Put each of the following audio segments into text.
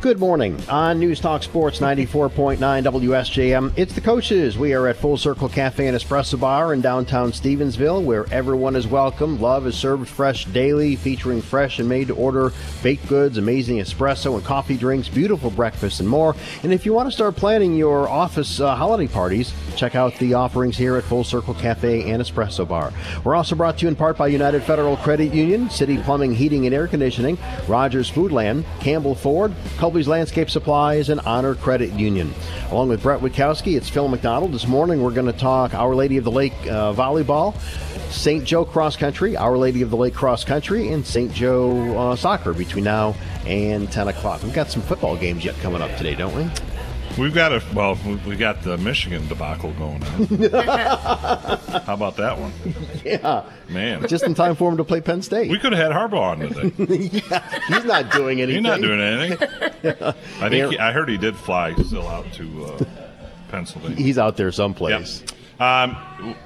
Good morning on News Talk Sports 94.9 WSJM. It's the coaches. We are at Full Circle Cafe and Espresso Bar in downtown Stevensville, where everyone is welcome. Love is served fresh daily, featuring fresh and made to order baked goods, amazing espresso and coffee drinks, beautiful breakfast, and more. And if you want to start planning your office uh, holiday parties, check out the offerings here at Full Circle Cafe and Espresso Bar. We're also brought to you in part by United Federal Credit Union, City Plumbing, Heating, and Air Conditioning, Rogers Foodland, Campbell Ford, Colby's Landscape Supplies, and Honor Credit Union. Along with Brett Witkowski, it's Phil McDonald. This morning we're going to talk Our Lady of the Lake uh, volleyball, St. Joe cross country, Our Lady of the Lake cross country, and St. Joe uh, soccer between now and 10 o'clock. We've got some football games yet coming up today, don't we? We've got a well, we got the Michigan debacle going on. How about that one? Yeah. Man, Just in time for him to play Penn State. we could have had Harbaugh on today. Yeah, he's not doing anything. He's not doing anything. I think he, I heard he did fly still out to uh, Pennsylvania. He's out there Yep. someplace. Um,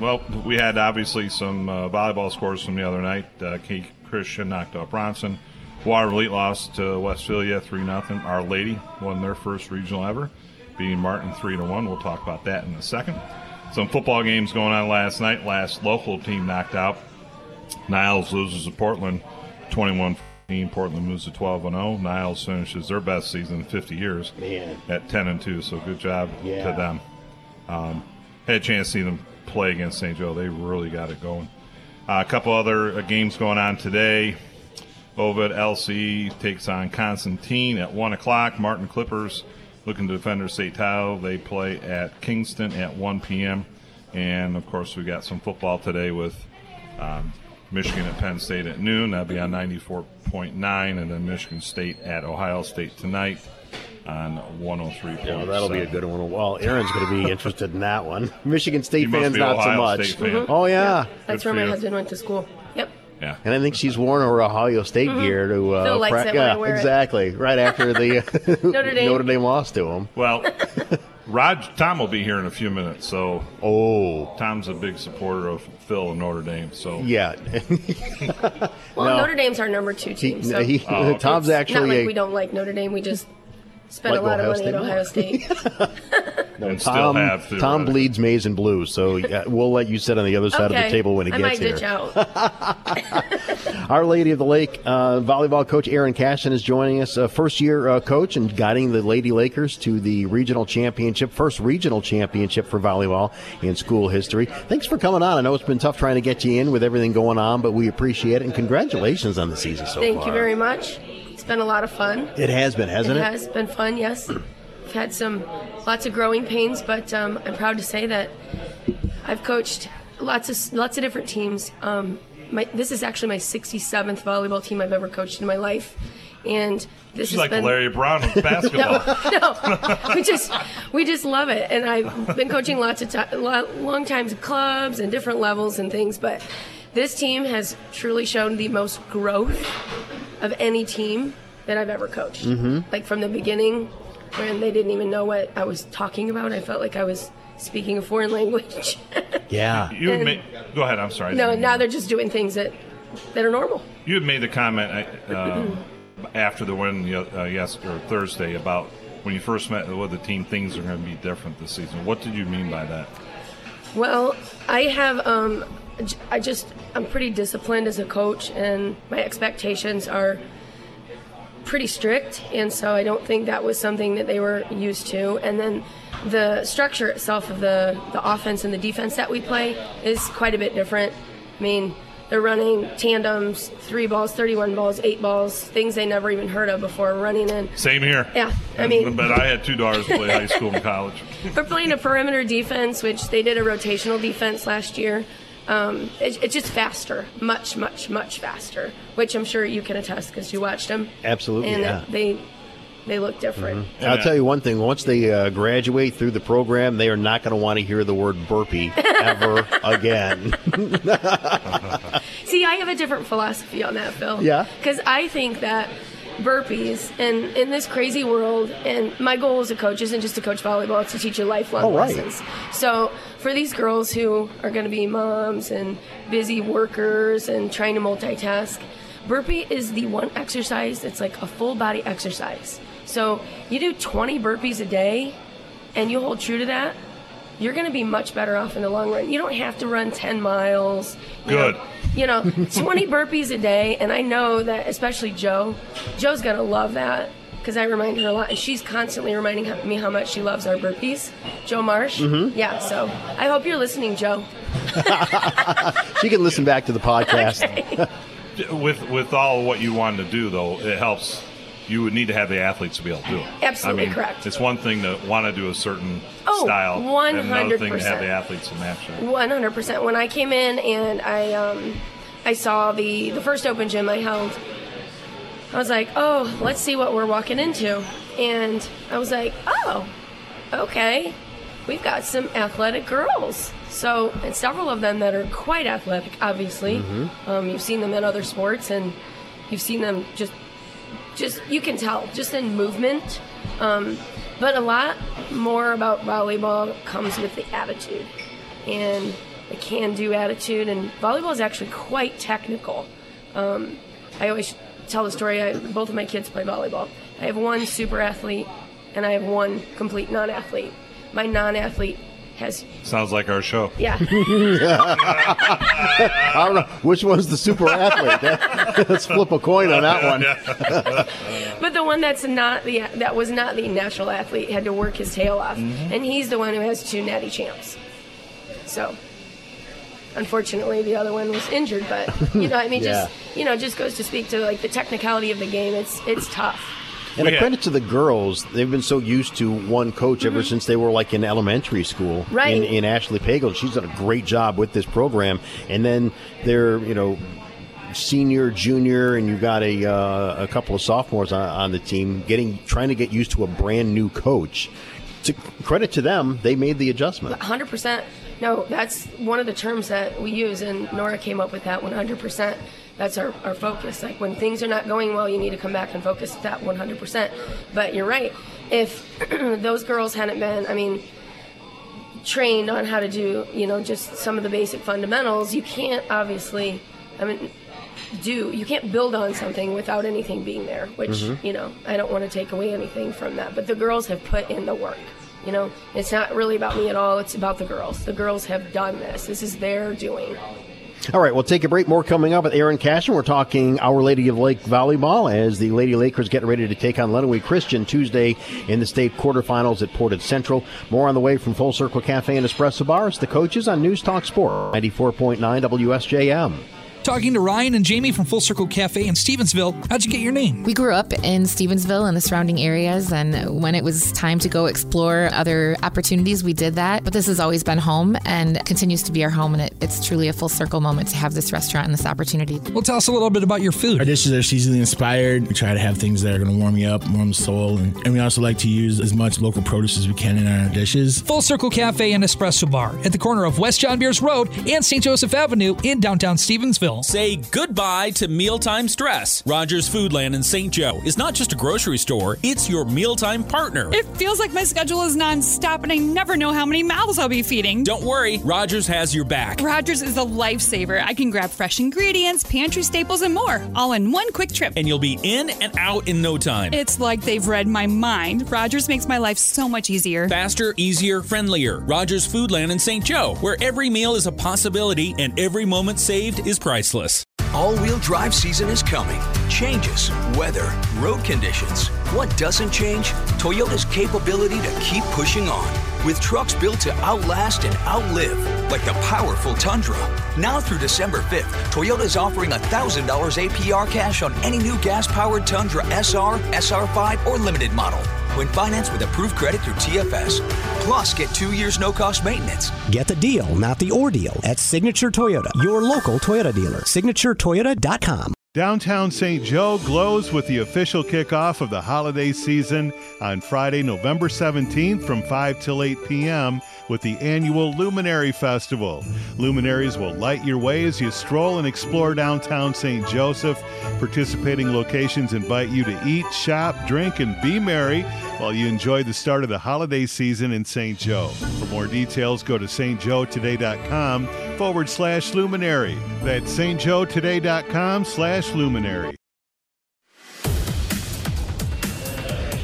well, we had obviously some uh, volleyball scores from the other night. Uh, Kate Christian knocked out Bronson. Watervliet lost to Westphalia three nothing. Our Lady won their first regional ever, beating Martin three to one. We'll talk about that in a second. Some football games going on last night. Last local team knocked out. Niles loses to Portland, 21 14. Portland moves to 12 and 0. Niles finishes their best season in 50 years Man. at 10 and 2. So good job Yeah. to them. Um, had a chance to see them play against St. Joe. They really got it going. Uh, a couple other uh, games going on today. Ovid-Elsie takes on Constantine at 1 o'clock. Martin Clippers looking to defend their state title. They play at Kingston at 1 p.m. And, of course, we got some football today with um, Michigan at Penn State at noon. That'll be on 94.9. And then Michigan State at Ohio State tonight on 103.7. Oh, that'll be a good one. Well, Aaron's going to be interested in that one. Michigan State fans, be not so Ohio much. State fan. Oh, yeah. That's Good where my you. husband went to school. Yep. Yeah. And I think she's worn her Ohio State gear to uh, Phil likes prac- it when I yeah, wear it. exactly. Right after the Notre Dame. Notre Dame lost to him. Well, Rod Tom will be here in a few minutes, so Oh, Tom's a big supporter of Phil and Notre Dame. So yeah. Well, No. Notre Dame's our number two he, team. so he- Oh, okay. Tom's actually not like a we don't like Notre Dame. We just spend Like a lot Ohio of money at State? Ohio State. no, and still Tom. have Tom theoretically. bleeds maize and blue, so yeah, we'll let you sit on the other side okay. of the table when he I gets might here. ditch out. Our Lady of the Lake uh, volleyball coach Aaron Cashin is joining us, uh, first year uh, coach and guiding the Lady Lakers to the regional championship, first regional championship for volleyball in school history. Thanks for coming on. I know it's been tough trying to get you in with everything going on, but we appreciate it and congratulations on the season so Thank far. Thank you very much. It's been a lot of fun. It has been, hasn't it it? has been fun. Yes, I've had some lots of growing pains, but um, I'm proud to say that I've coached lots of lots of different teams. Um, my, this is actually my 67th volleyball team I've ever coached in my life, and this she's has like been Larry Brown of basketball. no, we just we just love it, and I've been coaching lots of ti long times at clubs and different levels and things, but this team has truly shown the most growth of any team that I've ever coached. Mm-hmm. Like from the beginning, when they didn't even know what I was talking about, I felt like I was speaking a foreign language. Yeah. You had made, go ahead. I'm sorry. no, now they're just doing things that that are normal. You had made the comment uh, after the win uh, yesterday or Thursday about when you first met with the team, things are going to be different this season. What did you mean by that? Well, I have um, j- I just I'm pretty disciplined as a coach, and my expectations are pretty strict, and so I don't think that was something that they were used to. And then the structure itself of the the offense and the defense that we play is quite a bit different. I mean. They're running tandems, three balls, 31 balls, eight balls, things they never even heard of before running in. Same here. Yeah, I mean- but I had two daughters play high school and college. We're playing a perimeter defense, which they did a rotational defense last year. Um, it, it's just faster, much, much, much faster, which I'm sure you can attest because you watched them. Absolutely, and yeah. Mm-hmm. they they look different. I'll tell you one thing. Once they uh, graduate through the program, they are not going to want to hear the word burpee ever again. See, I have a different philosophy on that, Phil. Yeah? Because I think that burpees and in this crazy world, and my goal as a coach isn't just to coach volleyball; it's to teach you lifelong Oh, right. lessons. So for these girls who are going to be moms and busy workers and trying to multitask, burpee is the one exercise that's like a full body exercise. So you do 20 burpees a day and you hold true to that, you're going to be much better off in the long run. You don't have to run 10 miles. you Good. know, you know, 20 burpees a day. And I know that, especially Joe, Joe's going to love that because I remind her a lot. And she's constantly reminding me how much she loves our burpees. Joe Marsh. Mm-hmm. Yeah, so I hope you're listening, Joe. She can listen back to the podcast. Okay. With with all what you wanted to do, though, it helps. You would need to have the athletes to be able to do it. Absolutely I mean, correct. It's one thing to want to do a certain Oh, style, and another thing to 100%. have the athletes to match it. One hundred percent. When I came in and I um, I saw the the first open gym I held, I was like, oh, let's see what we're walking into, and I was like, oh, okay, we've got some athletic girls. So, and several of them that are quite athletic. Obviously, um, you've seen them in other sports, and you've seen them just just you can tell just in movement. Um, but a lot more about volleyball comes with the attitude and the can-do attitude. And volleyball is actually quite technical. Um, i always tell the story I, both of my kids play volleyball. I have one super athlete and i have one complete non-athlete. My non-athlete has Sounds like our show. yeah I don't know which one's the super athlete. That- let's flip a coin on that one. But the one that's not the that was not the natural athlete had to work his tail off, mm-hmm. and he's the one who has two natty champs. So, unfortunately, the other one was injured. But you know, I mean, Yeah. just you know, just goes to speak to like the technicality of the game. It's it's tough. And We a had- credit to the girls, they've been so used to one coach ever since they were like in elementary school. Mm-hmm. Right. In, in Ashley Pagel, she's done a great job with this program. And then they're, you know, senior, junior, and you've got a uh, a couple of sophomores on, on the team getting trying to get used to a brand new coach. To credit to them, they made the adjustment. 100%. No, that's one of the terms that we use, and Nora came up with that 100%. That's our, our focus. Like when things are not going well, you need to come back and focus that 100%. But you're right. If those girls hadn't been, I mean, trained on how to do, you know, just some of the basic fundamentals, you can't obviously, I mean, do, you can't build on something without anything being there, which, mm-hmm. you know, I don't want to take away anything from that. But the girls have put in the work. You know, it's not really about me at all. It's about the girls. The girls have done this. This is their doing. All right, we'll take a break. More coming up with Aaron Cashin. We're talking Our Lady of Lake volleyball as the Lady Lakers get ready to take on Lenawee Christian Tuesday in the state quarterfinals at Portage Central. More on the way from Full Circle Cafe and Espresso Bar. It's the coaches on News Talk Sport 94.9 WSJM. Talking to Ryan and Jamie from Full Circle Cafe in Stevensville. How'd you get your name? We grew up in Stevensville and the surrounding areas, and when it was time to go explore other opportunities, we did that. But this has always been home and continues to be our home, and it, it's truly a full circle moment to have this restaurant and this opportunity. Well, tell us a little bit about your food. Our dishes are seasonally inspired. We try to have things that are going to warm you up, warm the soul, and, and we also like to use as much local produce as we can in our dishes. Full Circle Cafe and Espresso Bar at the corner of West John Beers Road and St. Joseph Avenue in downtown Stevensville. Say goodbye to mealtime stress. Rogers Foodland in St. Joe is not just a grocery store, it's your mealtime partner. It feels like my schedule is nonstop and I never know how many mouths I'll be feeding. Don't worry, Rogers has your back. Rogers is a lifesaver. I can grab fresh ingredients, pantry staples, and more, all in one quick trip. And you'll be in and out in no time. It's like they've read my mind. Rogers makes my life so much easier. Faster, easier, friendlier. Rogers Foodland in St. Joe, where every meal is a possibility and every moment saved is priceless priceless. All wheel drive season is coming. Changes, weather, road conditions. What doesn't change? Toyota's capability to keep pushing on. With trucks built to outlast and outlive, like the powerful Tundra. Now through December 5th, Toyota's offering $1,000 APR cash on any new gas powered Tundra SR, SR5, or limited model. When financed with approved credit through TFS. Plus, get two years no cost maintenance. Get the deal, not the ordeal, at Signature Toyota, your local Toyota dealer. Downtown St. Joe glows with the official kickoff of the holiday season on Friday, November 17th from 5 till 8 p.m. with the annual Luminary Festival. Luminaries will light your way as you stroll and explore downtown St. Joseph. Participating locations invite you to eat, shop, drink, and be merry while you enjoy the start of the holiday season in St. Joe. For more details, go to stjoetoday.com forward slash luminary. That's stjoetoday.com slash luminary.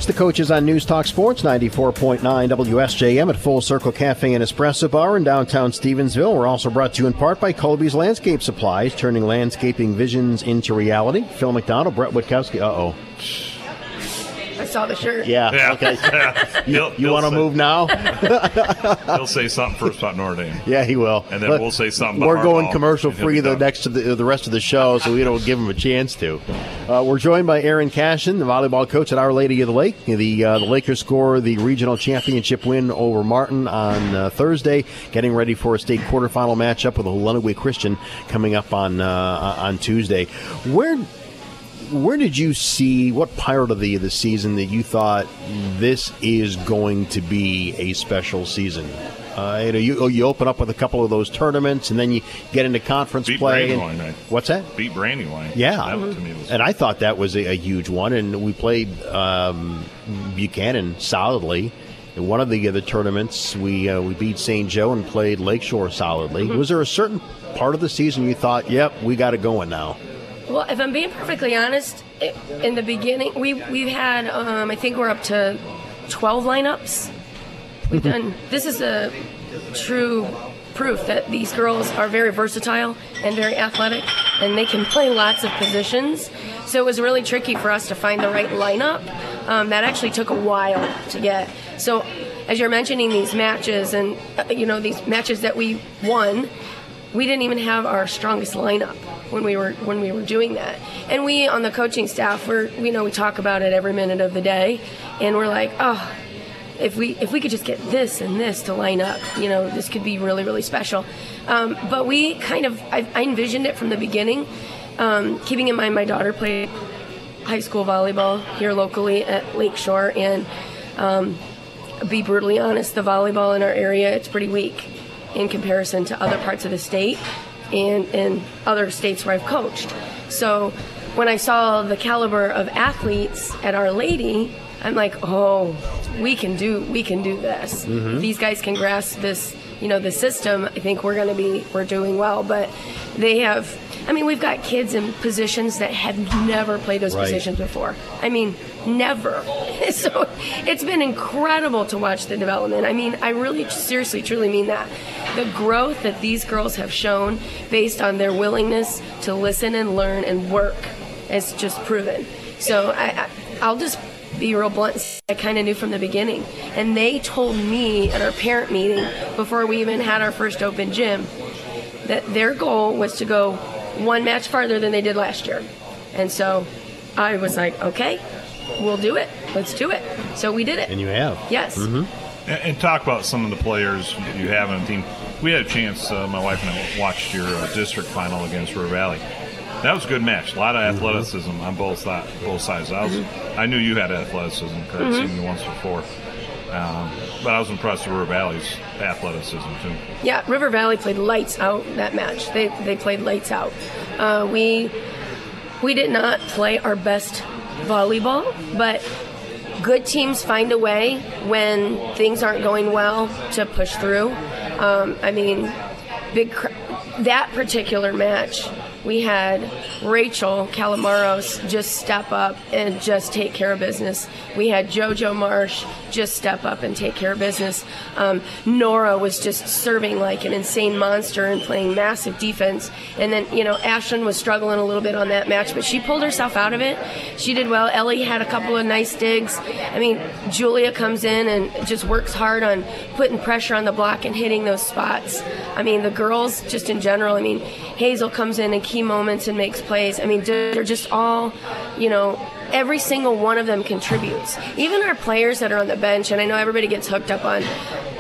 The coaches on News Talk Sports 94.9 WSJM at Full Circle Cafe and Espresso Bar in downtown Stevensville. We're also brought to you in part by Colby's Landscape Supplies, turning landscaping visions into reality. Phil McDonald, Brett Witkowski. Uh oh. I saw the shirt. Yeah. Yeah. Okay. you you want to move now? He'll say something first about Notre Dame. Yeah, he will. And then But we'll say something. We're going Harbaugh, commercial and he'll free the next to the, the rest of the show, so we don't give him a chance to. Uh, we're joined by Aaron Cashin, the volleyball coach at Our Lady of the Lake. The uh, the Lakers score the regional championship win over Martin on uh, Thursday, getting ready for a state quarterfinal matchup with the Lenawee Christian coming up on uh, on Tuesday. Where where did you see what part of the the season that you thought this is going to be a special season? Uh, you know, you, you open up with a couple of those tournaments, and then you get into conference Beat play. and- Brandywine, what's that? Beat Brandywine. Yeah, That to me was and I thought that was a, a huge one. And we played um, Buchanan solidly. In one of the other tournaments, we uh, we beat St. Joe and played Lakeshore solidly. Mhm. Was there a certain part of the season you thought, "Yep, we got it going now"? Well, if I'm being perfectly honest, in the beginning, we we've had um, I think we're up to 12 lineups. We've done. This is a true proof that these girls are very versatile and very athletic, and they can play lots of positions. So it was really tricky for us to find the right lineup. Um, that actually took a while to get. So, as you're mentioning these matches, and uh, you know these matches that we won, we didn't even have our strongest lineup when we were when we were doing that. And we on the coaching staff, we're we know we talk about it every minute of the day, and we're like, oh, if we if we could just get this and this to line up, you know, this could be really really special. Um, but we kind of I, I envisioned it from the beginning, um, keeping in mind my daughter played high school volleyball here locally at Lakeshore, and um, be brutally honest, the volleyball in our area it's pretty weak in comparison to other parts of the state and and other states where I've coached. So when I saw the caliber of athletes at Our Lady, I'm like, oh, we can do we can do this. Mhm. These guys can grasp this, you know, the system. I think we're going to be we're doing well. But they have. I mean, we've got kids in positions that have never played those Right. positions before. I mean, never. so it's been incredible to watch the development. I mean, I really seriously, truly mean that. The growth that these girls have shown based on their willingness to listen and learn and work is just proven. So I, I, I'll just be real blunt. I kind of knew from the beginning. And they told me at our parent meeting before we even had our first open gym that their goal was to go one match farther than they did last year. And so I was like, okay, we'll do it. Let's do it. So we did it. And you have. Yes. And, and talk about some of the players you have on the team. We had a chance. Uh, my wife and I watched your uh, district final against River Valley. That was a good match. A lot of athleticism on both sides. Both sides. I was. I knew you had athleticism because I'd Mhm. seen you once before. Um, but I was impressed with River Valley's athleticism too. Yeah, River Valley played lights out that match. They they played lights out. Uh, we we did not play our best volleyball, but good teams find a way when things aren't going well to push through. Um, I mean, big cr- that particular match. We had Rachel Calamaros just step up and just take care of business. We had JoJo Marsh just step up and take care of business. Um, Nora was just serving like an insane monster and playing massive defense. And then, you know, Ashlyn was struggling a little bit on that match, but she pulled herself out of it. She did well. Ellie had a couple of nice digs. I mean, Julia comes in and just works hard on putting pressure on the block and hitting those spots. I mean, the girls, just in general, I mean, Hazel comes in in key moments and makes plays. I mean, they're just all, you know, every single one of them contributes. Even our players that are on the bench, and I know everybody gets hooked up on,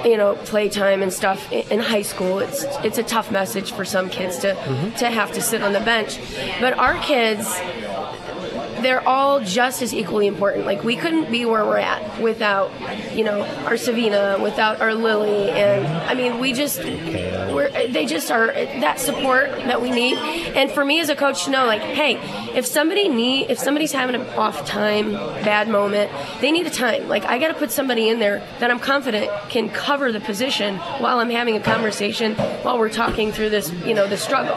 you know, playtime and stuff in high school. It's it's a tough message for some kids to mm-hmm. to have to sit on the bench, but our kids they're all just as equally important. Like we couldn't be where we're at without, you know, our Savina, without our Lily, and I mean, we just, we're, they just are that support that we need. And for me as a coach to know, like, hey, if somebody need, if somebody's having an off time, bad moment, they need a time. Like I got to put somebody in there that I'm confident can cover the position while I'm having a conversation while we're talking through this, you know, the struggle.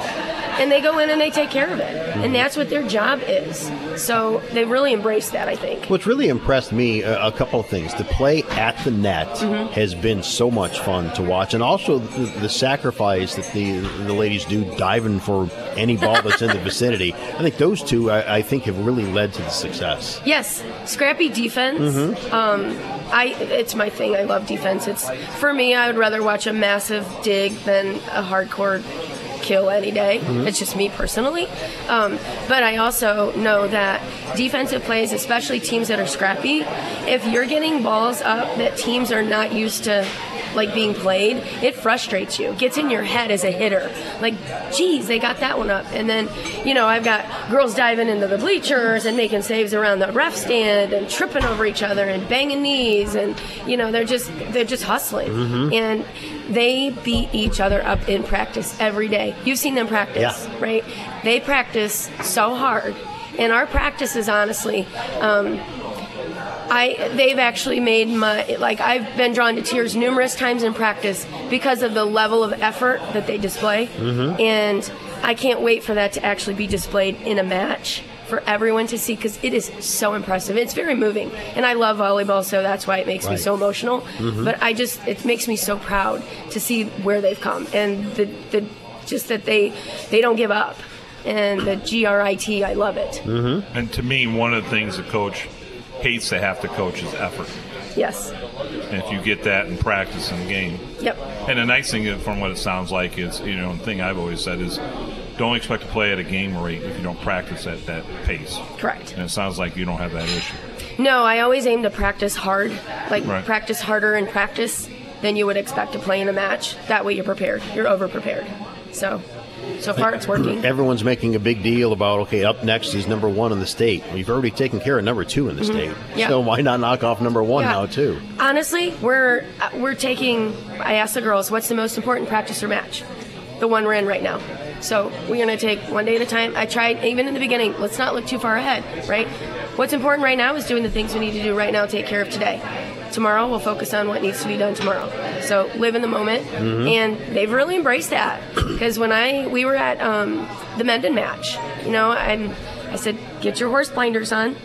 And they go in and they take care of it, and that's what their job is. So they really embrace that, I think. What's really impressed me uh, a couple of things. The play at the net Mhm. has been so much fun to watch, and also the, the sacrifice that the the ladies do diving for any ball that's in the vicinity. I think those two, I, I think, have really led to the success. Yes, scrappy defense. Mhm. Um, I it's my thing. I love defense. It's for me. I would rather watch a massive dig than a hardcore kill any day. Mhm. It's just me personally. Um, but I also know that defensive plays, especially teams that are scrappy, if you're getting balls up that teams are not used to like being played, it frustrates you. It gets in your head as a hitter. Like, geez, they got that one up. And then, you know, I've got girls diving into the bleachers and making saves around the ref stand and tripping over each other and banging knees and you know, they're just they're just hustling. Mhm. And they beat each other up in practice every day. You've seen them practice, Yeah. right? They practice so hard. And our practices, honestly, um, I they've actually made my like I've been drawn to tears numerous times in practice because of the level of effort that they display, Mhm. and I can't wait for that to actually be displayed in a match for everyone to see because it is so impressive. It's very moving, and I love volleyball, so that's why it makes me so emotional. Mhm. But I just it makes me so proud to see where they've come and the the just that they they don't give up. And the GRIT, I love it. Mm-hmm. And to me, one of the things a coach hates to have to coach is effort. Yes. And if you get that in practice and game, Yep. And the nice thing, uh, from what it sounds like, is you know, the thing I've always said is, don't expect to play at a game rate if you don't practice at that pace. Correct. And it sounds like you don't have that issue. No, I always aim to practice hard, like Right. practice harder in practice than you would expect to play in a match. That way you're prepared. You're over prepared. So, so far it's working. Everyone's making a big deal about okay, up next is number one in the state. We've already taken care of number two in the Mhm. state, Yeah. so why not knock off number one Yeah. now too? Honestly, we're uh, we're taking. I asked the girls, "What's the most important practice or match?" The one we're in right now. So we're gonna take one day at a time. I tried even in the beginning. Let's not look too far ahead, right? What's important right now is doing the things we need to do right now. Take care of today. Tomorrow we'll focus on what needs to be done tomorrow. So live in the moment, Mhm. and they've really embraced that. Because when I we were at um, the Mendon match, you know, I'm I said, get your horse blinders on.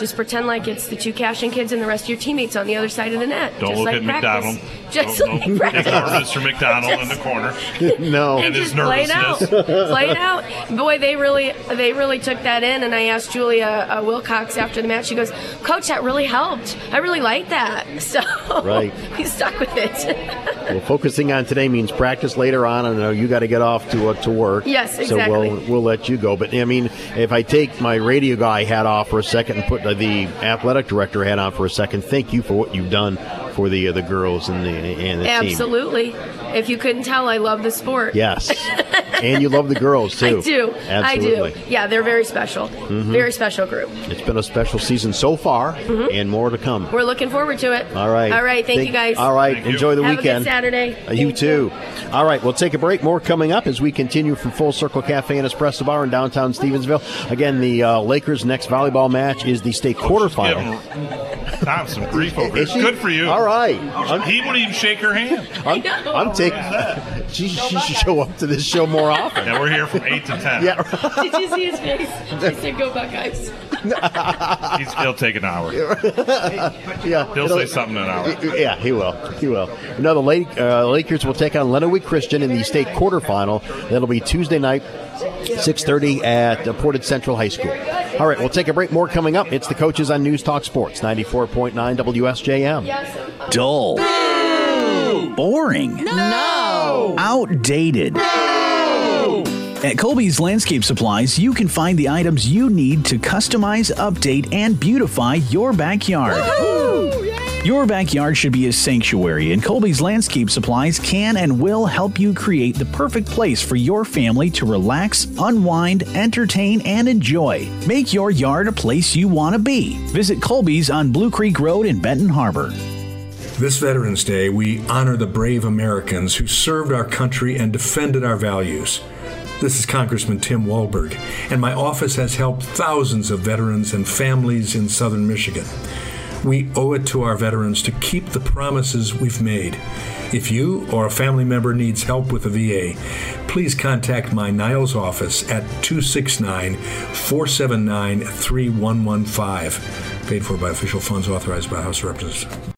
Just pretend like it's the two Cashin kids and the rest of your teammates on the other side of the net. Don't just look like at practice. McDonald. Just Don't- like don't practice. Mr. McDonald in the corner. no. And his just play it out. play it out. Boy, they really they really took that in. And I asked Julia uh, Wilcox after the match. She goes, "Coach, that really helped. I really like that." So Right. we stuck with it. Well, focusing on today means practice later on. I know you got to get off to uh, to work. Yes, exactly. So we'll we'll let you go. But I mean, if I take my radio guy hat off for a second and put the athletic director hat on for a second, thank you for what you've done for the uh, the girls and the and the team. Absolutely. If you couldn't tell, I love the sport. Yes, and you love the girls too. I do. Absolutely. I do. Yeah, they're very special. Mhm. Very special group. It's been a special season so far, Mhm. and more to come. We're looking forward to it. All right. All right. Thank, you guys. All right. Enjoy the Have weekend. A good Saturday. Uh, you too. All right, we'll take a break. More coming up as we continue from Full Circle Cafe and Espresso Bar in downtown Stevensville. Again, the uh, Lakers' next volleyball match is the state quarterfinal. Tom, some grief over here. Is she? Good for you. All right. He wouldn't even shake her hand. I'm, I'm taking. She, she should show up to this show more often. Yeah, we're here from 8 to 10. Yeah. Did you see his face? He said, "Go Buckeyes." He's, he'll take an hour. yeah, He'll say something in an hour. Yeah, he will. He will. No, the Lake, uh, Lakers will take on Lenawee Christian in the state quarterfinal. That'll be Tuesday night, 6.30 at Portage Central High School. All right, we'll take a break. More coming up. It's the coaches on News Talk Sports, 94.9 WSJM. Dull. Boring. No. Outdated. At Colby's Landscape Supplies, you can find the items you need to customize, update, and beautify your backyard. Your backyard should be a sanctuary, and Colby's Landscape Supplies can and will help you create the perfect place for your family to relax, unwind, entertain, and enjoy. Make your yard a place you want to be. Visit Colby's on Blue Creek Road in Benton Harbor. This Veterans Day, we honor the brave Americans who served our country and defended our values. This is Congressman Tim Walberg, and my office has helped thousands of veterans and families in southern Michigan. We owe it to our veterans to keep the promises we've made. If you or a family member needs help with the VA, please contact my Niles office at 269 479 3115. Paid for by official funds authorized by House of Representatives.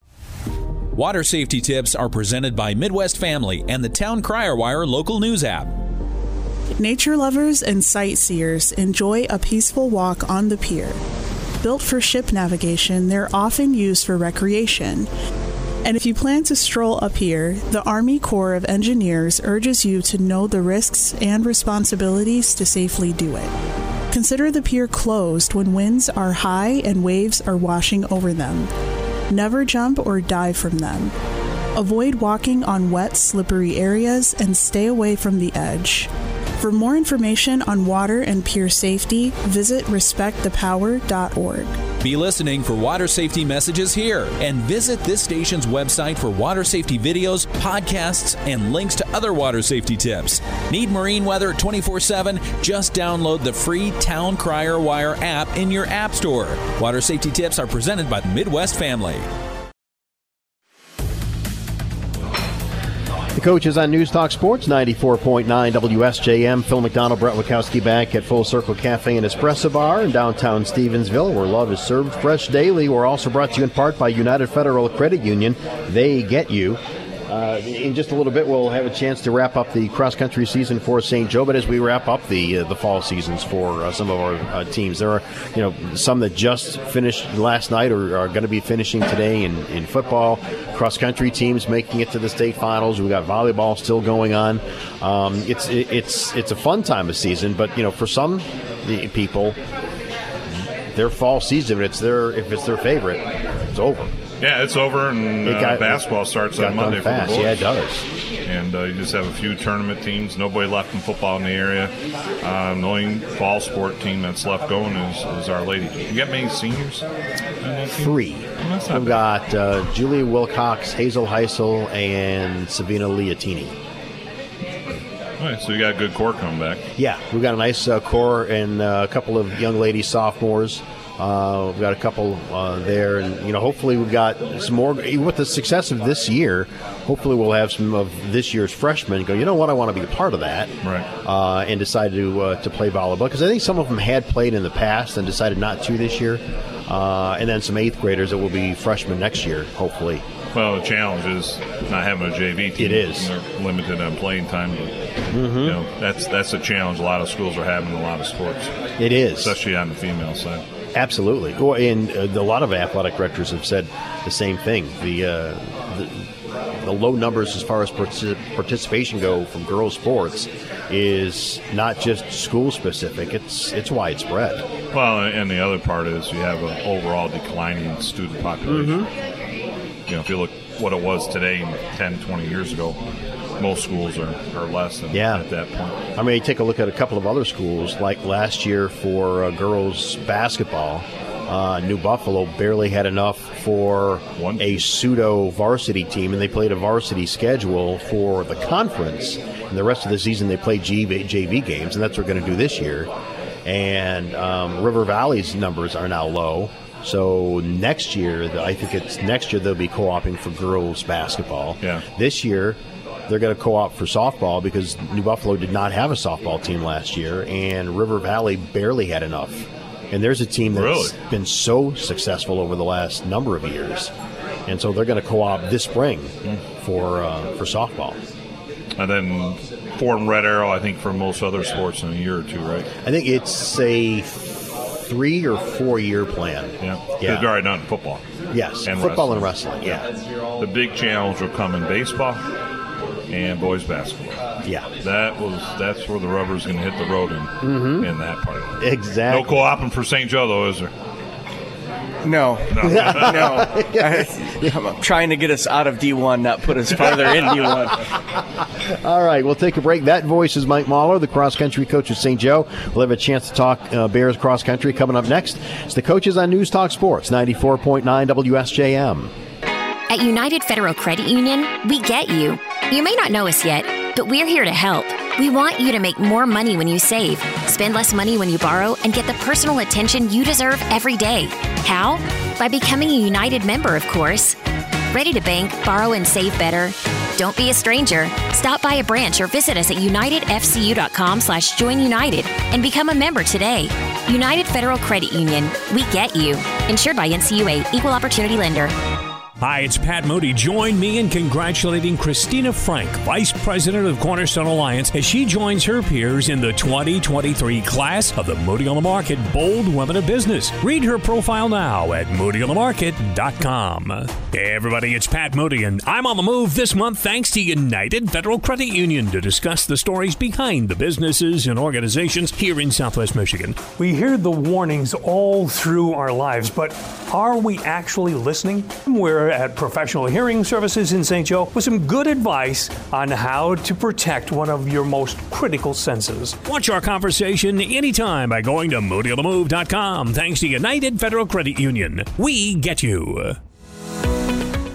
Water safety tips are presented by Midwest Family and the Town Crier Wire local news app. Nature lovers and sightseers enjoy a peaceful walk on the pier. Built for ship navigation, they're often used for recreation. And if you plan to stroll up here, the Army Corps of Engineers urges you to know the risks and responsibilities to safely do it. Consider the pier closed when winds are high and waves are washing over them. Never jump or dive from them. Avoid walking on wet, slippery areas and stay away from the edge. For more information on water and pier safety, visit respectthepower.org. Be listening for water safety messages here and visit this station's website for water safety videos, podcasts, and links to other water safety tips. Need marine weather 24 7? Just download the free Town Crier Wire app in your App Store. Water safety tips are presented by the Midwest Family. Coaches on News Talk Sports 94.9 WSJM. Phil McDonald, Brett Witkowski back at Full Circle Cafe and Espresso Bar in downtown Stevensville, where love is served fresh daily. We're also brought to you in part by United Federal Credit Union. They get you. Uh, in just a little bit, we'll have a chance to wrap up the cross country season for St. Joe. But as we wrap up the uh, the fall seasons for uh, some of our uh, teams, there are you know some that just finished last night or are going to be finishing today in, in football. Cross country teams making it to the state finals. We got volleyball still going on. Um, it's it, it's it's a fun time of season, but you know for some people, their fall season, it's their if it's their favorite, it's over. Yeah, it's over, and It got- uh, basketball starts on Monday for the boys. Yeah, it does. And uh, you just have a few tournament teams. Nobody left in football in the area. Um, the only fall sport team that's left going is, is Our Lady. You got many seniors? on that team? Three. not We've got uh, Julia Wilcox, Hazel Heisel, and Savina Liatini. All right, so you got a good core coming back. Yeah, we've got a nice uh, core and uh, a couple of young lady sophomores. Uh, we've got a couple uh, there, and you know, hopefully, we've got some more. With the success of this year, hopefully, we'll have some of this year's freshmen go. You know what? I want to be a part of that, right? Uh, and decide to uh, to play volleyball because I think some of them had played in the past and decided not to this year, uh, and then some eighth graders that will be freshmen next year, hopefully. Well, the challenge is not having a JV team. It is. They're limited on playing time. But, Mhm. You know, that's that's a challenge a lot of schools are having in a lot of sports. It is. Especially on the female side. Absolutely. Well, and uh, a lot of athletic directors have said the same thing. The, uh, the the low numbers as far as partic- participation go from girls sports is not just school specific. It's it's widespread. Well, and the other part is you have an overall declining student population. You know, if you look what it was today and 10, 20 years ago, most schools are, are less than Yeah. at that point. I mean, you take a look at a couple of other schools, like last year for uh, girls basketball. Uh, New Buffalo barely had enough for a pseudo varsity team, and they played a varsity schedule for the conference. And the rest of the season, they played JV, JV games, and that's what we're going to do this year. And um, River Valley's numbers are now low. So next year, I think it's next year they'll be co-oping for girls basketball. Yeah. This year, they're going to co-op for softball because New Buffalo did not have a softball team last year, and River Valley barely had enough. And there's a team that's Really? been so successful over the last number of years, and so they're going to co-op this spring for uh, for softball. And then and Red Arrow, I think, for most other sports in a year or two, right? I think it's a three or four year plan. Yeah. Yeah. They've already done football. Yes, And football and wrestling. Yeah, The big challenge will come in baseball and boys basketball. Yeah. That was that's where the rubber's going to hit the road in, Mhm. in that part. of it. exactly. No co-oping for St. Joe, though, is there? No, No. no. I, am trying to get us out of D1, not put us farther in D1. All right, we'll take a break. That voice is Mike Mahler, the cross country coach at St. Joe. We'll have a chance to talk uh, Bears cross country coming up next. It's the coaches on News Talk Sports, 94.9 WSJM. At United Federal Credit Union, we get you. You may not know us yet, But we're here to help. We want you to make more money when you save, spend less money when you borrow, and get the personal attention you deserve every day. How? By becoming a United member, of course. Ready to bank, borrow, and save better? Don't be a stranger. Stop by a branch or visit us at unitedfcu.com slash join united and become a member today. United Federal Credit Union. We get you. Insured by NCUA, Equal Opportunity Lender. Hi, it's Pat Moody. Join me in congratulating Christina Frank, Vice President of Cornerstone Alliance, as she joins her peers in the 2023 class of the Moody on the Market Bold Women of Business. Read her profile now at moodyonthemarket.com. Hey, everybody, it's Pat Moody, and I'm on the move this month thanks to United Federal Credit Union to discuss the stories behind the businesses and organizations here in Southwest Michigan. We hear the warnings all through our lives, but are we actually listening? We're at Professional Hearing Services in St. Joe with some good advice on how to protect one of your most critical senses. Watch our conversation anytime by going to moodyonthemove.com. Thanks to United Federal Credit Union. We get you.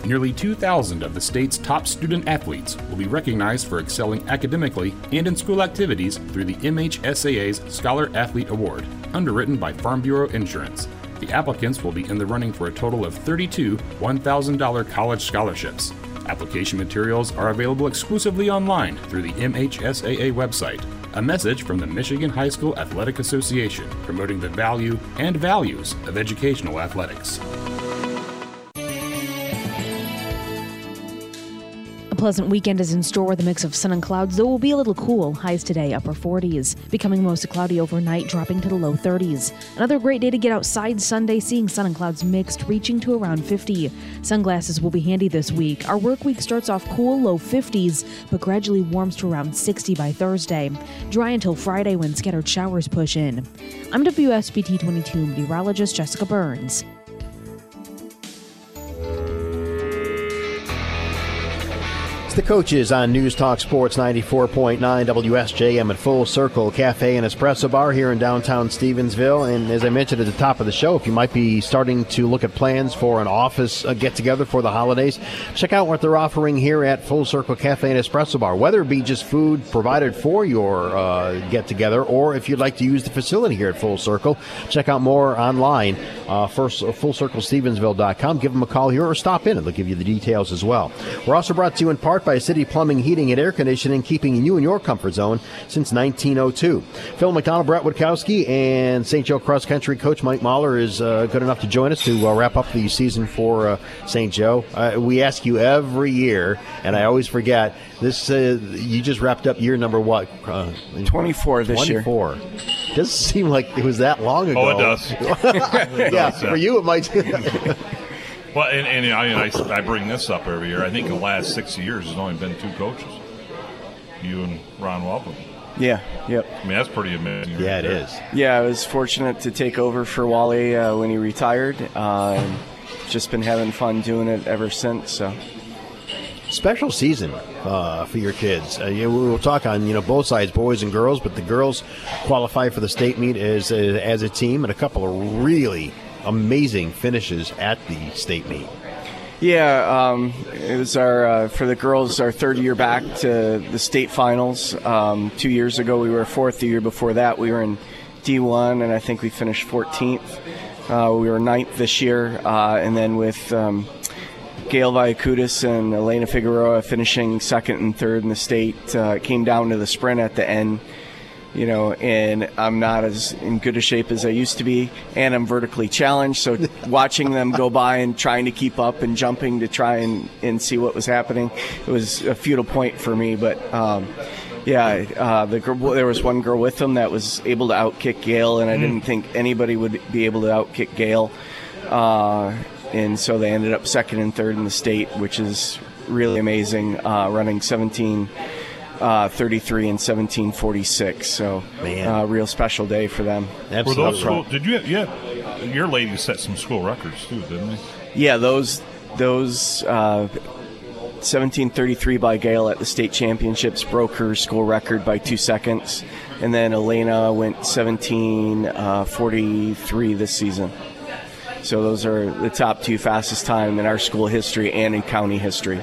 Nearly 2,000 of the state's top student athletes will be recognized for excelling academically and in school activities through the MHSAA's Scholar Athlete Award, underwritten by Farm Bureau Insurance. The applicants will be in the running for a total of 32 $1,000 college scholarships. Application materials are available exclusively online through the MHSAA website. A message from the Michigan High School Athletic Association promoting the value and values of educational athletics. Pleasant weekend is in store with a mix of sun and clouds, though it will be a little cool. Highs today, upper 40s, becoming mostly cloudy overnight, dropping to the low 30s. Another great day to get outside Sunday, seeing sun and clouds mixed, reaching to around 50. Sunglasses will be handy this week. Our work week starts off cool, low 50s, but gradually warms to around 60 by Thursday. Dry until Friday when scattered showers push in. I'm WSBT 22 meteorologist Jessica Burns. The coaches on News Talk Sports 94.9 WSJM at Full Circle Cafe and Espresso Bar here in downtown Stevensville. And as I mentioned at the top of the show, if you might be starting to look at plans for an office get together for the holidays, check out what they're offering here at Full Circle Cafe and Espresso Bar. Whether it be just food provided for your uh, get together, or if you'd like to use the facility here at Full Circle, check out more online. Uh, first, uh, FullCircleStevensville.com. Give them a call here or stop in and they'll give you the details as well. We're also brought to you in part by City Plumbing, Heating, and Air Conditioning, keeping you in your comfort zone since 1902. Phil McDonald, Brett Witkowski, and St. Joe Cross Country coach Mike Mahler is uh, good enough to join us to uh, wrap up the season for uh, St. Joe. Uh, we ask you every year, and I always forget. This uh, you just wrapped up year number what? Uh, 24 this 24. year. Doesn't seem like it was that long ago. Oh, it does. yeah, does, for you it might. Well, and, and I, I, I, bring this up every year. I think the last six years has only been two coaches, you and Ron Welcome. Yeah. Yep. I mean, that's pretty amazing. Yeah, right it is. Yeah, I was fortunate to take over for Wally uh, when he retired. Uh, just been having fun doing it ever since. So. Special season uh, for your kids. Uh, you know, we'll talk on you know both sides, boys and girls, but the girls qualify for the state meet as as a team, and a couple of really amazing finishes at the state meet. Yeah, um, it was our uh, for the girls our third year back to the state finals. Um, two years ago we were fourth. The year before that we were in D1, and I think we finished 14th. Uh, we were ninth this year, uh, and then with um, Gail Viacutis and Elena Figueroa finishing second and third in the state, uh, came down to the sprint at the end you know, and I'm not as in good a shape as I used to be, and I'm vertically challenged. So watching them go by and trying to keep up and jumping to try and, and see what was happening, it was a futile point for me. But um, yeah, uh, the girl, there was one girl with them that was able to outkick Gail, and I mm. didn't think anybody would be able to outkick Gail. Uh, and so they ended up second and third in the state, which is really amazing, uh, running 17- uh, 33 and 1746. So, uh, real special day for them. Absolutely. Were those school, did you? Yeah, your ladies set some school records too, didn't they? Yeah, those those. Uh, 1733 by Gail at the state championships broke her school record by two seconds, and then Elena went 1743 uh, this season. So those are the top two fastest time in our school history and in county history.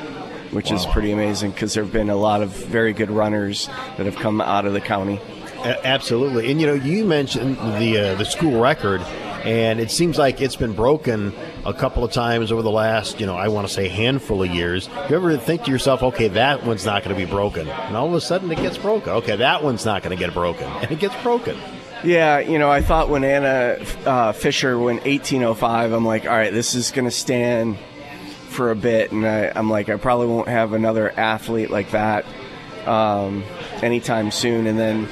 Which is pretty amazing because there have been a lot of very good runners that have come out of the county. A- absolutely. And you know, you mentioned the uh, the school record, and it seems like it's been broken a couple of times over the last, you know, I want to say handful of years. You ever think to yourself, okay, that one's not going to be broken, and all of a sudden it gets broken. Okay, that one's not going to get broken, and it gets broken. Yeah, you know, I thought when Anna uh, Fisher went 1805, I'm like, all right, this is going to stand for a bit, and I, I'm like, I probably won't have another athlete like that um, anytime soon. And then,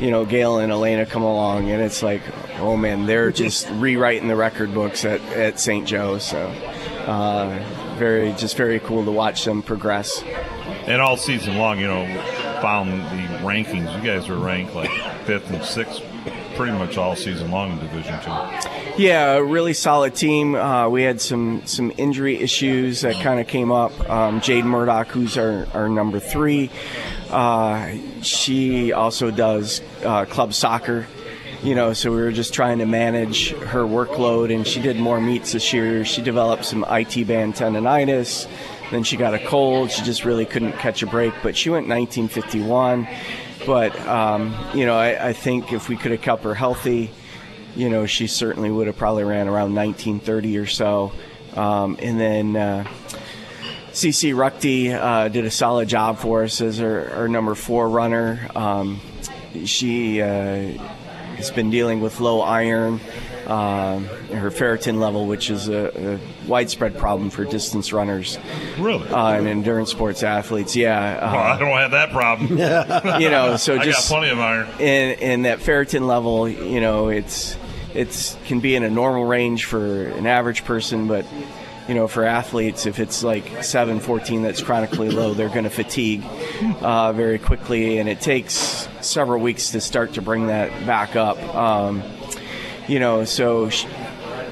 you know, Gail and Elena come along, and it's like, oh man, they're just rewriting the record books at, at St. Joe. So, uh, very, just very cool to watch them progress. And all season long, you know, found the rankings. You guys were ranked like fifth and sixth pretty much all season long in Division Two. Yeah, a really solid team. Uh, we had some some injury issues that kind of came up. Um, Jade Murdoch, who's our, our number three, uh, she also does uh, club soccer. You know, so we were just trying to manage her workload, and she did more meets this year. She developed some IT band tendonitis. Then she got a cold. She just really couldn't catch a break. But she went 1951. But um, you know, I, I think if we could have kept her healthy, you know, she certainly would have probably ran around 1930 or so. Um, and then uh, CC Ruckty uh, did a solid job for us as our, our number four runner. Um, she uh, has been dealing with low iron, um, her ferritin level, which is a, a widespread problem for distance runners. Really? Uh, and endurance sports athletes, yeah. uh, well, I don't have that problem. you know, so I just got plenty of iron. and and that ferritin level, you know, it's it's can be in a normal range for an average person, but you know, for athletes, if it's like 7, 14 that's chronically low, they're going to fatigue uh, very quickly, and it takes several weeks to start to bring that back up. Um, you know, so sh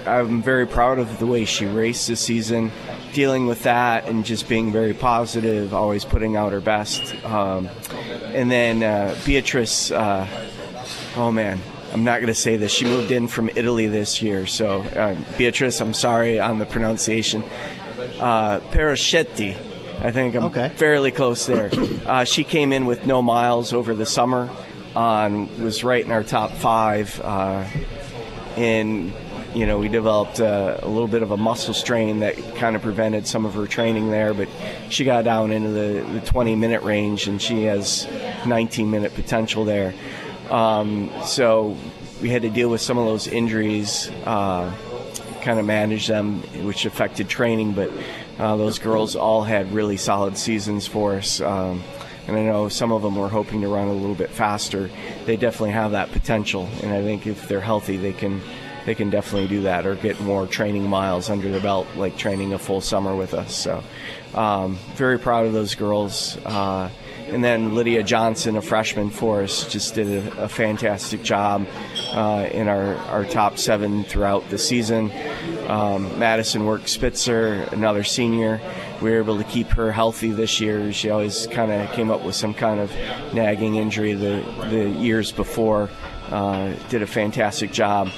I'm very proud of the way she raced this season, dealing with that and just being very positive, always putting out her best. Um, and then uh, Beatrice, uh, oh man, I'm not going to say this. She moved in from Italy this year, so uh, Beatrice, I'm sorry on the pronunciation. Uh, Paraschetti, I think I'm fairly close there. Uh, she came in with no miles over the summer, and was right in our top five. Uh, and you know, we developed uh, a little bit of a muscle strain that kind of prevented some of her training there, but she got down into the, the 20 minute range and she has 19 minute potential there. Um, so we had to deal with some of those injuries, uh, kind of manage them, which affected training, but uh, those girls all had really solid seasons for us. Um, and I know some of them were hoping to run a little bit faster. They definitely have that potential, and I think if they're healthy, they can they can definitely do that or get more training miles under their belt, like training a full summer with us. So, um, very proud of those girls. Uh, and then Lydia Johnson, a freshman for us, just did a, a fantastic job uh, in our, our top seven throughout the season. Um, Madison Work Spitzer, another senior, we were able to keep her healthy this year. She always kind of came up with some kind of nagging injury the, the years before. Uh, did a fantastic job.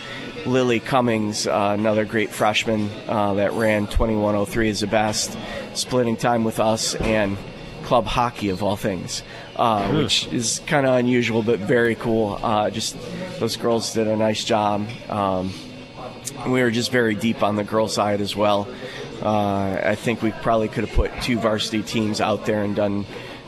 Lily Cummings, uh, another great freshman uh, that ran 2103 is the best, splitting time with us and club hockey of all things, uh, Hmm. which is kind of unusual but very cool. Uh, just those girls did a nice job. Um, we were just very deep on the girl side as well. Uh, I think we probably could have put two varsity teams out there and done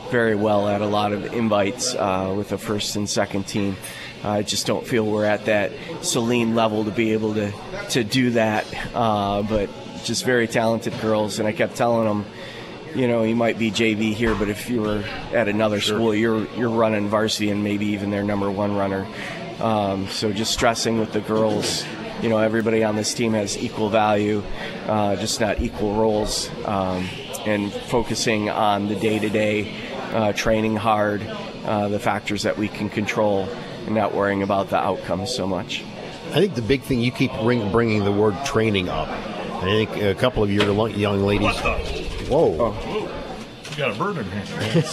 very well at a lot of invites uh, with the first and second team. I just don't feel we're at that Celine level to be able to, to do that. Uh, but just very talented girls, and I kept telling them, you know, you might be JV here, but if you were at another school, you're you're running varsity and maybe even their number one runner. Um, so just stressing with the girls, you know, everybody on this team has equal value, uh, just not equal roles, um, and focusing on the day-to-day uh, training hard, uh, the factors that we can control, and not worrying about the outcomes so much. I think the big thing you keep bring, bringing the word training up. I think a couple of your young ladies. What the? Whoa! You got a bird in here.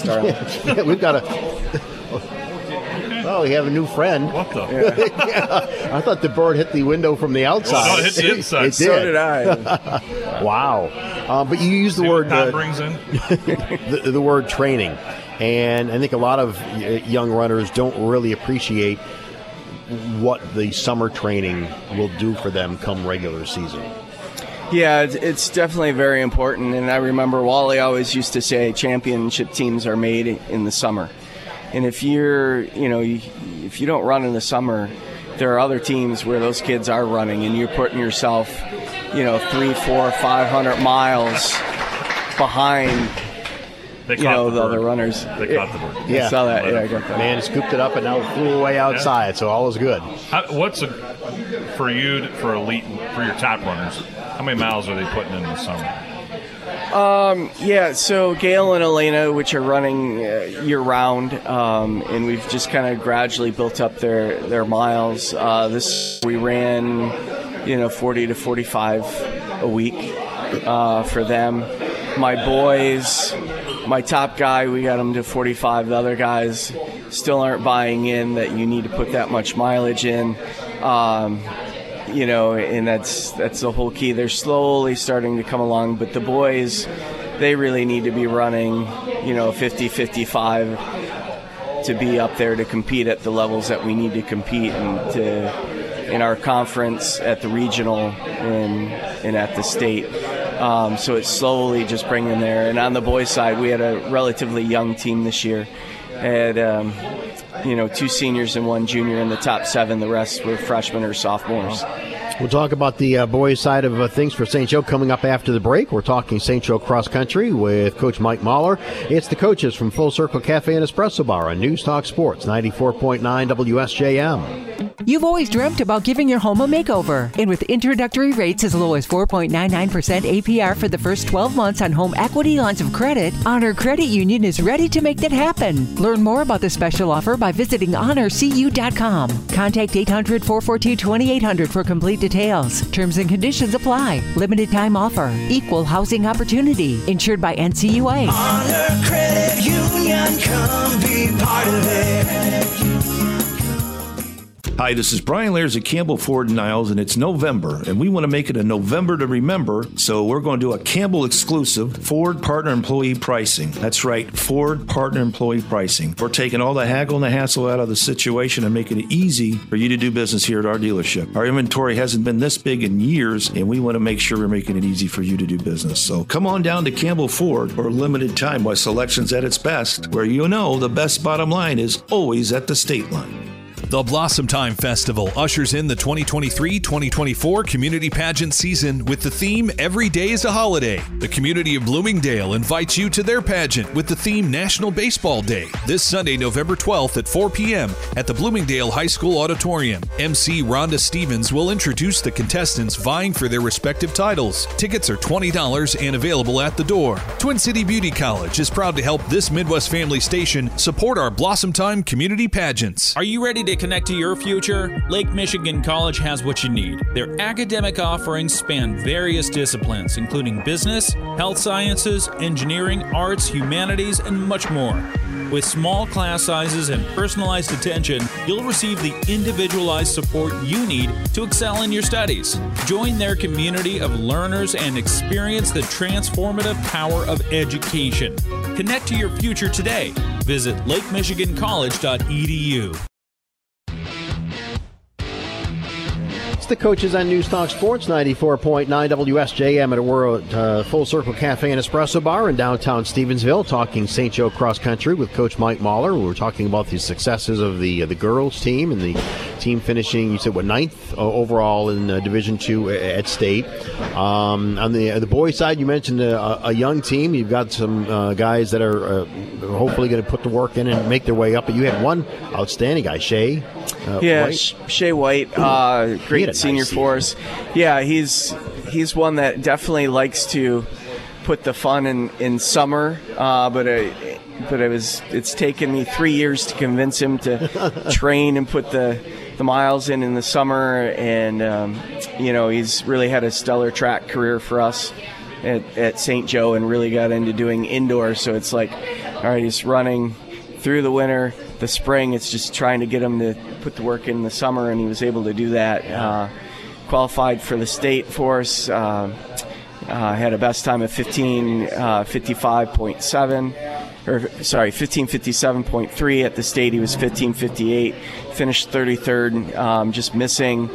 yeah, we've got a. Oh, you have a new friend. What the? Yeah. I thought the bird hit the window from the outside. Oh, no, it hit the inside. It So did. did I. wow. Uh, but you use the See word what uh, brings in. the, the word training, and I think a lot of young runners don't really appreciate what the summer training will do for them come regular season. Yeah, it's, it's definitely very important. And I remember Wally always used to say championship teams are made in the summer. And if you're, you know, if you don't run in the summer, there are other teams where those kids are running, and you're putting yourself, you know, three, four, five hundred miles behind. They you know the the other runners. They caught the bird. I saw that. Let Yeah, I got that. Man scooped it up and now it flew away outside, so all is good. How, what's a, for you for elite for your top runners? How many miles are they putting in the summer? Um, yeah, so Gail and Elena, which are running uh, year round, um, and we've just kind of gradually built up their their miles. Uh, this we ran, you know, 40 to 45 a week uh, for them. My boys, my top guy, we got him to 45. The other guys still aren't buying in that you need to put that much mileage in. Um, you know, and that's that's the whole key. They're slowly starting to come along, but the boys, they really need to be running, you know, 50, 55 to be up there to compete at the levels that we need to compete and to in our conference at the regional and and at the state. Um, so it's slowly just bringing there. And on the boys' side, we had a relatively young team this year. Had um, you know two seniors and one junior in the top seven. The rest were freshmen or sophomores. We'll talk about the uh, boys' side of uh, things for St. Joe coming up after the break. We're talking St. Joe cross country with Coach Mike Mahler. It's the coaches from Full Circle Cafe and Espresso Bar on News Talk Sports 94.9 WSJM. You've always dreamt about giving your home a makeover. And with introductory rates as low as 4.99% APR for the first 12 months on home equity lines of credit, Honor Credit Union is ready to make that happen. Learn more about the special offer by visiting honorcu.com. Contact 800 442 2800 for complete details. Terms and conditions apply. Limited time offer. Equal housing opportunity. Insured by NCUA. Honor Credit Union, come be part of it. Hi, this is Brian Lairs at Campbell Ford Niles, and it's November, and we want to make it a November to remember, so we're going to do a Campbell exclusive Ford Partner Employee Pricing. That's right, Ford Partner Employee Pricing. We're taking all the haggle and the hassle out of the situation and making it easy for you to do business here at our dealership. Our inventory hasn't been this big in years, and we want to make sure we're making it easy for you to do business. So come on down to Campbell Ford for a limited time while selection's at its best, where you know the best bottom line is always at the state line. The Blossom Time Festival ushers in the 2023 2024 community pageant season with the theme Every Day is a Holiday. The community of Bloomingdale invites you to their pageant with the theme National Baseball Day this Sunday, November 12th at 4 p.m. at the Bloomingdale High School Auditorium. MC Rhonda Stevens will introduce the contestants vying for their respective titles. Tickets are $20 and available at the door. Twin City Beauty College is proud to help this Midwest family station support our Blossom Time community pageants. Are you ready to connect to your future? Lake Michigan College has what you need. Their academic offerings span various disciplines, including business, health sciences, engineering, arts, humanities, and much more. With small class sizes and personalized attention, you'll receive the individualized support you need to excel in your studies. Join their community of learners and experience the transformative power of education. Connect to your future today. Visit lakemichigancollege.edu. the coaches on News Talk Sports 94.9 WSJM at a World uh, Full Circle Cafe and Espresso Bar in downtown Stevensville, talking St. Joe cross country with Coach Mike Mahler. We were talking about the successes of the uh, the girls team and the team finishing. You said what ninth uh, overall in uh, Division Two at state. Um, on the the boys side, you mentioned a, a young team. You've got some uh, guys that are uh, hopefully going to put the work in and make their way up. But you had one outstanding guy, Shay. Uh, yeah, White. Shea White, uh, He had a great senior season. for us. Yeah, he's he's one that definitely likes to put the fun in in summer, uh, but I, but it was it's taken me three years to convince him to train and put the the miles in in the summer, and um, you know he's really had a stellar track career for us. At, at St. Joe and really got into doing indoor. So it's like, all right, he's running through the winter, the spring. It's just trying to get him to put the work in the summer, and he was able to do that. Uh, qualified for the state for us. Uh, uh, had a best time of 15 uh, 55.7 or sorry 1557.3 at the state he was 1558 finished 33rd um, just missing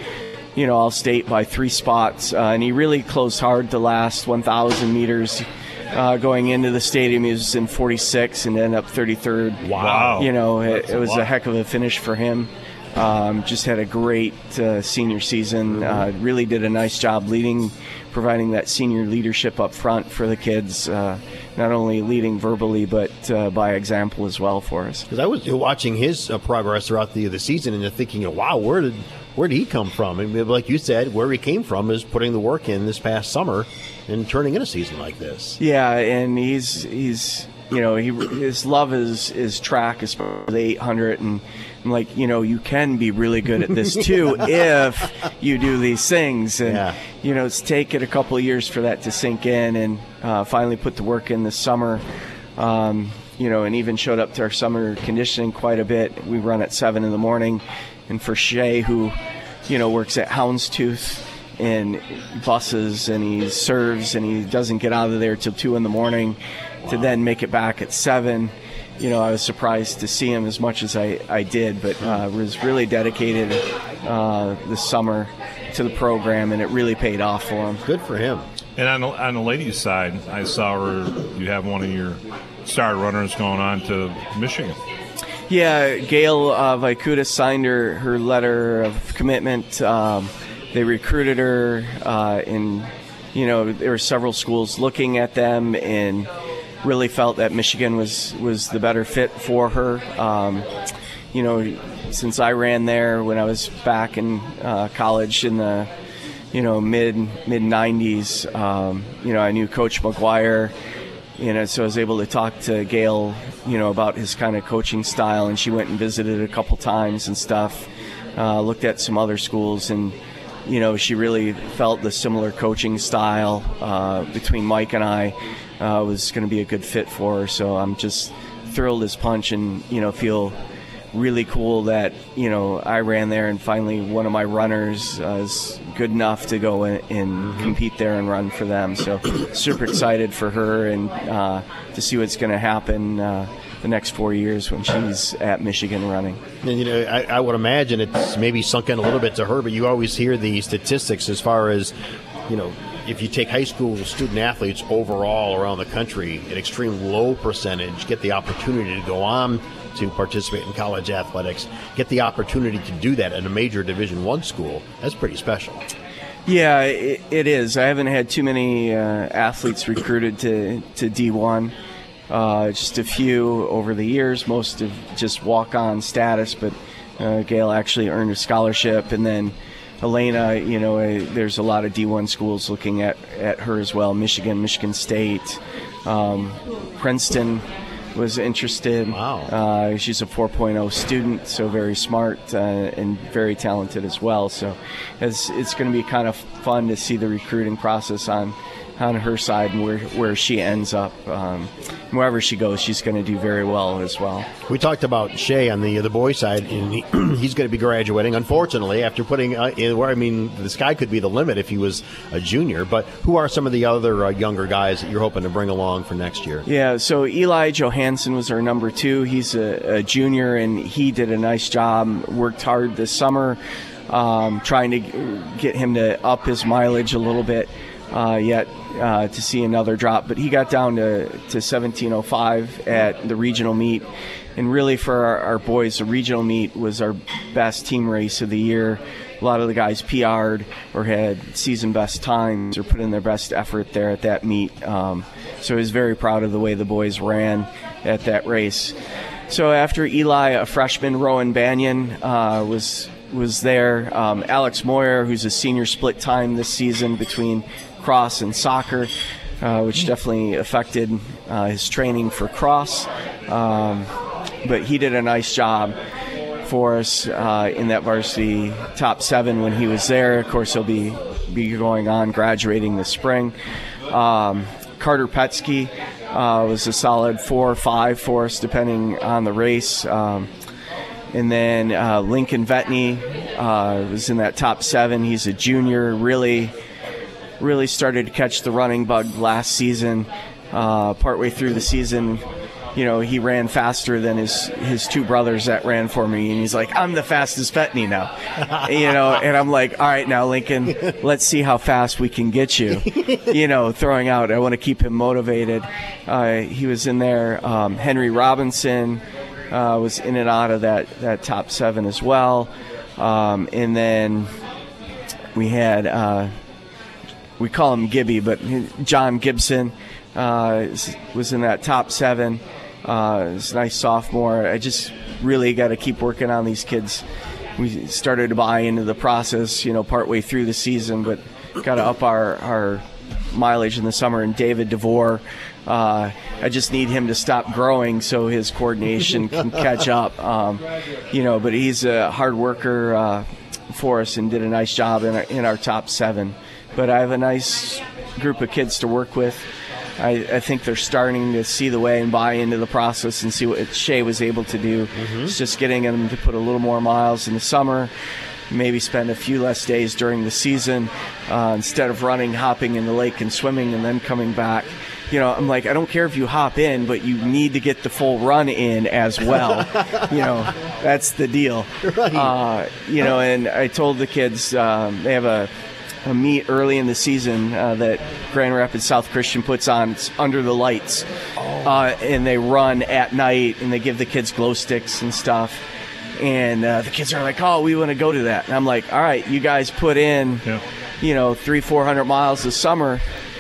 you know all state by three spots uh, and he really closed hard the last 1000 meters uh, going into the stadium he was in 46 and ended up 33rd Wow. you know it, it was a lot. heck of a finish for him um, just had a great uh, senior season. Uh, really did a nice job leading, providing that senior leadership up front for the kids. Uh, not only leading verbally, but uh, by example as well for us. Because I was watching his uh, progress throughout the the season and thinking, wow, where did where did he come from? And like you said, where he came from is putting the work in this past summer and turning in a season like this. Yeah, and he's he's you know he his love is is track, especially the 800, and I'm like you know you can be really good at this too if you do these things, and Yeah. you know it's taken a couple of years for that to sink in, and uh, finally put the work in this summer. Um, you know, and even showed up to our summer conditioning quite a bit. We run at seven in the morning, and for Shay, who, you know, works at Houndstooth and buses, and he serves, and he doesn't get out of there till two in the morning, to then make it back at seven. You know, I was surprised to see him as much as I, I did, but uh, was really dedicated uh, this summer to the program, and it really paid off for him. Good for him. And on the, on the ladies' side, I saw her. You have one of your star runners going on to Michigan. Yeah, Gail uh, Vaikuda signed her, her letter of commitment. Um, they recruited her, uh, and you know there were several schools looking at them, and really felt that Michigan was was the better fit for her. Um, you know, since I ran there when I was back in uh, college in the you know mid mid 90s, um, you know I knew Coach McGuire you know, so I was able to talk to Gail, you know, about his kind of coaching style, and she went and visited a couple times and stuff. Uh, looked at some other schools, and you know, she really felt the similar coaching style uh, between Mike and I uh, was going to be a good fit for her. So I'm just thrilled as punch, and you know, feel really cool that you know I ran there, and finally one of my runners uh, is good enough to go and compete there and run for them. So super excited for her and uh, to see what's going to happen uh, the next four years when she's at Michigan running. And you know, I, I would imagine it's maybe sunk in a little bit to her, but you always hear the statistics as far as, you know, if you take high school student athletes overall around the country, an extreme low percentage get the opportunity to go on to participate in college athletics, get the opportunity to do that at a major Division One school. That's pretty special. Yeah, it, it is. I haven't had too many uh, athletes recruited to, to D1. Uh, just a few over the years, most of just walk on status, but uh, Gail actually earned a scholarship. And then Elena, you know, uh, there's a lot of D1 schools looking at, at her as well Michigan, Michigan State, um, Princeton was interested. Wow. Uh, she's a 4.0 student, so very smart uh, and very talented as well. So it's, it's going to be kind of fun to see the recruiting process on on her side and where, where she ends up. Um, wherever she goes, she's going to do very well as well. We talked about Shay on the the boy side, and he, he's going to be graduating. Unfortunately, after putting uh, in where I mean, the sky could be the limit if he was a junior. But who are some of the other uh, younger guys that you're hoping to bring along for next year? Yeah, so Eli Johansson was our number two. He's a, a junior, and he did a nice job. Worked hard this summer, um, trying to get him to up his mileage a little bit. Uh, yet uh, to see another drop, but he got down to, to 1705 at the regional meet, and really for our, our boys, the regional meet was our best team race of the year. A lot of the guys PR'd or had season best times or put in their best effort there at that meet. Um, so I was very proud of the way the boys ran at that race. So after Eli, a freshman, Rowan Banyan, uh, was was there. Um, Alex Moyer, who's a senior split time this season between cross and soccer, uh, which definitely affected uh, his training for cross. Um, but he did a nice job for us uh, in that varsity top seven when he was there. Of course, he'll be be going on graduating this spring. Um, Carter Petsky uh, was a solid four or five for us, depending on the race. Um, and then uh, Lincoln Vetney uh, was in that top seven. He's a junior, really, really started to catch the running bug last season. Uh, partway through the season, you know, he ran faster than his his two brothers that ran for me, and he's like, "I'm the fastest Vetney now," you know, and I'm like, "All right, now Lincoln, let's see how fast we can get you," you know, throwing out. I want to keep him motivated. Uh, he was in there. Um, Henry Robinson uh, was in and out of that that top seven as well, um, and then we had uh, we call him Gibby, but John Gibson uh, was in that top seven. Uh, he's a nice sophomore. I just really got to keep working on these kids. We started to buy into the process, you know, partway through the season, but got to up our, our mileage in the summer. And David DeVore, uh, I just need him to stop growing so his coordination can catch up. Um, you know, but he's a hard worker uh, for us and did a nice job in our, in our top seven. But I have a nice group of kids to work with. I, I, think they're starting to see the way and buy into the process and see what Shea was able to do. Mm-hmm. It's just getting them to put a little more miles in the summer, maybe spend a few less days during the season uh, instead of running, hopping in the lake and swimming and then coming back. You know, I'm like, I don't care if you hop in, but you need to get the full run in as well. you know, that's the deal. Right. Uh, you know, and I told the kids um, they have a a meet early in the season uh, that Grand Rapids South Christian puts on. It's under the lights, uh, and they run at night, and they give the kids glow sticks and stuff. And uh, the kids are like, "Oh, we want to go to that." And I'm like, "All right, you guys put in, Yeah. you know, three, four hundred miles this summer.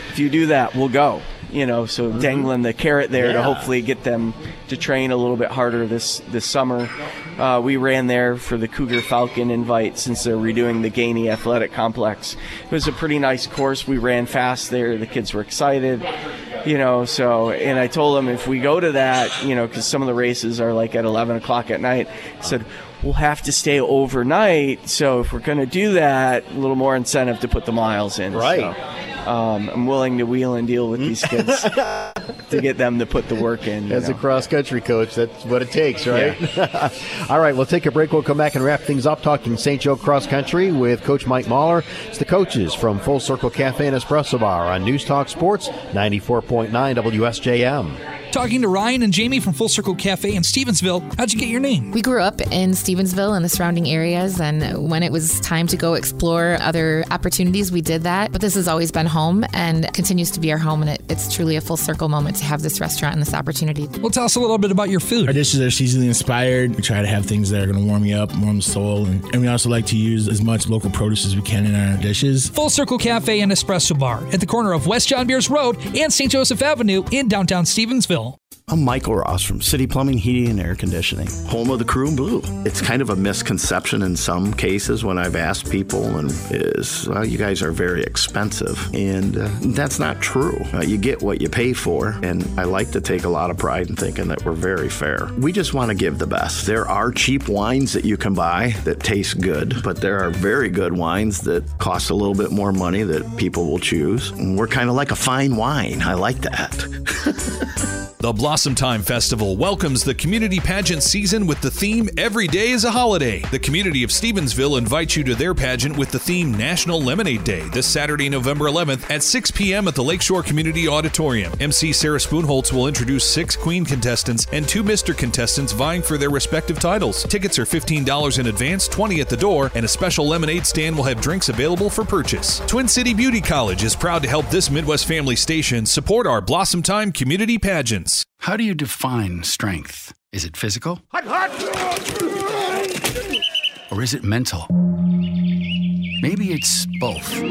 If you do that, we'll go." You know, so dangling the carrot there to hopefully get them to train a little bit harder this this summer. Uh, we ran there for the Cougar Falcon invite since they're redoing the Gainey Athletic Complex. It was a pretty nice course. We ran fast there. The kids were excited, you know. So, and I told them if we go to that, you know, because some of the races are like at 11 o'clock at night. I said we'll have to stay overnight. So if we're going to do that, a little more incentive to put the miles in. Right. So, um, I'm willing to wheel and deal with these kids to get them to put the work in. As a cross country coach, that's what it takes, right? All right, we'll take a break. We'll come back and wrap things up talking St. Joe cross country with Coach Mike Mahler. It's the coaches from Full Circle Cafe and Espresso Bar on News Talk Sports 94.9 WSJM. Talking to Ryan and Jamie from Full Circle Cafe in Stevensville. How'd you get your name? We grew up in Stevensville and the surrounding areas, and when it was time to go explore other opportunities, we did that. But this has always been home and continues to be our home, and it, it's truly a full circle moment to have this restaurant and this opportunity. Well, tell us a little bit about your food. Our dishes are seasonally inspired. We try to have things that are going to warm you up, warm the soul, and, and we also like to use as much local produce as we can in our dishes. Full Circle Cafe and Espresso Bar at the corner of West John Beers Road and St. Joseph Avenue in downtown Stevensville. I'm Michael Ross from City Plumbing, Heating, and Air Conditioning, home of the crew in blue. It's kind of a misconception in some cases when I've asked people, and is, well, you guys are very expensive. And uh, that's not true. Uh, you get what you pay for, and I like to take a lot of pride in thinking that we're very fair. We just want to give the best. There are cheap wines that you can buy that taste good, but there are very good wines that cost a little bit more money that people will choose. And we're kind of like a fine wine. I like that. The Blossom Time Festival welcomes the community pageant season with the theme Every Day is a Holiday. The community of Stevensville invites you to their pageant with the theme National Lemonade Day this Saturday, November 11th at 6 p.m. at the Lakeshore Community Auditorium. MC Sarah Spoonholtz will introduce six Queen contestants and two Mr. contestants vying for their respective titles. Tickets are $15 in advance, 20 at the door, and a special lemonade stand will have drinks available for purchase. Twin City Beauty College is proud to help this Midwest family station support our Blossom Time community pageants. How do you define strength? Is it physical? Or is it mental? Maybe it's both.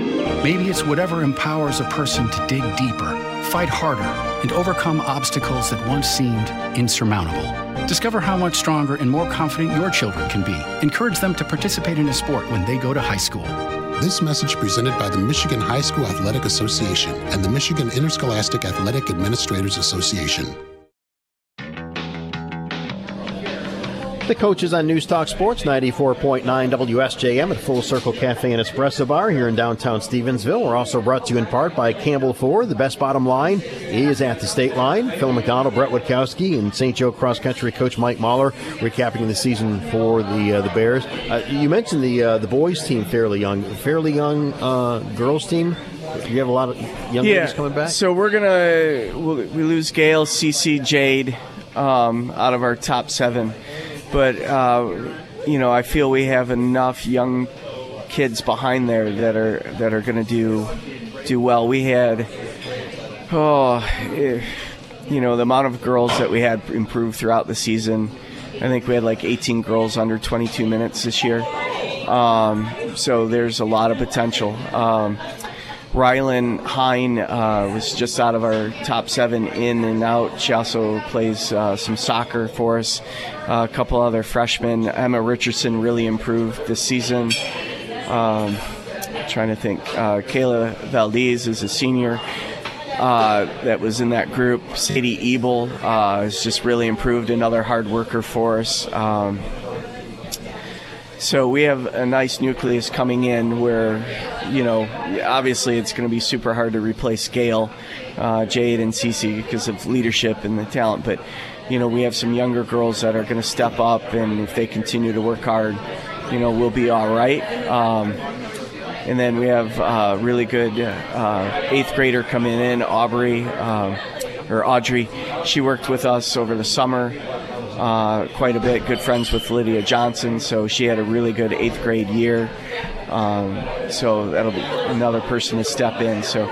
Maybe it's whatever empowers a person to dig deeper, fight harder, and overcome obstacles that once seemed insurmountable. Discover how much stronger and more confident your children can be. Encourage them to participate in a sport when they go to high school. This message presented by the Michigan High School Athletic Association and the Michigan Interscholastic Athletic Administrators Association. The coaches on News Talk Sports 94.9 WSJM at Full Circle Cafe and Espresso Bar here in downtown Stevensville. We're also brought to you in part by Campbell Ford. The best bottom line is at the state line. Phil McDonald, Brett Witkowski, and St. Joe cross country coach Mike Mahler recapping the season for the uh, the Bears. Uh, you mentioned the uh, the boys team fairly young, fairly young uh, girls team. You have a lot of young ladies coming back. So we're gonna we'll, we lose Gail, CC, Jade um, out of our top seven, but uh, you know I feel we have enough young kids behind there that are that are going to do do well. We had oh, eh, you know the amount of girls that we had improved throughout the season. I think we had like 18 girls under 22 minutes this year. Um, so there's a lot of potential. Um, Rylan Hine uh, was just out of our top seven in and out. She also plays uh, some soccer for us. Uh, a couple other freshmen. Emma Richardson really improved this season. Um, trying to think. Uh, Kayla Valdez is a senior. Uh, that was in that group. Sadie Ebel uh, has just really improved, another hard worker for us. Um, so we have a nice nucleus coming in where, you know, obviously it's going to be super hard to replace Gail, uh, Jade, and Cece because of leadership and the talent. But, you know, we have some younger girls that are going to step up, and if they continue to work hard, you know, we'll be all right. Um, and then we have uh, really good uh, eighth grader coming in, Aubrey um, or Audrey. She worked with us over the summer uh, quite a bit. Good friends with Lydia Johnson, so she had a really good eighth grade year. Um, so that'll be another person to step in. So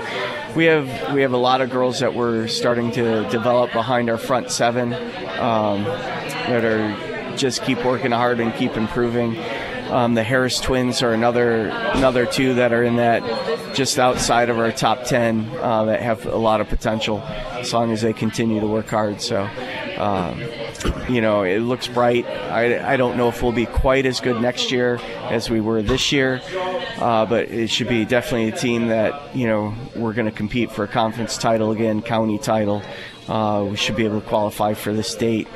we have we have a lot of girls that we're starting to develop behind our front seven um, that are just keep working hard and keep improving. Um, the Harris twins are another another two that are in that just outside of our top ten uh, that have a lot of potential as long as they continue to work hard. So. Um, you know, it looks bright. I, I don't know if we'll be quite as good next year as we were this year, uh, but it should be definitely a team that, you know, we're going to compete for a conference title again, county title. Uh, we should be able to qualify for the state.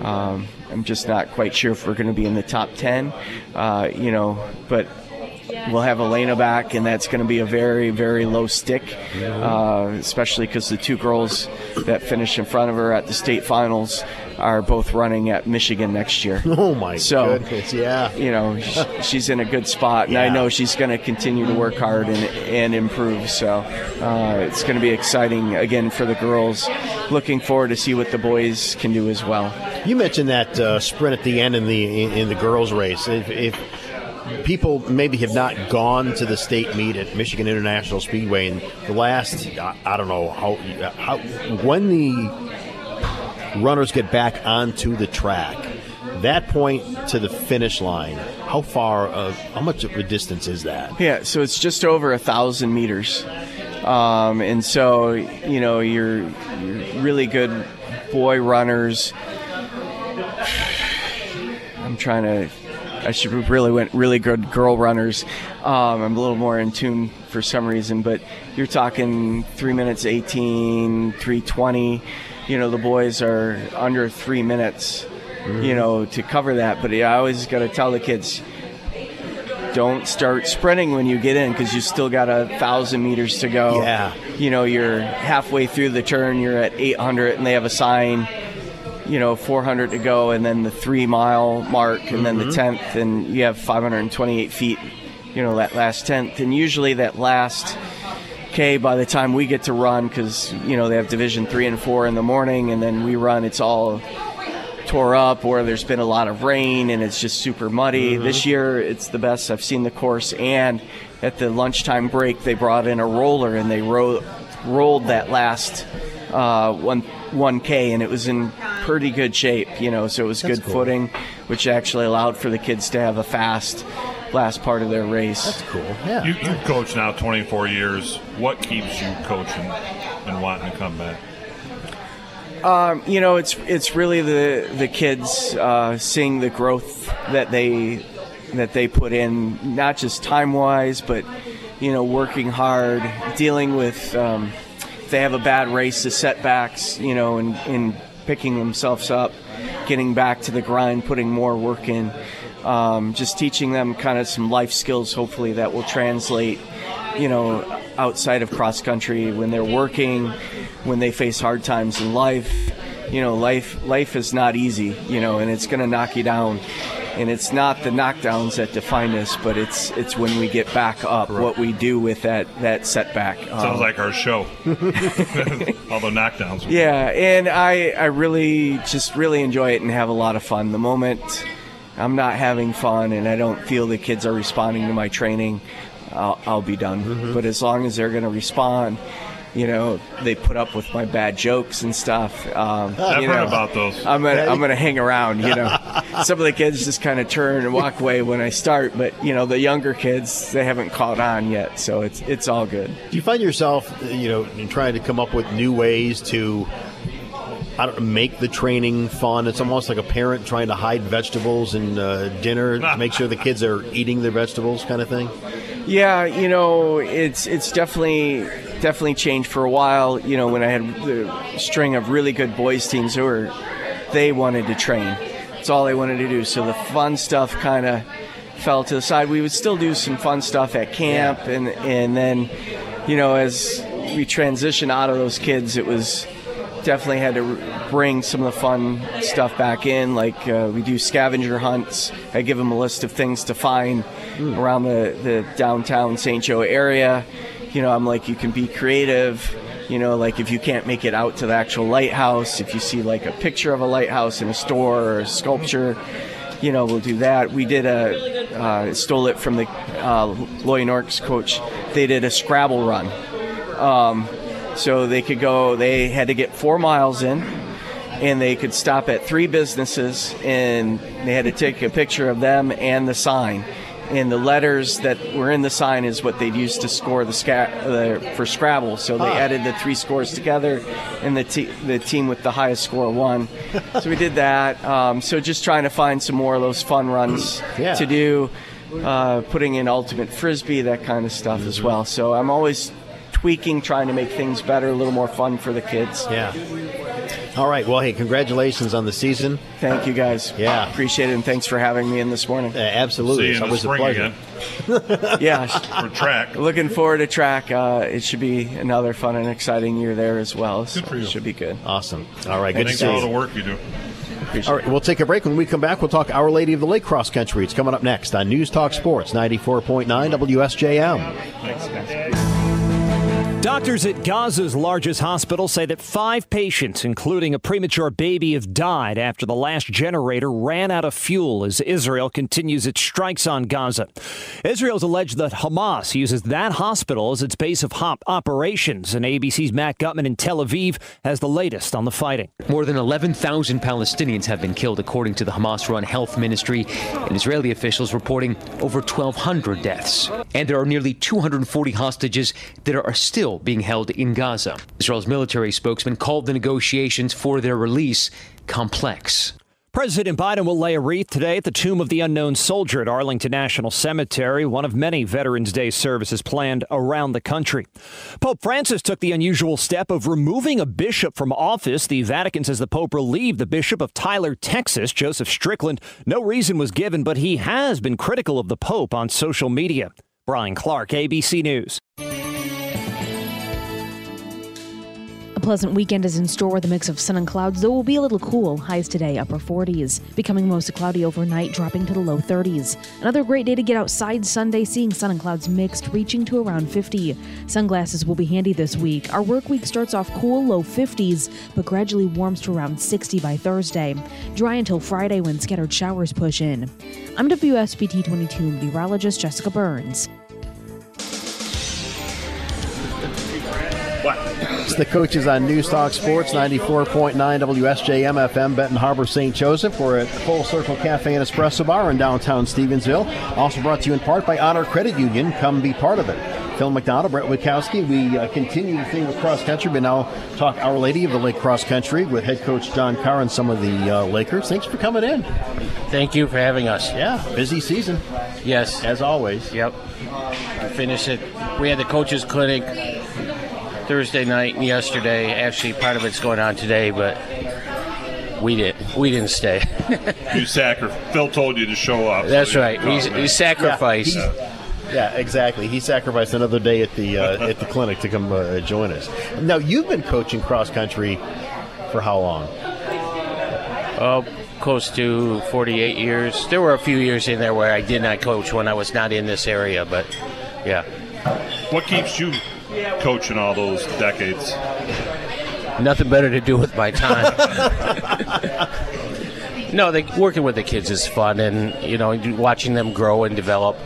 Um, I'm just not quite sure if we're going to be in the top 10, uh, you know, but we'll have Elena back, and that's going to be a very, very low stick, uh, especially because the two girls that finished in front of her at the state finals are both running at Michigan next year. Oh my so, goodness! Yeah, you know she's in a good spot, and I know she's going to continue to work hard and, and improve. So uh, it's going to be exciting again for the girls. Looking forward to see what the boys can do as well. You mentioned that uh, sprint at the end in the in, in the girls' race. If, if people maybe have not gone to the state meet at Michigan International Speedway in the last, I, I don't know how, how when the runners get back onto the track, that point to the finish line, how far of how much of a distance is that? Yeah, so it's just over a thousand meters, um, and so you know you're, you're really good boy runners. I'm trying to. I should have really went really good girl runners. Um, I'm a little more in tune for some reason, but you're talking three minutes 18, 320. You know the boys are under three minutes. You know to cover that, but I always got to tell the kids don't start sprinting when you get in because you still got a thousand meters to go. Yeah. You know, you're halfway through the turn, you're at 800, and they have a sign, you know, 400 to go, and then the three mile mark, and then the Mhm. 10th, and you have 528 feet, you know, that last 10th. And usually that last K by the time we get to run, because, you know, they have Division 3 and 4 in the morning, and then we run, it's all tore up or there's been a lot of rain and it's just super muddy. Mhm. This year it's the best I've seen the course and at the lunchtime break they brought in a roller and they ro- rolled that last uh, one 1k and it was in pretty good shape, you know, so it was That's good cool. footing which actually allowed for the kids to have a fast last part of their race. That's cool. Yeah. You, you've coached now 24 years. What keeps you coaching and wanting to come back? Um, you know, it's it's really the the kids uh, seeing the growth that they that they put in, not just time wise, but you know, working hard, dealing with um, if they have a bad race, the setbacks, you know, and, and picking themselves up. getting back to the grind, putting more work in, um, just teaching them kind of some life skills, hopefully that will translate, you know, outside of cross country when they're working, when they face hard times in life. You know, life life is not easy, you know, and it's going to knock you down. And it's not the knockdowns that define us, but it's it's when we get back up, what we do with that that setback. Sounds Um, like our show. All the knockdowns. yeah, and I I really just really enjoy it and have a lot of fun. The moment I'm not having fun and I don't feel the kids are responding to my training, I'll, I'll be done. But as long as they're going to respond, you know, they put up with my bad jokes and stuff. Um, I've you heard know, about those. I'm gonna I'm gonna hang around. You know, some of the kids just kind of turn and walk away when I start, but you know, the younger kids they haven't caught on yet, so it's it's all good. Do you find yourself, you know, trying to come up with new ways to, I don't make the training fun? It's almost like a parent trying to hide vegetables in uh, dinner to make sure the kids are eating their vegetables, kind of thing. Yeah, you know, it's it's definitely definitely changed for a while. You know, when I had the string of really good boys teams who were they wanted to train. That's all they wanted to do. So the fun stuff kind of fell to the side. We would still do some fun stuff at camp, and and then, you know, as we transitioned out of those kids, it was definitely had to bring some of the fun stuff back in. Like uh, we do scavenger hunts. I give them a list of things to find around the, the downtown St. Joe area. You know, I'm like, you can be creative. You know, like if you can't make it out to the actual lighthouse, if you see like a picture of a lighthouse in a store or a sculpture, you know, we'll do that. We did a, uh, stole it from the uh, Loy Norrix coach. They did a Scrabble run. Um, so they could go, they had to get four miles in, and they could stop at three businesses, and they had to take a picture of them and the sign. And the letters that were in the sign is what they'd use to score the, sca- uh, for Scrabble. So they added the three scores together, and the, te- the team with the highest score won. so we did that. Um, so just trying to find some more of those fun runs Yeah. to do, uh, putting in ultimate frisbee, that kind of stuff as well. So I'm always tweaking, trying to make things better, a little more fun for the kids. Yeah. All right. Well, hey, congratulations on the season. Thank you guys. Yeah. Appreciate it, and thanks for having me in this morning. absolutely. See you in It's the a spring pleasure. again. yeah. For track. Looking forward to track. Uh, it should be another fun and exciting year there as well. So It should be good. Awesome. All right. Good to Thanks see for all you. the work you do. All right, we'll take a break. When we come back, we'll talk Our Lady of the Lake Cross Country. It's coming up next on News Talk Sports 94.9 WSJM. Doctors at Gaza's largest hospital say that five patients, including a premature baby, have died after the last generator ran out of fuel as Israel continues its strikes on Gaza. Israel's alleged that Hamas uses that hospital as its base of operations, and ABC's Matt Gutman in Tel Aviv has the latest on the fighting. More than 11,000 Palestinians have been killed, according to the Hamas run health ministry, and Israeli officials reporting over 1,200 deaths. And there are nearly 240 hostages that are still being held in Gaza. Israel's military spokesman called the negotiations for their release complex. President Biden will lay a wreath today at the Tomb of the Unknown Soldier at Arlington National Cemetery, one of many Veterans Day services planned around the country. Pope Francis took the unusual step of removing a bishop from office. The Vatican says the Pope relieved the Bishop of Tyler, Texas, Joseph Strickland. No reason was given, but he has been critical of the Pope on social media. Brian Clark, ABC News. Pleasant weekend is in store with a mix of sun and clouds, though it will be a little cool. Highs today, upper 40s. Becoming mostly cloudy overnight, dropping to the low 30s. Another great day to get outside Sunday, seeing sun and clouds mixed, reaching to around 50. Sunglasses will be handy this week. Our work week starts off cool, low 50s, but gradually warms to around 60 by Thursday. Dry until Friday when scattered showers push in. I'm WSBT 22 meteorologist Jessica Burns. The coaches on News Talk Sports 94.9 WSJM FM, Benton Harbor, St. Joseph. We're at Full Circle Cafe and Espresso Bar in downtown Stevensville. Also brought to you in part by Honor Credit Union. Come be part of it. Phil McDonald, Brett Witkowski. We uh, continue the thing with cross country, but now talk Our Lady of the Lake Cross Country with head coach John Carr and some of the uh, Lakers. Thanks for coming in. Thank you for having us. Yeah, busy season. Yes. As always. Yep. I finished it. We had the coaches clinic Thursday night and yesterday. Actually, part of it's going on today, but we didn't. We didn't stay. You sacri- Phil told you to show up. That's you right. He's, he sacrificed. Yeah, exactly. He sacrificed another day at the uh, at the clinic to come uh, join us. Now you've been coaching cross country for how long? Oh, close to 48 years. There were a few years in there where I did not coach when I was not in this area, but yeah. What keeps you coaching all those decades? Nothing better to do with my time. no, they, working with the kids is fun, and you know, watching them grow and develop,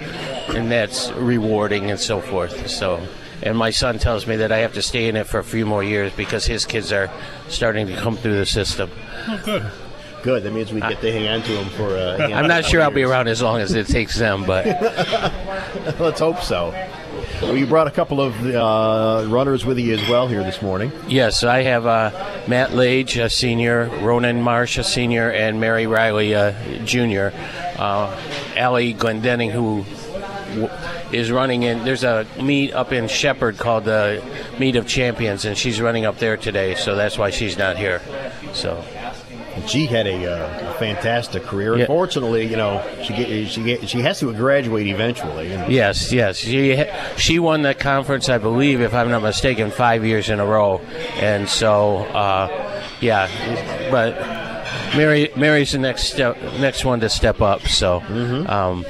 and that's rewarding and so forth. So, and my son tells me that I have to stay in it for a few more years because his kids are starting to come through the system. Oh, good. Good. That means we get to hang on to him for. Uh, a I'm not sure I'll be around as long as it takes them, but Let's hope so. Well, you brought a couple of uh, runners with you as well here this morning. Yes, I have uh, Matt Lage, a senior, Ronan Marsh, a senior, and Mary Riley, a junior. Uh, Allie Glendenning, who is running in. There's a meet up in Shepherd called the Meet of Champions, and she's running up there today, so that's why she's not here. So. And she had a, uh, a fantastic career. Yeah. Unfortunately, you know, she get, she get, she has to graduate eventually. And Yes, yes. She she won the conference, I believe, if I'm not mistaken, five years in a row, and so uh, yeah. But Mary Mary's the next step, next one to step up. So, um,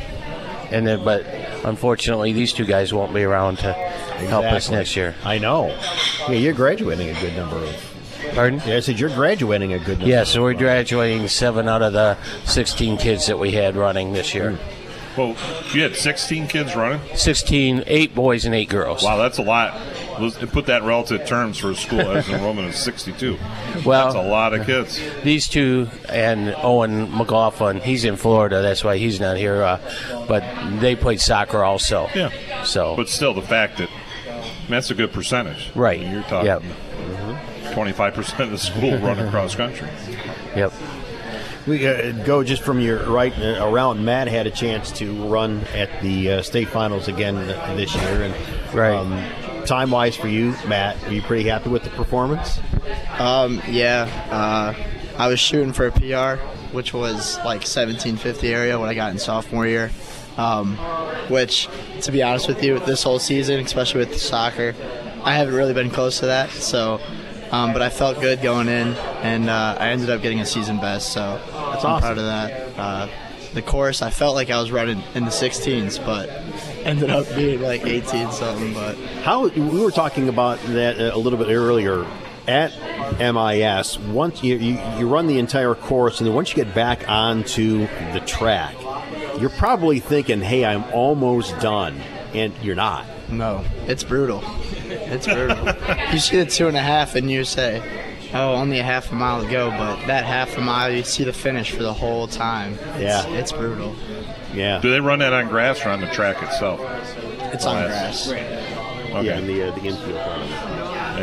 and then but unfortunately, these two guys won't be around to help us next year. I know. Yeah, you're graduating a good number of. Pardon? Yeah, I said you're graduating a good number. Yeah, so we're graduating seven out of the 16 kids that we had running this year. Well, you had 16 kids running. 16, eight boys and eight girls. Wow, that's a lot. Let's put that in relative terms for a school as enrollment is 62. Well, that's a lot of kids. These two and Owen McLaughlin, he's in Florida, that's why he's not here. Uh, but they played soccer also. Yeah. So, But still, the fact that I mean, that's a good percentage. Right. I mean, you're talking Yep. 25% of the school run across country. Yep. We uh, go just from your right uh, around. Matt had a chance to run at the uh, state finals again this year, and right. Um, time wise for you, Matt, are you pretty happy with the performance? Um, yeah, uh, I was shooting for a PR, which was like 1750 area when I got in sophomore year. Um, which, to be honest with you, this whole season, especially with soccer, I haven't really been close to that. So, um, but I felt good going in, and uh, I ended up getting a season best. So That's I'm awesome. proud of that. Uh, the course, I felt like I was running in the 16s, but ended up being like 18 something. But How we were talking about that a little bit earlier at MIS. Once you, you you run the entire course, and then once you get back onto the track, you're probably thinking, "Hey, I'm almost done," and you're not. No, it's brutal. It's brutal. you see the two and a half, and you say, "Oh, only a half a mile to go," but that half a mile, you see the finish for the whole time. It's, Yeah. it's brutal. Yeah. Do they run that on grass or on the track itself? It's on grass. Okay. Yeah, in the uh, the infield part of it.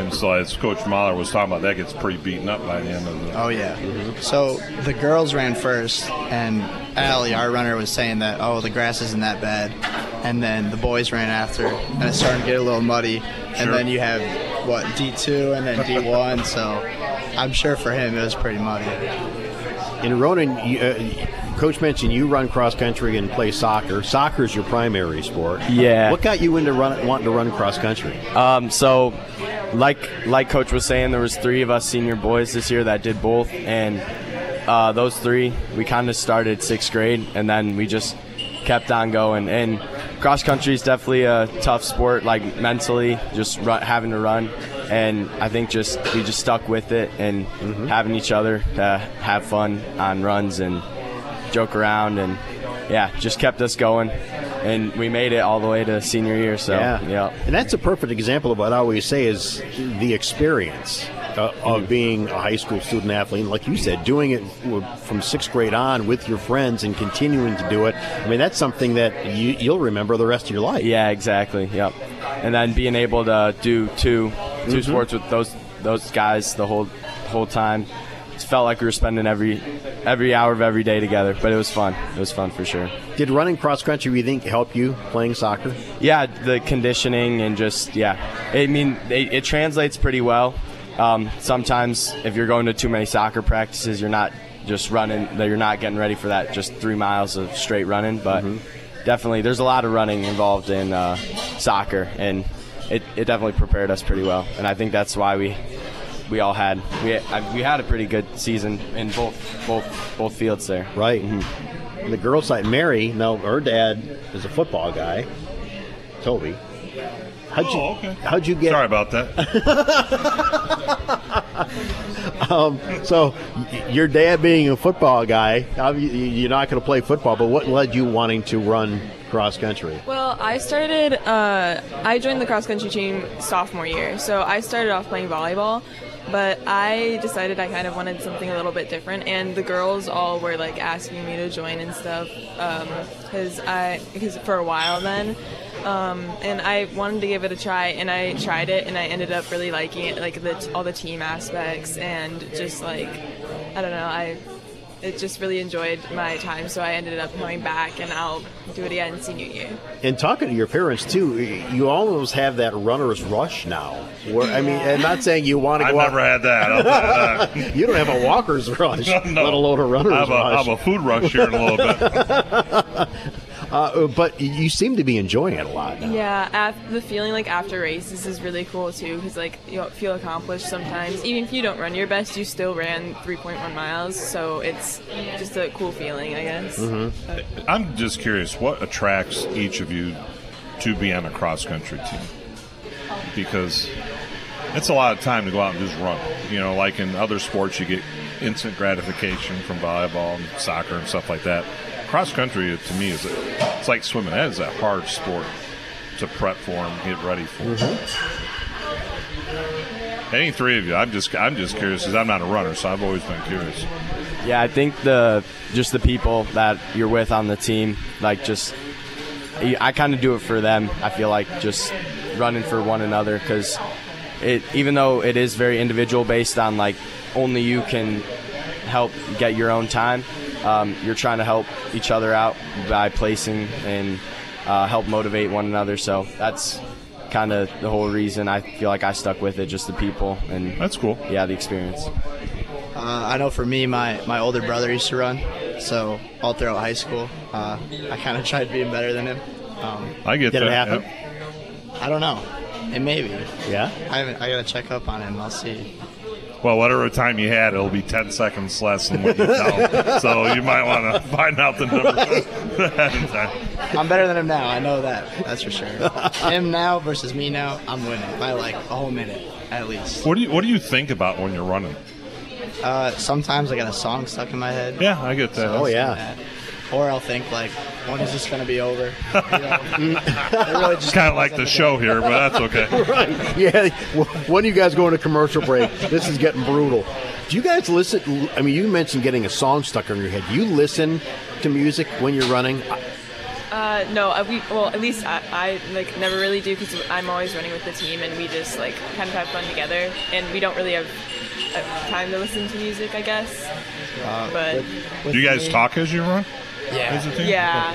And so, as Coach Mahler was talking about, that gets pretty beaten up by the end of the. Oh yeah. So the girls ran first, and Allie, our runner, was saying that oh the grass isn't that bad, and then the boys ran after, and it's starting to get a little muddy, and Sure. then you have what D two and then D one, so I'm sure for him it was pretty muddy. In Ronan, you, uh, Coach mentioned you run cross country and play soccer. Soccer is your primary sport. Yeah. What got you into run, wanting to run cross country? Um, so, like like Coach was saying, there was three of us senior boys this year that did both, and uh, those three we kind of started sixth grade, and then we just kept on going. And cross country is definitely a tough sport, like mentally, just run, having to run. And I think just we just stuck with it and having each other to have fun on runs and joke around and yeah, just kept us going. And we made it all the way to senior year. So yeah. yeah. And that's a perfect example of what I always say is the experience uh, of being a high school student athlete. Like you said, doing it from sixth grade on with your friends and continuing to do it. I mean, that's something that you, you'll remember the rest of your life. Yeah, exactly. Yep. And then being able to do two 2 Mhm. sports with those those guys the whole whole time. Felt like we were spending every every hour of every day together, but it was fun. It was fun for sure. Did running cross country, you think, help you playing soccer? Yeah, the conditioning and just yeah. I mean, it, it translates pretty well. um, sometimes if you're going to too many soccer practices, you're not just running. that You're not getting ready for that just three miles of straight running. But definitely, there's a lot of running involved in uh, soccer, and it, it definitely prepared us pretty well. And I think that's why we we all had we I, we had a pretty good season in both both both fields there. Right. The girls' side, Mary. No, her dad is a football guy. Toby. How'd you? Oh, okay. How'd you get? Sorry about that. um, so, your dad being a football guy, you're not going to play football. But what led you wanting to run cross country? Well, I started. Uh, I joined the cross country team sophomore year, so I started off playing volleyball. But I decided I kind of wanted something a little bit different, and the girls all were like asking me to join and stuff, because I because for a while then, um, and I wanted to give it a try, and I tried it, and I ended up really liking it, like the all the team aspects, and just like I don't know, I it just really enjoyed my time, so I ended up coming back, and I'll do it again senior year. And talking to your parents too, you almost have that runner's rush now. Where I mean, and not saying you want to I've go. never had that. I'll tell you that. you don't have a walker's rush, No. let alone a runner's I have a, I rush. have a food rush here in a little bit. Uh, uh, but you seem to be enjoying it a lot. Now. Yeah, af the feeling like after races is really cool too, because like you feel accomplished sometimes. Even if you don't run your best, you still ran 3.1 miles, so it's just a cool feeling, I guess. But- I'm just curious, what attracts each of you to be on a cross country team? Because it's a lot of time to go out and just run. You know, like in other sports, you get instant gratification from volleyball and soccer and stuff like that. Cross country, to me, is a, it's like swimming. That is a hard sport to prep for and get ready for. Mm-hmm. Any three of you, I'm just I'm just curious because I'm not a runner, so I've always been curious. Yeah, I think the just the people that you're with on the team, like just I kind of do it for them. I feel like just running for one another because it even though it is very individual based on like only you can help get your own time. Um, you're trying to help each other out by placing and uh, help motivate one another. So that's kind of the whole reason I feel like I stuck with it. Just the people and that's cool. Yeah, the experience. Uh, I know for me, my, my older brother used to run, so all throughout high school, uh, I kind of tried being better than him. Um, I get Did it that. happen? I don't know. It may be. Yeah. I haven't. I gotta check up on him. I'll see. Well, whatever time you had, it'll be 10 seconds less than what you tell. so you might want to find out the number ahead. I'm better than him now. I know that. That's for sure. him now versus me now, I'm winning by like a whole minute at least. What do you What do you think about when you're running? Uh, sometimes I got a song stuck in my head. Yeah, I get that. So Oh, yeah. that. Or I'll think like, when is this gonna be over? You know? It really It's just kind of like on the day. show here, but that's okay. right. Yeah. Well, When you guys going to commercial break, this is getting brutal. Do you guys listen? I mean, you mentioned getting a song stuck in your head. Do you listen to music when you're running? Uh, no, uh, we well at least I, I like never really do because I'm always running with the team and we just like kind of have fun together and we don't really have uh, time to listen to music, I guess. but Do you guys talk as you run? Yeah. As a team? Yeah.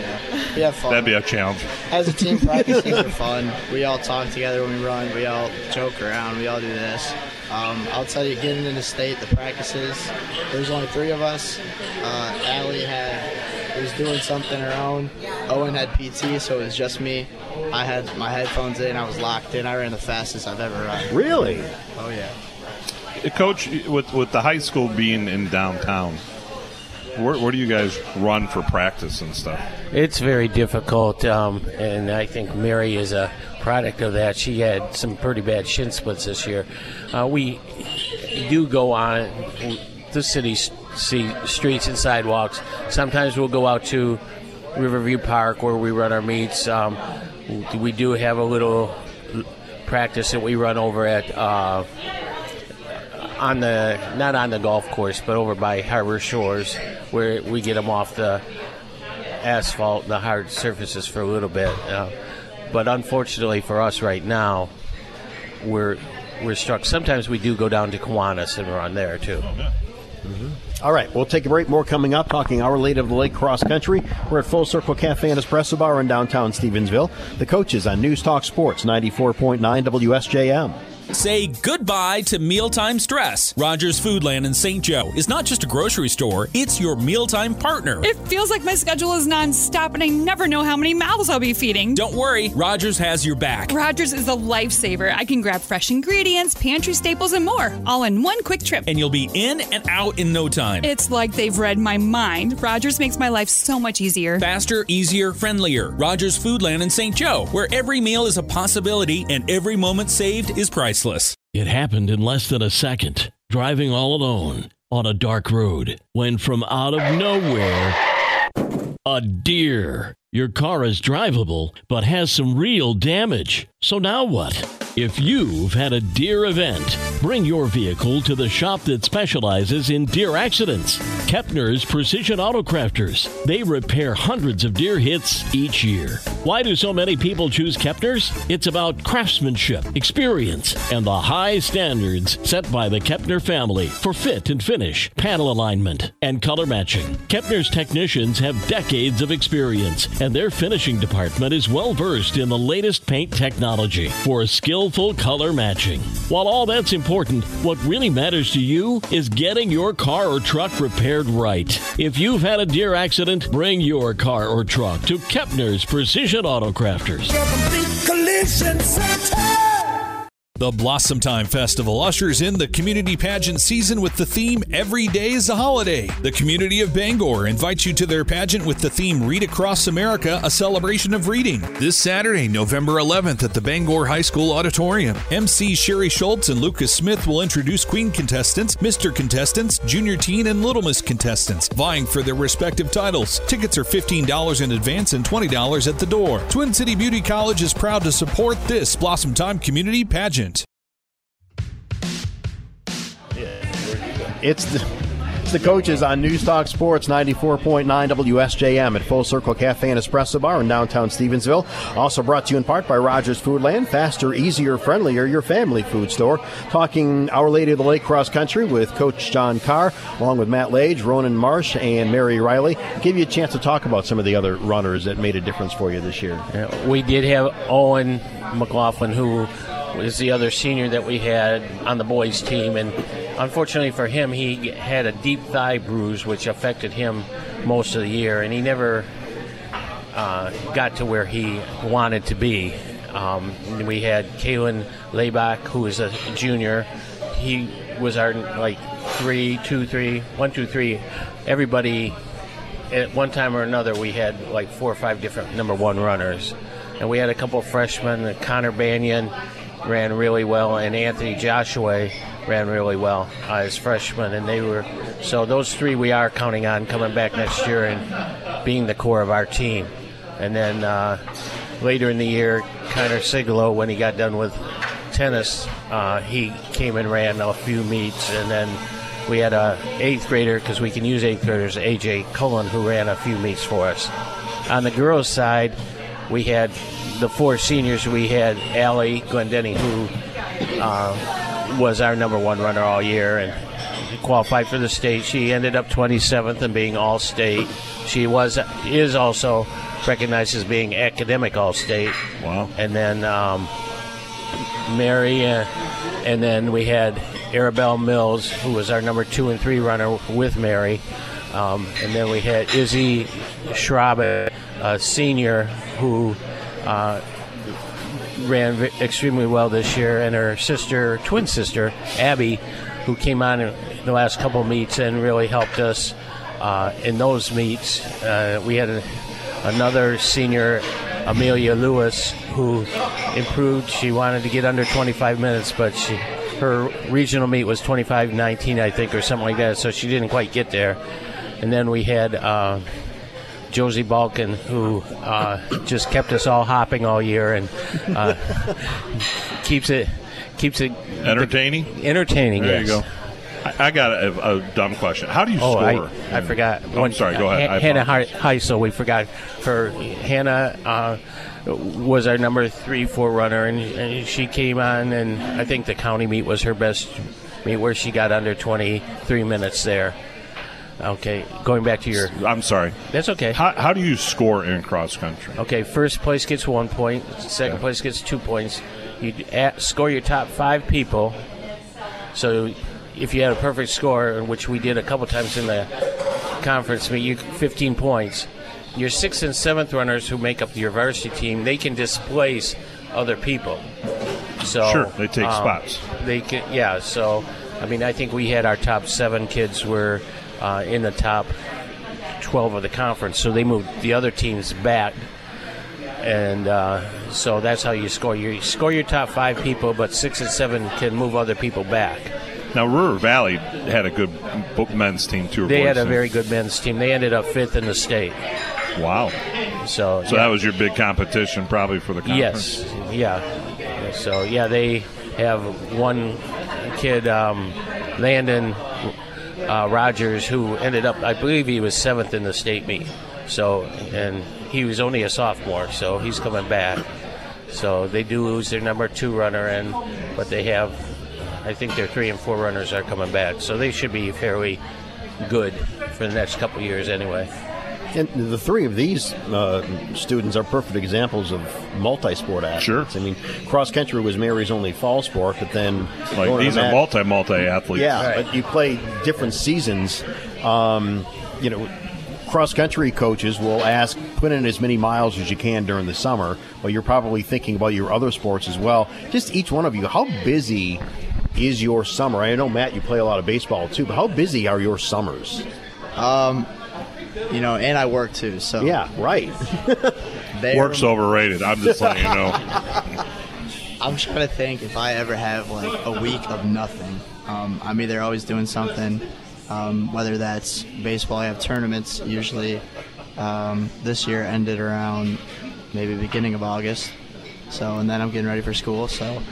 We have fun. That'd be a challenge. As a team, practices are fun. We all talk together when we run. We all joke around. We all do this. Um, I'll tell you, getting into state, the practices. There's only three of us. Uh, Allie had was doing something her own. Owen had PT, so it was just me. I had my headphones in. I was locked in. I ran the fastest I've ever run. Really? Oh yeah. Uh, Coach, with with the high school being in downtown, where, where do you guys run for practice and stuff? It's very difficult, um, and I think Mary is a product of that. She had some pretty bad shin splits this year. Uh, we do go on the city streets and sidewalks. Sometimes we'll go out to Riverview Park where we run our meets. Um, we do have a little practice that we run over at. Uh, on the not on the golf course, but over by Harbor Shores, where we get them off the asphalt, the hard surfaces for a little bit. Uh, but unfortunately for us right now, we're we're struck. Sometimes we do go down to Kiwanis and run there too. All right, we'll take a break. More coming up. Talking Our Lady of the Lake cross country. We're at Full Circle Cafe and Espresso Bar in downtown Stevensville. The coaches on News Talk Sports 94.9 WSJM. Say goodbye to mealtime stress. Rogers Foodland in St. Joe is not just a grocery store, it's your mealtime partner. It feels like my schedule is nonstop and I never know how many mouths I'll be feeding. Don't worry, Rogers has your back. Rogers is a lifesaver. I can grab fresh ingredients, pantry staples, and more, all in one quick trip. And you'll be in and out in no time. It's like they've read my mind. Rogers makes my life so much easier. Faster, easier, friendlier. Rogers Foodland in St. Joe, where every meal is a possibility and every moment saved is priceless. It happened in less than a second, driving all alone on a dark road, when from out of nowhere, a deer. Your car is drivable, but has some real damage. So now what? If you've had a deer event, bring your vehicle to the shop that specializes in deer accidents. Kepner's Precision Autocrafters. They repair hundreds of deer hits each year. Why do so many people choose Kepner's? It's about craftsmanship, experience, and the high standards set by the Kepner family for fit and finish, panel alignment, and color matching. Kepner's technicians have decades of experience, and their finishing department is well versed in the latest paint technology for skillful color matching. While all that's important, what really matters to you is getting your car or truck repaired right. If you've had a deer accident, bring your car or truck to Kepner's Precision. Collision Center. The Blossom Time Festival ushers in the community pageant season with the theme Every Day is a Holiday. The community of Bangor invites you to their pageant with the theme Read Across America, a celebration of reading. This Saturday, November 11th at the Bangor High School Auditorium. MC Sherry Schultz and Lucas Smith will introduce Queen contestants, Mr. contestants, Junior Teen, and Little Miss contestants, vying for their respective titles. Tickets are $15 in advance and $20 at the door. Twin City Beauty College is proud to support this Blossom Time community pageant. It's the, it's the coaches on News Talk Sports 94.9 WSJM at Full Circle Cafe and Espresso Bar in downtown Stevensville. Also brought to you in part by Rogers Foodland, faster, easier, friendlier, your family food store. Talking Our Lady of the Lake Cross Country with Coach John Carr, along with Matt Lage, Ronan Marsh, and Mary Riley. Give you a chance to talk about some of the other runners that made a difference for you this year. We did have Owen McLaughlin, who was the other senior that we had on the boys' team, and unfortunately for him, he had a deep thigh bruise, which affected him most of the year, and he never uh, got to where he wanted to be. Um, we had Kalen Laybach, who was a junior. He was our like three, two, three, one, two, three. Everybody at one time or another, we had like four or five different number one runners, and we had a couple of freshmen. Connor Banyan ran really well, and Anthony Joshua ran really well uh, as freshmen, and they were so those three we are counting on coming back next year and being the core of our team. And then uh, later in the year, Connor Sigalo, when he got done with tennis, uh, he came and ran a few meets, and then we had a eighth grader because we can use eighth graders, AJ Cullen, who ran a few meets for us. On the girls' side, we had the four seniors. We had Allie Glendenning, who uh, was our number one runner all year and qualified for the state. She ended up 27th and being all state. She was is also recognized as being academic all state. Wow. And then um, Mary, uh, and then we had Arabelle Mills, who was our number two and three runner with Mary. Um, and then we had Izzy Schrabe, a senior who uh, ran extremely well this year, and her sister, twin sister, Abby, who came on in the last couple meets and really helped us uh, in those meets. Uh, we had a, another senior, Amelia Lewis, who improved. She wanted to get under 25 minutes, but she her regional meet was 25-19, I think, or something like that, so she didn't quite get there. And then we had uh, Josie Balkan, who uh, just kept us all hopping all year and uh, keeps it keeps it Entertaining? entertaining. There yes. you go. I, I got a, a dumb question. How do you Oh, score? I, I forgot. Oh, I'm sorry. Go ahead. I Hannah. Heisel, we forgot her. Hannah uh, was our number three, forerunner, and, and she came on, and I think the county meet was her best meet where she got under 23 minutes there. Okay, going back to your. I'm sorry. That's okay. How, how do you score in cross country? Okay, first place gets one point. Second place gets two points. you score your top five people. So if you had a perfect score, which we did a couple times in the conference, meet you 15 points. Your sixth and seventh runners who make up your varsity team, they can displace other people. So Sure, they take um, spots. They can, yeah. So, I mean, I think we had our top seven kids were uh, in the top 12 of the conference, so they moved the other teams back. And uh, so that's how you score. You score your top five people, but six and seven can move other people back. Now River Valley had a good men's team too. They had a very good men's team. They ended up fifth in the state. Wow. So, So that was your big competition, probably for the conference. Yes, yeah. So yeah, they have one kid, um, Landon uh, Rogers, who ended up, I believe, he was seventh in the state meet. So and he was only a sophomore, so he's coming back. So they do lose their number two runner, and but they have, I think their three and four runners are coming back. So they should be fairly good for the next couple years anyway. And the three of these uh, students are perfect examples of multi-sport athletes. Sure. I mean, cross country was Mary's only fall sport, but then Like going to these are multi multi athletes. Yeah, but you play different seasons. Um, you know, cross country coaches will ask put in as many miles as you can during the summer, but you're probably thinking about your other sports as well. Just each one of you, how busy is your summer? I know Matt, you play a lot of baseball too, but how busy are your summers? Um, you know, and I work too, so yeah, right. Work's overrated. I'm just letting you know. I'm trying to think if I ever have like a week of nothing. Um, I'm either always doing something, um, whether that's baseball. I have tournaments usually. Um, this year ended around maybe beginning of August. So and then I'm getting ready for school. So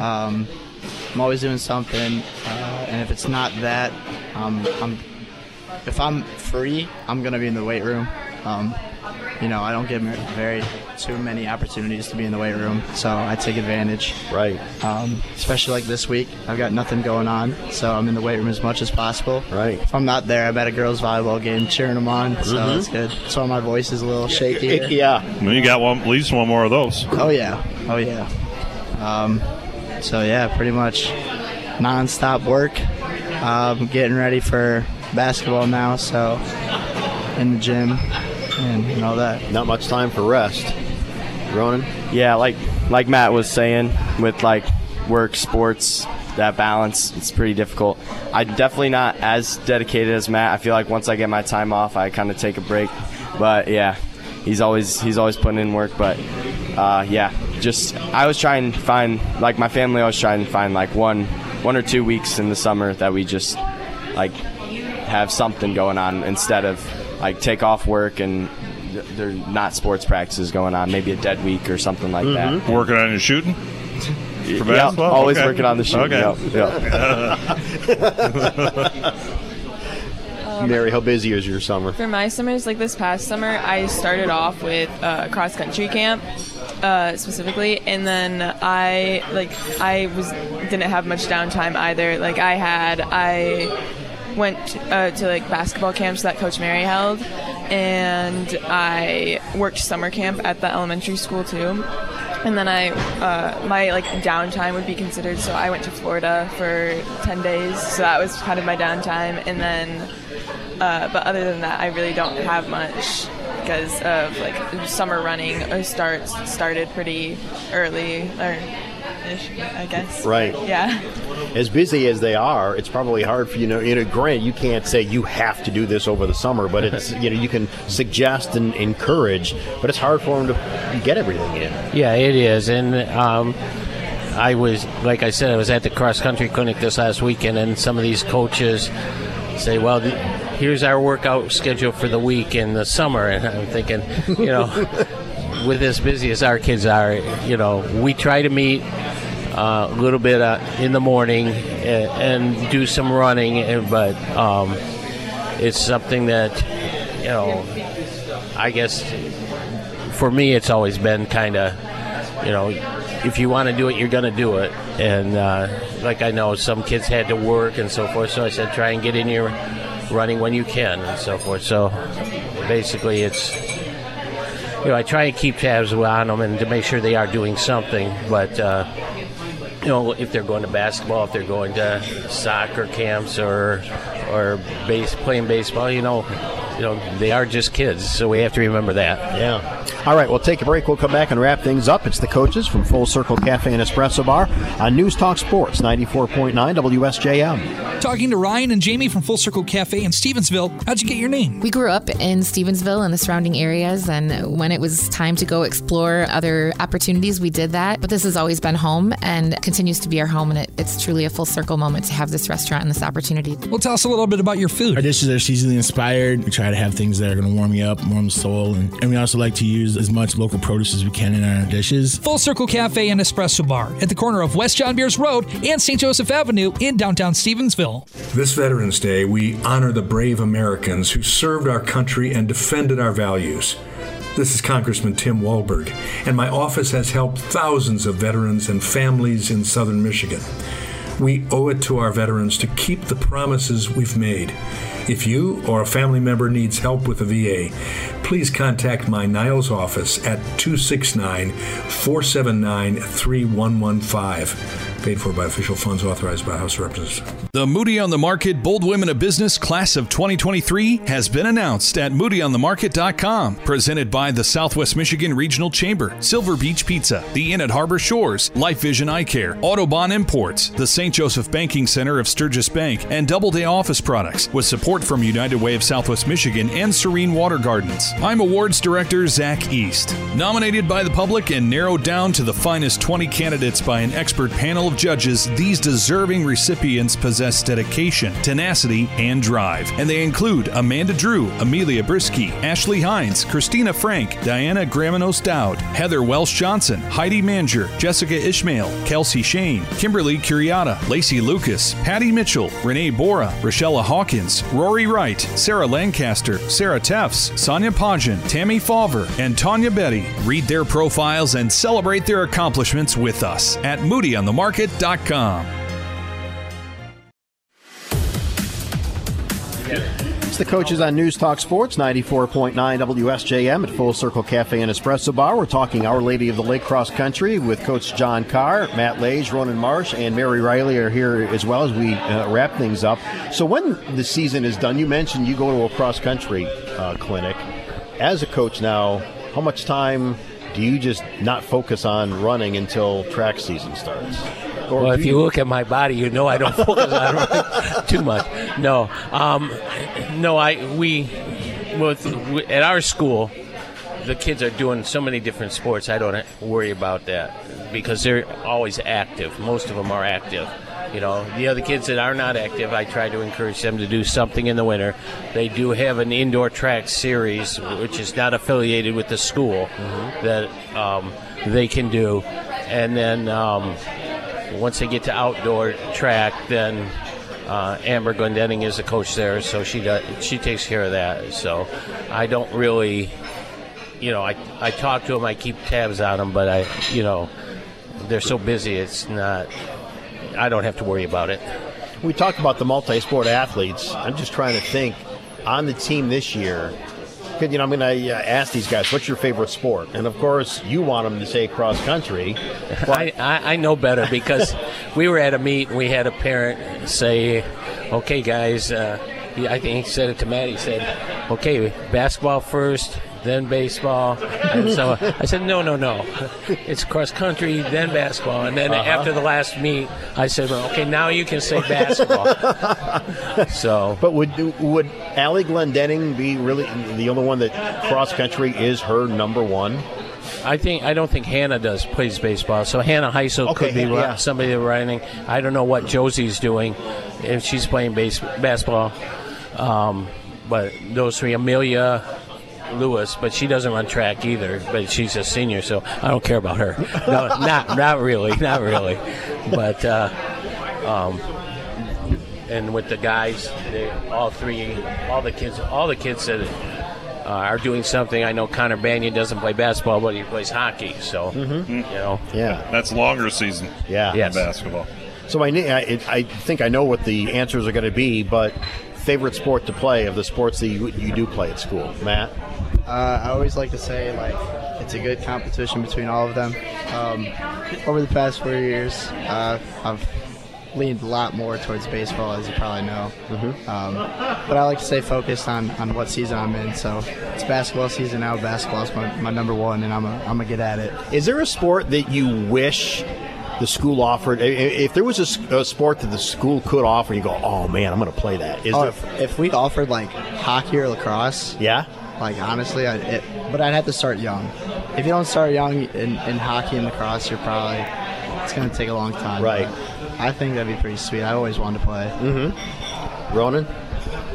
um, I'm always doing something, uh, and if it's not that, um, I'm if I'm free, I'm gonna be in the weight room. Um, you know, I don't get very too many opportunities to be in the weight room, so I take advantage. Right. Um, especially like this week, I've got nothing going on, so I'm in the weight room as much as possible. Right. If I'm not there, I'm at a girls' volleyball game cheering them on, so Mhm. it's good. That's why my voice is a little shaky. here. yeah. Well, you got one, at least one more of those. Oh yeah. Oh yeah. Um, so yeah, pretty much non-stop work. Um, getting ready for basketball now, so in the gym and, and all that. Not much time for rest. Ronan? Yeah, like like Matt was saying, with like work, sports, that balance, it's pretty difficult. I'm definitely not as dedicated as Matt. I feel like once I get my time off, I kind of take a break. But yeah, he's always he's always putting in work. But uh, yeah, just I was trying to find like my family. I was trying to find like one one or two weeks in the summer that we just like have something going on instead of like take off work and th- there's not sports practices going on. Maybe a dead week or something like that. Working on your shooting? Yeah, For basketball? always Okay. working on the shooting. Okay. Yep, Mary, how busy is your summer? For my summers, like this past summer, I started off with uh, cross country camp uh, specifically, and then I like I was didn't have much downtime either. Like I had I went uh, to like basketball camps that Coach Mary held, and I worked summer camp at the elementary school too. And then I, uh, my like downtime would be considered. So I went to Florida for ten days. So that was kind of my downtime. And then, uh, but other than that, I really don't have much because of like summer running starts started pretty early or ish, I guess. Right. Yeah. As busy as they are, it's probably hard for you know. You know, grant you can't say you have to do this over the summer, but it's you know you can suggest and encourage, but it's hard for them to get everything in. Yeah, it is, and um, I was, like I said, I was at the cross country clinic this last weekend, and some of these coaches say, "Well, th- here's our workout schedule for the week in the summer," and I'm thinking, you know, with as busy as our kids are, you know, we try to meet. Uh, a little bit uh, in the morning and, and do some running, and, but um, it's something that you know. I guess for me, it's always been kind of, you know, if you want to do it, you're going to do it. And uh, like I know some kids had to work and so forth, so I said try and get in your running when you can and so forth. So basically, it's you know I try to keep tabs on them and to make sure they are doing something. But uh, you know, if they're going to basketball, if they're going to soccer camps or or base playing baseball, you know, you know, they are just kids, so we have to remember that. Yeah. All right, we'll take a break. We'll come back and wrap things up. It's the coaches from Full Circle Cafe and Espresso Bar on News Talk Sports 94.9 WSJM. Talking to Ryan and Jamie from Full Circle Cafe in Stevensville. How'd you get your name? We grew up in Stevensville and the surrounding areas, and when it was time to go explore other opportunities, we did that. But this has always been home and continues to be our home, and it, it's truly a full circle moment to have this restaurant and this opportunity. Well, tell us a little bit about your food. Our dishes are seasonally inspired. We try to have things that are going to warm you up, warm the soul, and, and we also like to use as much local produce as we can in our dishes. Full Circle Cafe and Espresso Bar at the corner of West John Beers Road and St. Joseph Avenue in downtown Stevensville. This Veterans Day, we honor the brave Americans who served our country and defended our values. This is Congressman Tim Walberg, and my office has helped thousands of veterans and families in southern Michigan. We owe it to our veterans to keep the promises we've made. If you or a family member needs help with the VA, please contact my Niles office at 269 479 3115. Paid for by official funds authorized by House Representatives. The Moody on the Market Bold Women of Business Class of 2023 has been announced at moodyonthemarket.com. Presented by the Southwest Michigan Regional Chamber, Silver Beach Pizza, the Inn at Harbor Shores, Life Vision Eye Care, Autobahn Imports, the St. Joseph Banking Center of Sturgis Bank, and Doubleday Office Products, with support from United Way of Southwest Michigan and Serene Water Gardens. I'm Awards Director Zach East. Nominated by the public and narrowed down to the finest 20 candidates by an expert panel of judges, these deserving recipients possess dedication, tenacity, and drive. And they include Amanda Drew, Amelia Brisky, Ashley Hines, Christina Frank, Diana Graminos Dowd, Heather Welsh Johnson, Heidi Manger, Jessica Ishmael, Kelsey Shane, Kimberly Curiata, Lacey Lucas, Patty Mitchell, Renee Bora, Rochella Hawkins, Rory Wright, Sarah Lancaster, Sarah Teffs, Sonia Pajin, Tammy Falver, and Tanya Betty. Read their profiles and celebrate their accomplishments with us at moodyonthemarket.com. It's the coaches on News Talk Sports 94.9 WSJM at Full Circle Cafe and Espresso Bar. We're talking Our Lady of the Lake Cross Country with Coach John Carr, Matt Lage, Ronan Marsh, and Mary Riley are here as well as we uh, wrap things up. So, when the season is done, you mentioned you go to a cross country uh, clinic. As a coach now, how much time do you just not focus on running until track season starts? Well, if you look at my body, you know I don't focus on running too much. No, um, no, I we with, at our school, the kids are doing so many different sports. I don't worry about that because they're always active. Most of them are active. You know, the other kids that are not active, I try to encourage them to do something in the winter. They do have an indoor track series, which is not affiliated with the school, that um, they can do. And then um, once they get to outdoor track, then uh, Amber Glendenning is the coach there, so she does, she takes care of that. So I don't really, you know, I I talk to them, I keep tabs on them, but I, you know, they're so busy, it's not. I don't have to worry about it. We talked about the multi-sport athletes. I'm just trying to think on the team this year. You know, I'm going to ask these guys, "What's your favorite sport?" And of course, you want them to say cross country. I, I, I know better because we were at a meet and we had a parent say, "Okay, guys," uh, he, I think he said it to Matt. He said, "Okay, basketball first, then baseball." And so I said, "No, no, no, it's cross country, then basketball." And then Uh-huh. after the last meet, I said, well, "Okay, now you can say basketball." so, but would would Allie Glendenning be really the only one that cross country is her number one? I think I don't think Hannah does plays baseball. So Hannah Heisel Okay, could be yeah. somebody running. I don't know what Josie's doing if she's playing base, basketball. Um, but those three, Amelia Lewis, but she doesn't run track either. But she's a senior, so I don't care about her. No, not not really, not really. But uh, um, and with the guys, they, all three, all the kids, all the kids that uh, are doing something. I know Connor Banyan doesn't play basketball, but he plays hockey. So you know, Yeah. That's longer season. Yeah. than basketball. So I, I, I think I know what the answers are going to be, but favorite sport to play of the sports that you, you do play at school, Matt? Uh, I always like to say like it's a good competition between all of them. Um, over the past four years, uh, I've leaned a lot more towards baseball, as you probably know. Mm-hmm. Um, but I like to stay focused on, on what season I'm in. So it's basketball season now. Basketball is my, my number one, and I'm going I'm to get at it. Is there a sport that you wish the school offered? I- i- If there was a sport that the school could offer, you go, oh man, I'm going to play that. Is oh, there? if, if we offered like hockey or lacrosse, yeah. Like honestly, I, it, but I'd have to start young. If you don't start young in, in hockey and lacrosse, you're probably it's going to take a long time. Right. I think that'd be pretty sweet. I always wanted to play. Mm-hmm. Ronan.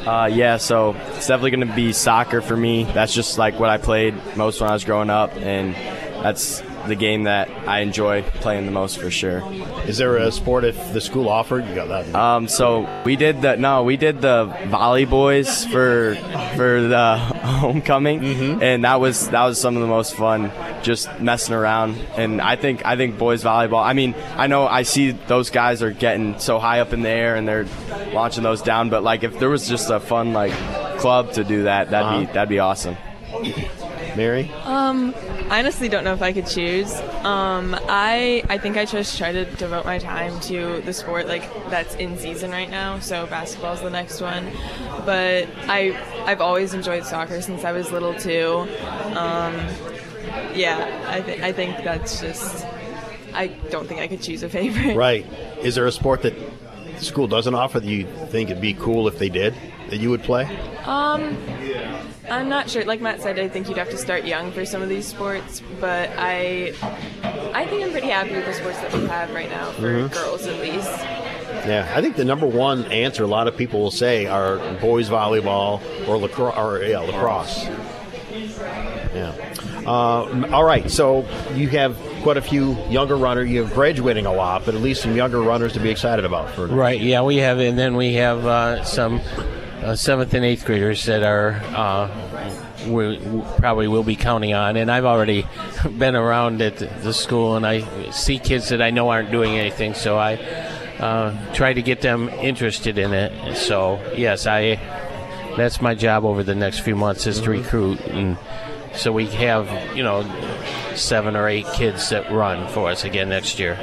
Uh, yeah, so it's definitely going to be soccer for me. That's just like what I played most when I was growing up, and that's the game that I enjoy playing the most for sure. Is there a sport if the school offered? You got that. Um, so we did the no, we did the volley boys for for the homecoming, and that was that was some of the most fun, just messing around. And I think I think boys volleyball. I mean, I know I see those guys are getting so high up in the air and they're launching those down, but like if there was just a fun like club to do that, that'd be that'd be awesome. Mary. Um, I honestly don't know if I could choose. Um, I I think I just try to devote my time to the sport like that's in season right now. So basketball's the next one, but I I've always enjoyed soccer since I was little too. Um, yeah, I think I think that's just. I don't think I could choose a favorite. Right. Is there a sport that the school doesn't offer that you think it'd be cool if they did that you would play? Um, I'm not sure. Like Matt said, I think you'd have to start young for some of these sports, but I, I think I'm pretty happy with the sports that we have right now for Mhm. girls at least. Yeah, I think the number one answer a lot of people will say are boys volleyball or lacrosse. Or, yeah, lacrosse. Yeah. Uh, all right. So you have quite a few younger runners. You're graduating a lot, but at least some younger runners to be excited about. For Right. Yeah, we have, and then we have uh, some uh, seventh and eighth graders that are uh, we we probably will be counting on. And I've already been around at the school, and I see kids that I know aren't doing anything, so I uh, try to get them interested in it. So yes, I that's my job over the next few months is to recruit and. So we have, you know, seven or eight kids that run for us again next year.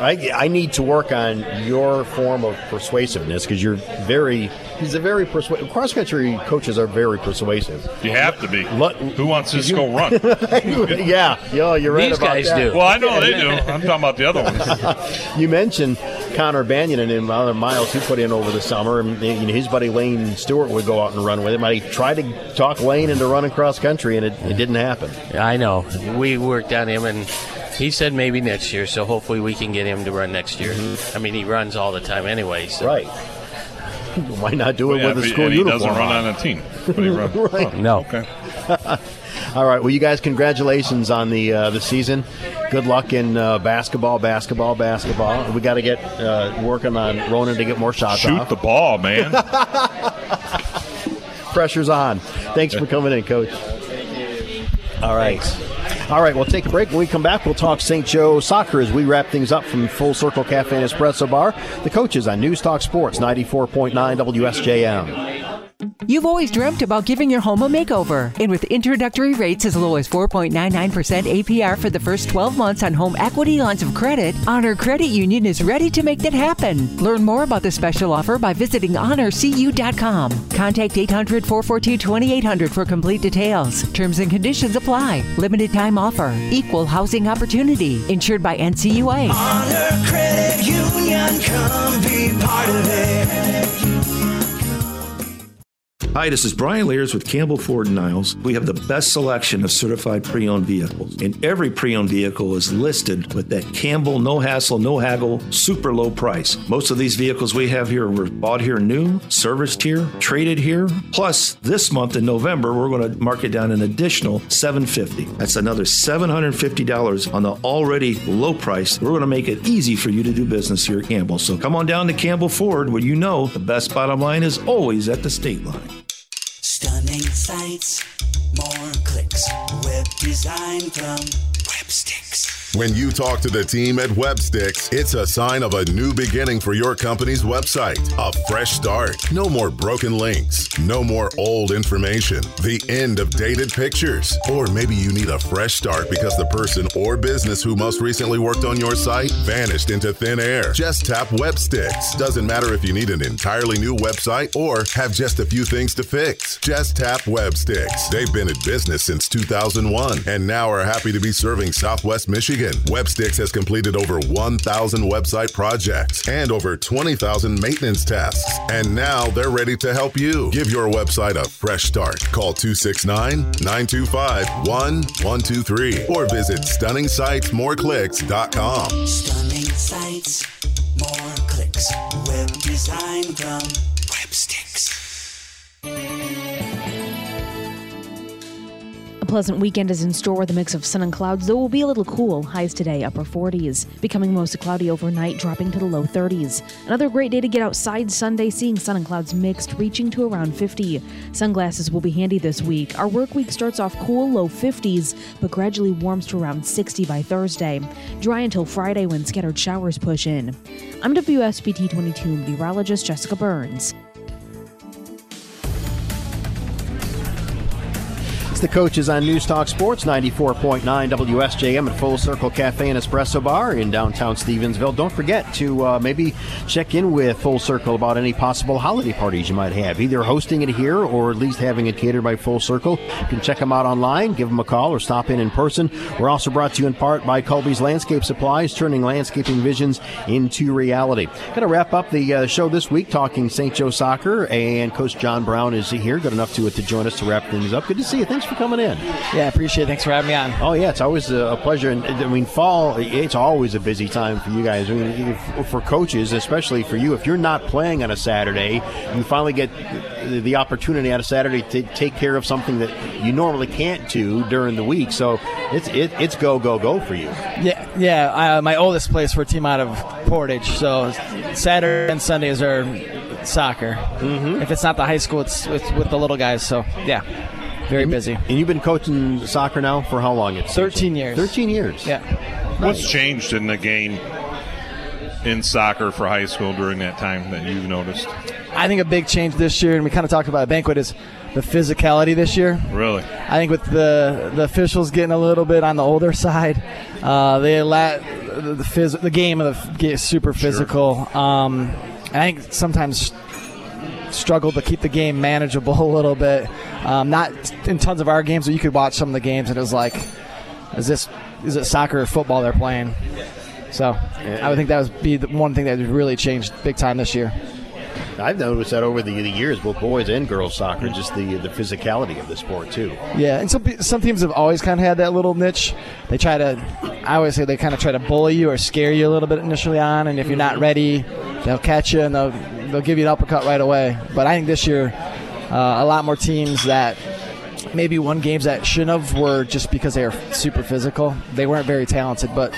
I, I need to work on your form of persuasiveness because you're very. He's a very persuasive. Cross country coaches are very persuasive. You have to be. Who wants to just you- go run? yeah, yeah, you're right These about guys that. do. Well, I know they do. I'm talking about the other ones. you mentioned Connor Banyan and the amount uh, of miles he put in over the summer, and you know, his buddy Lane Stewart would go out and run with him. I tried to talk Lane into running cross country, and it, it didn't happen. I know. We worked on him, and he said maybe next year. So hopefully we can get him to run next year. Mm-hmm. I mean, he runs all the time anyway. So. Right. Why not do it Yeah, with a but- school and he uniform? doesn't run on a team, but he runs. right. No. Okay. All right. Well, you guys, congratulations on the uh, the season. Good luck in uh, basketball, basketball, basketball. We got to get uh, working on Ronan to get more shots Shoot off. the ball, man. Pressure's on. Thanks for coming in, Coach. All right. All right, we'll take a break. When we come back, we'll talk St. Joe soccer as we wrap things up from Full Circle Cafe and Espresso Bar. The coaches on News Talk Sports 94.9 WSJM. You've always dreamt about giving your home a makeover. And with introductory rates as low as 4.99% APR for the first 12 months on home equity lines of credit, Honor Credit Union is ready to make that happen. Learn more about the special offer by visiting honorcu.com. Contact 800 442 2800 for complete details. Terms and conditions apply. Limited time offer. Equal housing opportunity. Insured by NCUA. Honor Credit Union, come be part of it. Hi, this is Brian Lears with Campbell Ford Niles. We have the best selection of certified pre owned vehicles, and every pre owned vehicle is listed with that Campbell no hassle, no haggle, super low price. Most of these vehicles we have here were bought here new, serviced here, traded here. Plus, this month in November, we're going to mark it down an additional 750. That's another $750 on the already low price. We're going to make it easy for you to do business here at Campbell. So come on down to Campbell Ford, where you know the best bottom line is always at the state line. Stunning sites, more clicks. Web design from Websticks. When you talk to the team at Websticks, it's a sign of a new beginning for your company's website. A fresh start. No more broken links. No more old information. The end of dated pictures. Or maybe you need a fresh start because the person or business who most recently worked on your site vanished into thin air. Just tap Websticks. Doesn't matter if you need an entirely new website or have just a few things to fix. Just tap Websticks. They've been in business since 2001 and now are happy to be serving Southwest Michigan. Websticks has completed over 1,000 website projects and over 20,000 maintenance tasks. And now they're ready to help you. Give your website a fresh start. Call 269 925 1123 or visit stunningsitesmoreclicks.com. Stunning sites, more clicks. Web design from Websticks. Pleasant weekend is in store with a mix of sun and clouds, though it will be a little cool. Highs today, upper 40s. Becoming mostly cloudy overnight, dropping to the low 30s. Another great day to get outside Sunday, seeing sun and clouds mixed, reaching to around 50. Sunglasses will be handy this week. Our work week starts off cool, low 50s, but gradually warms to around 60 by Thursday. Dry until Friday when scattered showers push in. I'm WSBT 22 meteorologist Jessica Burns. The coaches on News Talk Sports 94.9 WSJM at Full Circle Cafe and Espresso Bar in downtown Stevensville. Don't forget to uh, maybe check in with Full Circle about any possible holiday parties you might have, either hosting it here or at least having it catered by Full Circle. You can check them out online, give them a call, or stop in in person. We're also brought to you in part by Colby's Landscape Supplies, turning landscaping visions into reality. Going to wrap up the uh, show this week talking St. Joe soccer, and Coach John Brown is here, good enough to, to join us to wrap things up. Good to see you. Thanks for coming in. Yeah, appreciate it. Thanks for having me on. Oh yeah, it's always a pleasure. And I mean, fall it's always a busy time for you guys. I mean, for coaches, especially for you, if you're not playing on a Saturday, you finally get the opportunity on a Saturday to take care of something that you normally can't do during the week. So it's it, it's go go go for you. Yeah, yeah. Uh, my oldest plays for a team out of Portage, so Saturday and Sundays are soccer. Mm-hmm. If it's not the high school, it's, it's with the little guys. So yeah, very And busy. And you've been coaching soccer now for how long? It's 13 years. 13 years. Yeah. What's changed in the game in soccer for high school during that time that you've noticed? I think a big change this year, and we kind of talked about a banquet, is the physicality this year. Really? I think with the the officials getting a little bit on the older side, uh, they let the the, phys- the game of the get super physical. Um, I think sometimes struggle to keep the game manageable a little bit. Um, not in tons of our games, but you could watch some of the games and it was like, is this is it soccer or football they're playing? So I would think that would be the one thing that really changed big time this year. I've noticed that over the, the years, both boys and girls soccer, just the the physicality of the sport too. Yeah, and some some teams have always kind of had that little niche. They try to, I always say they kind of try to bully you or scare you a little bit initially on, and if you're not ready, they'll catch you and they'll they'll give you an uppercut right away. But I think this year, uh, a lot more teams that maybe won games that shouldn't have were just because they were super physical. They weren't very talented, but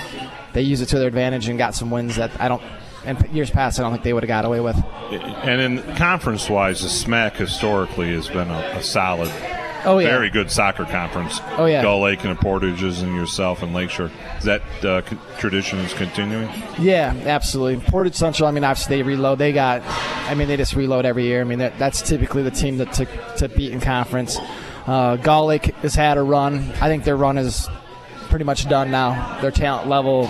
they used it to their advantage and got some wins that I don't. In years past, I don't think they would have got away with. And in conference wise, the SMAC historically has been a, a solid, Oh, yeah. very good soccer conference. Oh, yeah. Gull Lake and the Portages and yourself and Lakeshore. That uh, c- tradition is continuing? Yeah, absolutely. Portage Central. I mean, obviously they reload. They got. I mean, they just reload every year. I mean, that, that's typically the team that to to beat in conference. Uh, Gull Lake has had a run. I think their run is pretty much done now. Their talent level.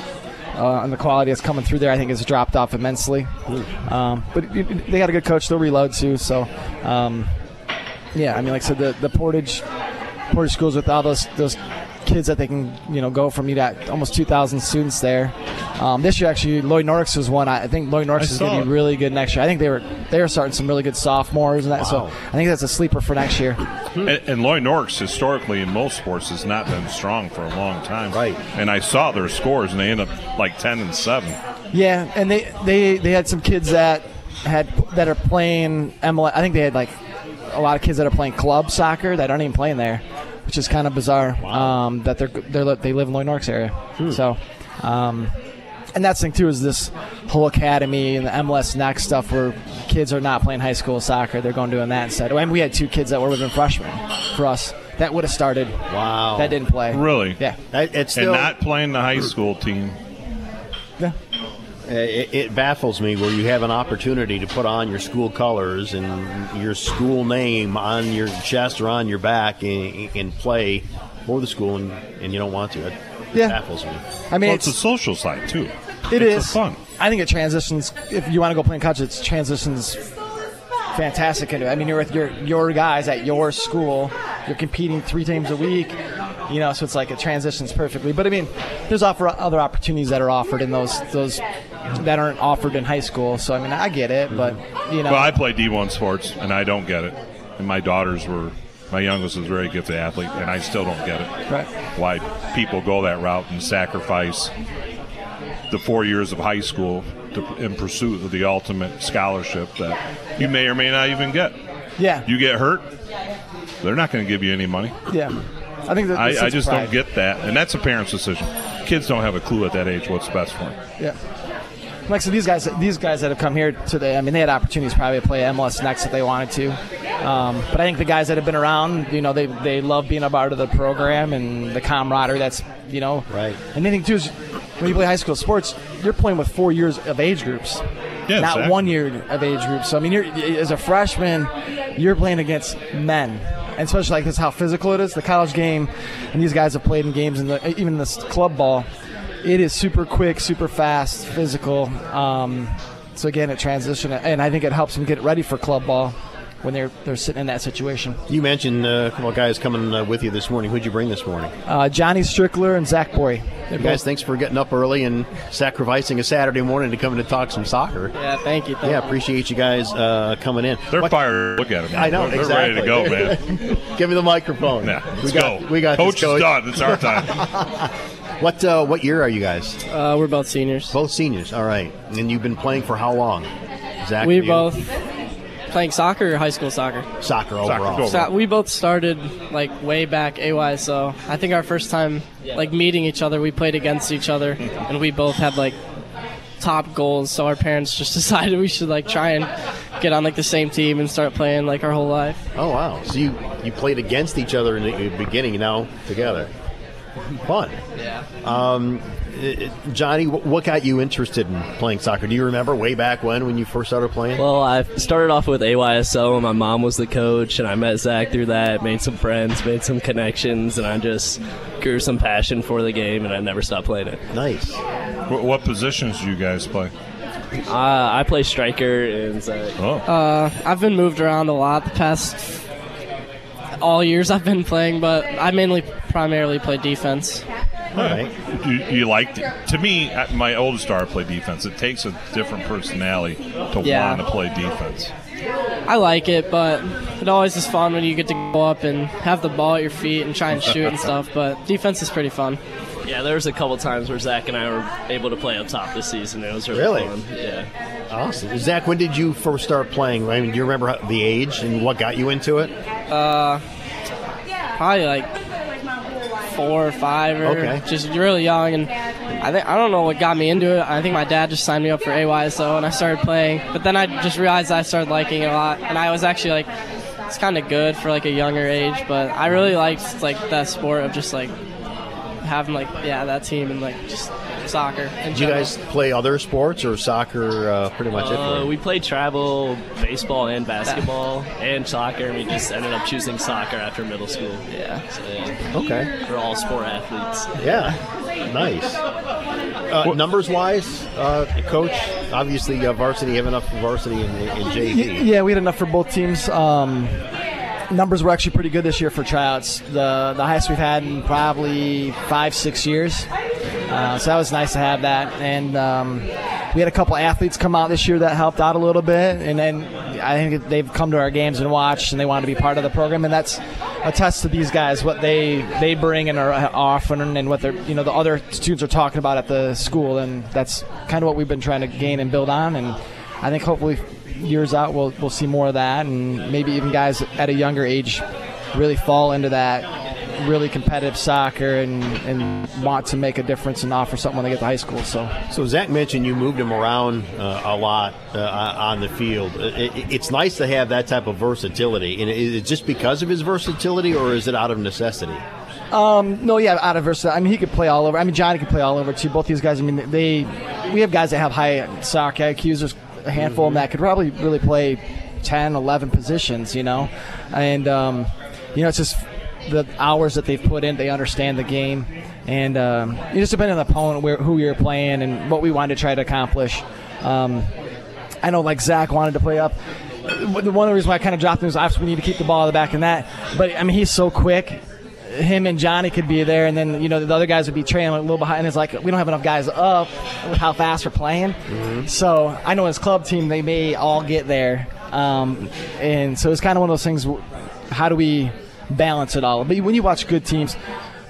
Uh, and the quality that's coming through there, I think, has dropped off immensely. Um, but they got a good coach. They'll reload too. So, um, yeah, I mean, like I said, the, the Portage Portage schools with all those those kids that they can you know go from. You got almost 2,000 students there. Um, this year, actually, Loy Norrix was one. I I think Loy Norrix is going to be really good next year. I think they were they were starting some really good sophomores and that. So I think that's a sleeper for next year. And, and Loy Norrix historically in most sports has not been strong for a long time. Right. And I saw their scores, and they end up like ten and seven. Yeah, and they they they had some kids that had that are playing MLS. I think they had like a lot of kids that are playing club soccer that aren't even playing there, which is kind of bizarre. Um, that they're they're they live in Loy Norrix area, so. Um, and that's the thing too is this whole academy and the MLS Next stuff where kids are not playing high school soccer; they're going doing that instead. And we had two kids that were even freshmen for us that would have started. Wow. That didn't play. Really? Yeah. It's still, and not playing the high school team. Uh, It, it baffles me where you have an opportunity to put on your school colors and your school name on your chest or on your back and, and play for the school, and, and you don't want to. It Yeah. baffles me. I mean, well, it's, a social side too. It it's is fun. I think it transitions. If you want to go play in college, it transitions fantastic into. it. I mean, you're with your your guys at your school. You're competing three times a week. You know, so it's like it transitions perfectly. But I mean, there's offer other opportunities that are offered in those those that aren't offered in high school. So I mean, I get it, but you know, Well, I play D1 sports, and I don't get it. And my daughters were, my youngest was a very gifted athlete, and I still don't get it. Right. Why people go that route and sacrifice the four years of high school to, in pursuit of the ultimate scholarship that you may or may not even get. Yeah. You get hurt, they're not going to give you any money. yeah. I think that I, I just don't get that, and that's a parent's decision. Kids don't have a clue at that age what's best for them. Yeah. Like so, these guys, these guys that have come here today, I mean, they had opportunities probably to play MLS next if they wanted to. Um, but I think the guys that have been around, you know, they they love being a part of the program and the camaraderie. That's you know, right. And the thing too is, when you play high school sports, you're playing with four years of age groups, Yeah, not exactly. one year of age groups. So I mean, you're as a freshman, you're playing against men. And especially like this, how physical it is. The college game, and these guys have played in games in the even in this club ball it is super quick, super fast, physical. Um, so again, it transition, and I think it helps them get ready for club ball when they're they're sitting in that situation. You mentioned uh, a couple of guys coming uh, with you this morning. Who'd you bring this morning? Uh, Johnny Strickler and Zach Boy. You guys, thanks for getting up early and sacrificing a Saturday morning to come in to talk some soccer. Yeah, thank you. Thank yeah, appreciate you guys uh, coming in. They're What- fired. Look at them. I know They're, exactly. They're ready to go, man. Give me the microphone. Yeah, we let's got, go. We got Coach this, is done. It's our time. what uh, what year are you guys? Uh, we're both seniors. Both seniors. All right. And you've been playing for how long? Zach. we you? both playing soccer or high school soccer. Soccer overall. So we both started like way back AYSO. I think our first time like meeting each other, we played against each other, and we both had like top goals. So our parents just decided we should like try and get on like the same team and start playing like our whole life. Oh wow! So you you played against each other in the beginning, now together. Fun. Yeah. Um, Johnny, what got you interested in playing soccer? Do you remember way back when when you first started playing? Well, I started off with AYSO, and my mom was the coach, and I met Zach through that, made some friends, made some connections, and I just grew some passion for the game, and I never stopped playing it. Nice. What, what positions do you guys play? Uh, I play striker, and Zach. Oh. Uh, I've been moved around a lot the past all years I've been playing, but I mainly primarily play defense. Right. You, you like to me? My oldest daughter played defense. It takes a different personality to Yeah. want to play defense. I like it, but it always is fun when you get to go up and have the ball at your feet and try and shoot and stuff. But defense is pretty fun. Yeah, there was a couple times where Zach and I were able to play up top this season. It was really, Really? fun. Yeah. Awesome. Zach, when did you first start playing? I mean, do you remember how- the age and what got you into it? Uh, probably like four or five, or Okay. just really young. And I think I don't know what got me into it. I think my dad just signed me up for AYSO, and I started playing. But then I just realized I started liking it a lot, and I was actually like, it's kind of good for like a younger age. But I really liked like that sport of just like having like yeah that team and like just soccer. in Did you guys play other sports or soccer? Uh, pretty much. Uh, For you? we played travel, baseball, and basketball, and soccer. And we just ended up choosing soccer after middle school. Yeah. So, yeah. Okay. We're all sport athletes. Yeah, nice. Uh, numbers wise, uh, coach, obviously uh, varsity have enough varsity in, in JV. Yeah, we had enough for both teams. Um, numbers were actually pretty good this year for tryouts. The the highest we've had in probably five six years. Uh, so that was nice to have that. And um, we had a couple athletes come out this year that helped out a little bit. And then I think they've come to our games and watched, and they want to be part of the program. And that's a test to these guys what they they bring and are offering, and what they're you know the other students are talking about at the school. And that's kind of what we've been trying to gain and build on. And I think hopefully years out we'll we'll see more of that, and maybe even guys at a younger age really fall into that really competitive soccer and, and want to make a difference and offer something when they get to high school. So, So Zach mentioned you moved him around uh, a lot uh, on the field. It, it- it's nice to have that type of versatility. And is it just because of his versatility, or is it out of necessity? Um, no, yeah, out of versa. I mean, he could play all over. I mean, Johnny could play all over too. Both these guys. I mean, they we have guys that have high soccer IQs. There's a handful of them that could probably really play 10, 11 positions. You know, and um, you know, it's just the hours that they've put in. They understand the game, and um, it just depends on the opponent, where, who you're playing, and what we wanted to try to accomplish. Um, I know, like Zach wanted to play up. One of the reasons why I kind of dropped him is obviously we need to keep the ball at the back and that. But I mean, he's so quick. Him and Johnny could be there, and then you know the other guys would be trailing a little behind. And it's like we don't have enough guys up with how fast we're playing. So I know his club team they may all get there, um, and so it's kind of one of those things. How do we balance it all? But when you watch good teams,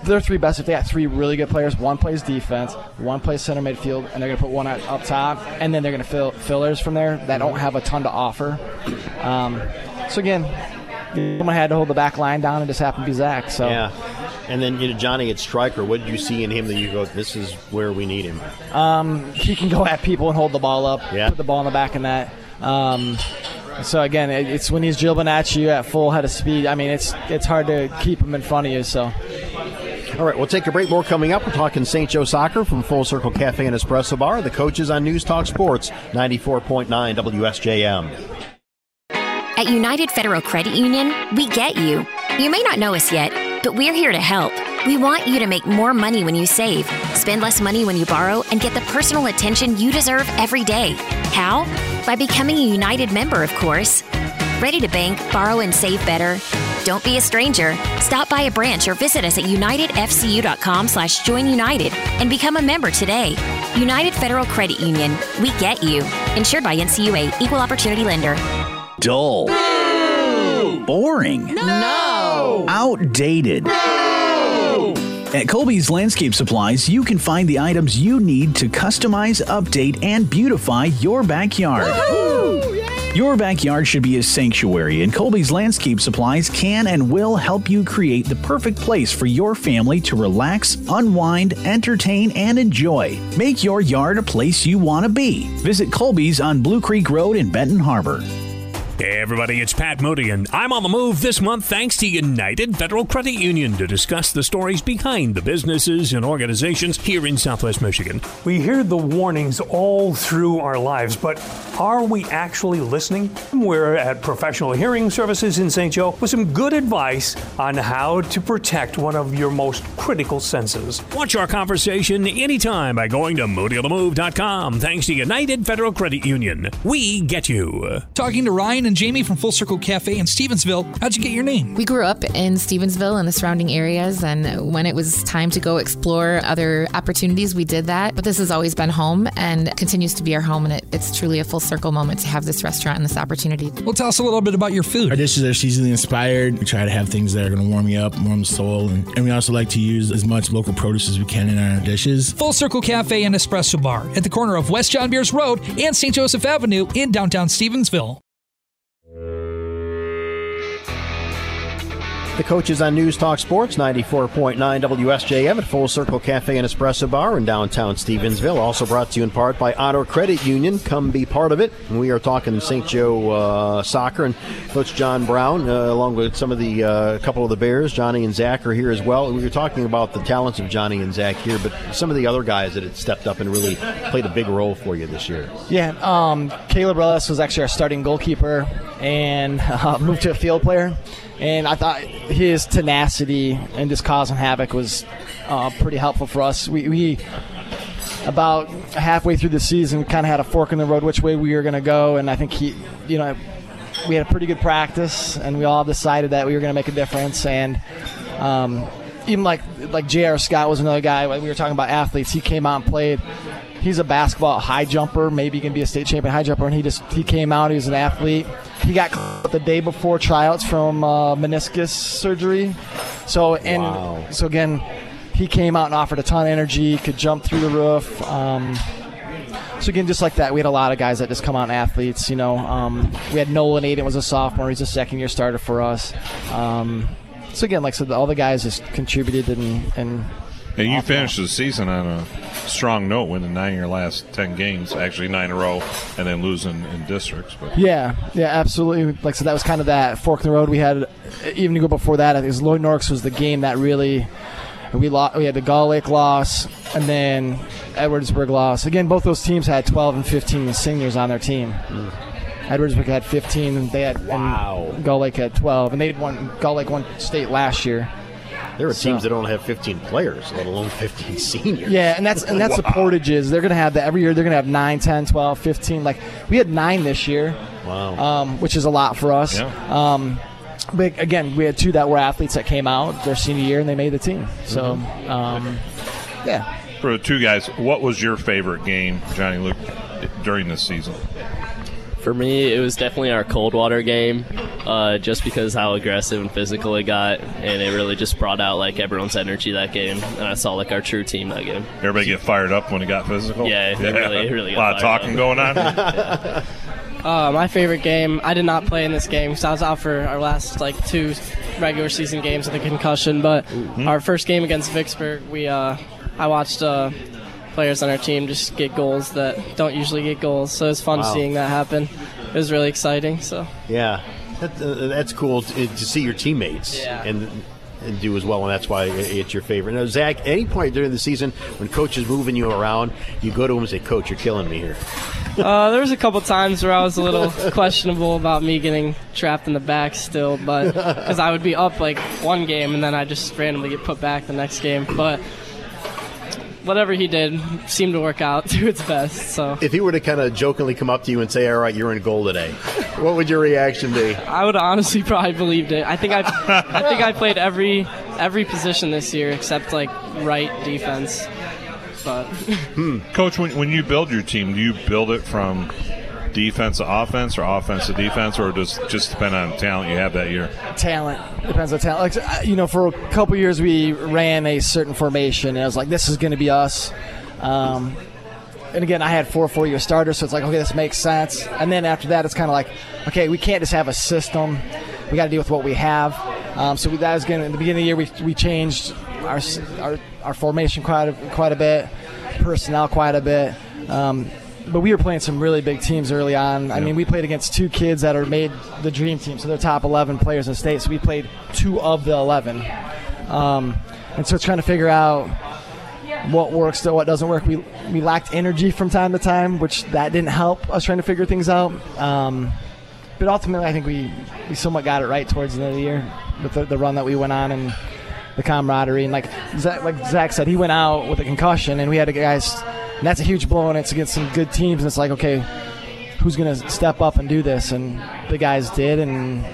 their three best, if they got three really good players, one plays defense, one plays center midfield, and they're going to put one up up top, and then they're going to fill fillers from there that don't have a ton to offer. Um, so again, someone had to hold the back line down, and just happened to be Zach. So Yeah. And then you know Johnny at striker. What did you see in him that you go, this is where we need him? Um, he can go at people and hold the ball up, Yeah. put the ball in the back of that. Um, so again, it's when he's dribbling at you at full head of speed. I mean, it's it's hard to keep him in front of you. So. All right, we'll take a break. More coming up. We're talking St. Joe Soccer from Full Circle Cafe and Espresso Bar. The coaches on News Talk Sports, 94.9 WSJM. At United Federal Credit Union, we get you. You may not know us yet, but we're here to help. We want you to make more money when you save, spend less money when you borrow, and get the personal attention you deserve every day. How? By becoming a United member, of course. Ready to bank, borrow, and save better? Don't be a stranger. Stop by a branch or visit us at unitedfcu.com slash join united and become a member today. United Federal Credit Union. We get you. Insured by NCUA, Equal Opportunity Lender. Dull. Boring. No. Outdated. At Colby's Landscape Supplies, you can find the items you need to customize, update, and beautify your backyard. Your backyard should be a sanctuary, and Colby's Landscape Supplies can and will help you create the perfect place for your family to relax, unwind, entertain, and enjoy. Make your yard a place you want to be. Visit Colby's on Blue Creek Road in Benton Harbor. Hey everybody, it's Pat Moody, and I'm on the move this month thanks to United Federal Credit Union to discuss the stories behind the businesses and organizations here in Southwest Michigan. We hear the warnings all through our lives, but are we actually listening? We're at Professional Hearing Services in St. Joe with some good advice on how to protect one of your most critical senses. Watch our conversation anytime by going to MoodyOnTheMove.com. Thanks to United Federal Credit Union. We get you. Talking to Ryan and Jamie from Full Circle Cafe in Stevensville. How'd you get your name? We grew up in Stevensville and the surrounding areas, and when it was time to go explore other opportunities, we did that. But this has always been home and continues to be our home, and it, it's truly a full circle moment to have this restaurant and this opportunity. Well, tell us a little bit about your food. Our dishes are seasonally inspired. We try to have things that are going to warm you up, warm the soul, and, and we also like to use as much local produce as we can in our dishes. Full Circle Cafe and Espresso Bar at the corner of West John Beers Road and St. Joseph Avenue in downtown Stevensville. The coaches on News Talk Sports, 94.9 WSJM at Full Circle Cafe and Espresso Bar in downtown Stevensville. Also brought to you in part by Honor Credit Union. Come be part of it. And we are talking St. Joe uh, soccer and Coach John Brown, uh, along with some of the uh, couple of the Bears. Johnny and Zach are here as well. We were talking about the talents of Johnny and Zach here, but some of the other guys that had stepped up and really played a big role for you this year. Yeah, um, Caleb Rellis was actually our starting goalkeeper and uh, moved to a field player. And I thought his tenacity and just causing havoc was uh, pretty helpful for us. We, we about halfway through the season, we kind of had a fork in the road which way we were going to go, and I think he, you know, we had a pretty good practice, and we all decided that we were going to make a difference. And um, even like like J.R. Scott was another guy. We were talking about athletes. He came out and played. He's a basketball high jumper. Maybe he can be a state champion high jumper. And he just he came out. He was an athlete. He got the day before tryouts from uh, meniscus surgery. So and Wow. so again, he came out and offered a ton of energy. Could jump through the roof. Um, so again, just like that, we had a lot of guys that just come out athletes. You know, um, we had Nolan Aiden was a sophomore. He's a second year starter for us. Um, so again, like I said, all the guys just contributed and and And you finished the season on a strong note, winning nine of your last ten games, actually nine in a row, and then losing in districts. But Yeah, yeah, absolutely. Like I said, that was kind of that fork in the road. We had even to go before that. I think it was Loy Norrix was the game that really we lost. We had the Gull Lake loss, and then Edwardsburg loss. Again, both those teams had 12 and 15 seniors on their team. Mm. Edwardsburg had 15, and they had wow. And Gull Lake had 12, and they had won. Gull Lake won state last year. There are So- teams that don't have 15 players, let alone 15 seniors. Yeah, and that's and that's the Wow. portages. They're going to have that every year. They're going to have 9, 10, 12, 15. Like we had 9 this year. Wow. Um, which is a lot for us. Yeah. Um, but again, we had two that were athletes that came out their senior year and they made the team. So, Mm-hmm. um, yeah. for the two guys, what was your favorite game, Johnny Luke, during this season? For me, it was definitely our Coldwater game, uh, just because how aggressive and physical it got, and it really just brought out like everyone's energy that game, and I saw like our true team that game. Everybody get fired up when it got physical. Yeah, it really- it really a got lot of talking up. going on. Uh, my favorite game. I did not play in this game because I was out for our last like two regular season games with a concussion. But our first game against Vicksburg, we uh, I watched uh, players on our team just get goals that don't usually get goals. So it was fun Wow. seeing that happen. It was really exciting. So Yeah, that, uh, that's cool to, to see your teammates Yeah. and and do as well, and that's why it's your favorite. Now, Zach, any point during the season when coach is moving you around, you go to him and say, "Coach, you're killing me here." uh, there was a couple times where I was a little questionable about me getting trapped in the back still, but because I would be up like one game and then I just randomly get put back the next game. But whatever he did seemed to work out to its best. So If he were to kind of jokingly come up to you and say, "All right, you're in goal today," what would your reaction be? I would honestly probably believed it. I think I, I think I played every every position this year except like right defense. But hmm. Coach, when, when you build your team, do you build it from defense to offense or offense to defense, or does just depend on talent you have that year? talent depends on talent. Like you know, for a couple years we ran a certain formation, and I was like, "This is going to be us." Um, and again, I had four four-year starters, so it's like, okay, this makes sense. And then after that, it's kind of like, okay, we can't just have a system. We got to deal with what we have. Um, so that was going. In the beginning of the year, we, we changed our, our our formation quite a, quite a bit, personnel quite a bit. Um, but we were playing some really big teams early on. I mean, we played against two kids that are made the dream team, so they're top 11 players in the state. So we played two of the 11, um, and so it's trying to figure out what works to what doesn't work. We we lacked energy from time to time, which that didn't help us trying to figure things out. Um, but ultimately, I think we, we somewhat got it right towards the end of the year with the, the run that we went on and the camaraderie. And like Zach, like Zach said, he went out with a concussion, and we had a guys. And that's a huge blow, and it's against some good teams. And it's like, okay, who's going to step up and do this? And the guys did, and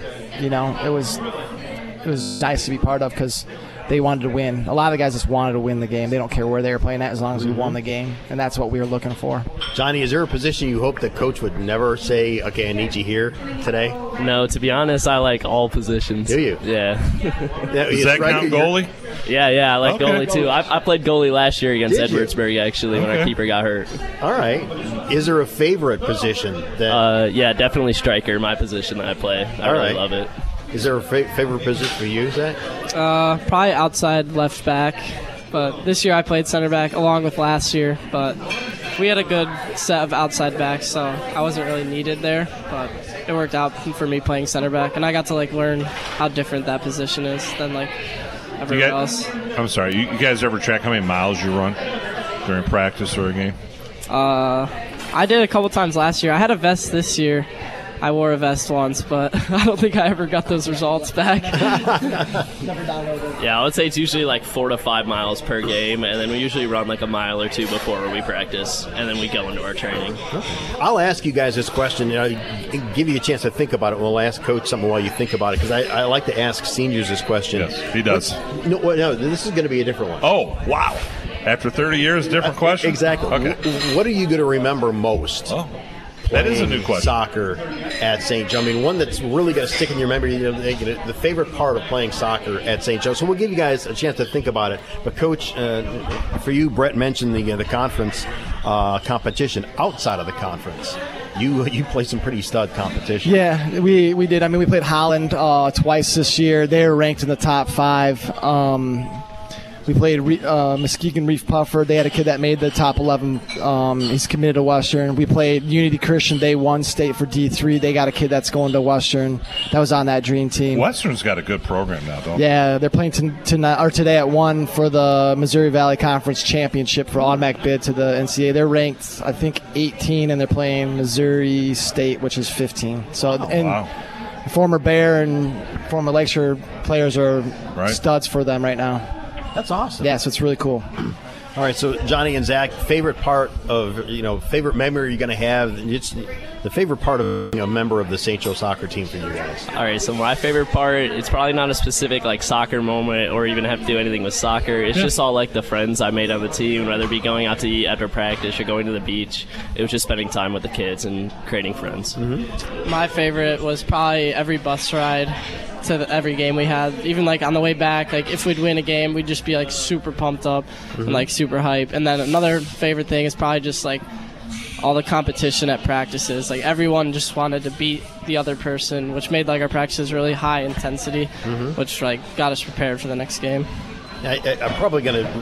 you know, it was it was nice to be part of because they wanted to win. A lot of the guys just wanted to win the game. They don't care where they were playing at as long as we won the game, and that's what we were looking for. Johnny, is there a position you hope that coach would never say, "Okay, I need you here today"? No, to be honest, I like all positions. Do you? Yeah. Does that count goalie? Yeah, yeah, I like Okay. goalie too. I, I played goalie last year against Did you? Edwardsburg actually when our keeper got hurt. All right. Is there a favorite position that? Uh, yeah, definitely striker, my position that I play. I All really right. love it. Is there a fa- favorite position for you, Zach? uh, probably outside left back. But this year I played center back along with last year. But we had a good set of outside backs, so I wasn't really needed there. But it worked out for me playing center back, and I got to like learn how different that position is than like You everywhere got- else. I'm sorry. You, you guys ever track how many miles you run during practice or a game? Uh, I did a couple times last year. I had a vest this year. I wore a vest once, but I don't think I ever got those results back. Yeah, I would say it's usually like four to five miles per game, and then we usually run like a mile or two before we practice, and then we go into our training. I'll ask you guys this question. You know, give you a chance to think about it. We'll ask Coach something while you think about it because I, I like to ask seniors this question. Yes, he does. What's- no, no, this is going to be a different one. Oh, wow. After 30 years, different question? Exactly. Okay. What are you going to remember most? Oh, that is a new question. Soccer at St. Joe. I mean, one that's really going to stick in your memory. You know, the, the favorite part of playing soccer at St. Joe. So we'll give you guys a chance to think about it. But Coach, uh, for you, Brett mentioned the uh, the conference uh, competition outside of the conference. you you play some pretty stud competition. Yeah, we, we did. I mean, we played Holland uh, twice this year. They're ranked in the top five. Um, we played Re- uh, Muskegon Reeths-Puffer. They had a kid that made the top 11. Um, he's committed to Western. We played Unity Christian. They won state for D3. They got a kid that's going to Western. That was on that dream team. Western's got a good program now, don't? Yeah, they're playing t- tonight or today at one for the Missouri Valley Conference Championship for automatic bid to the NCAA. They're ranked, I think, 18, and they're playing Missouri State, which is 15. So, and wow. former Bear and former Lakeshore players are Right. studs for them right now. That's awesome. Yeah, so it's really cool. All right, so Johnny and Zach, favorite part of you know, favorite memory you're going to have. It's the favorite part of being a member of the St. Joe soccer team for you guys. All right, so my favorite part, it's probably not a specific like soccer moment or even have to do anything with soccer. It's Yeah. just all like the friends I made on the team, whether it be going out to eat after practice or going to the beach. It was just spending time with the kids and creating friends. Mm-hmm. My favorite was probably every bus ride to the, every game we had. Even like on the way back, like if we'd win a game, we'd just be like super pumped up Mhm. and like super hype. And then another favorite thing is probably just like all the competition at practices. Like everyone just wanted to beat the other person, which made like our practices really high intensity, Mhm. which like got us prepared for the next game. I, I, I'm probably going to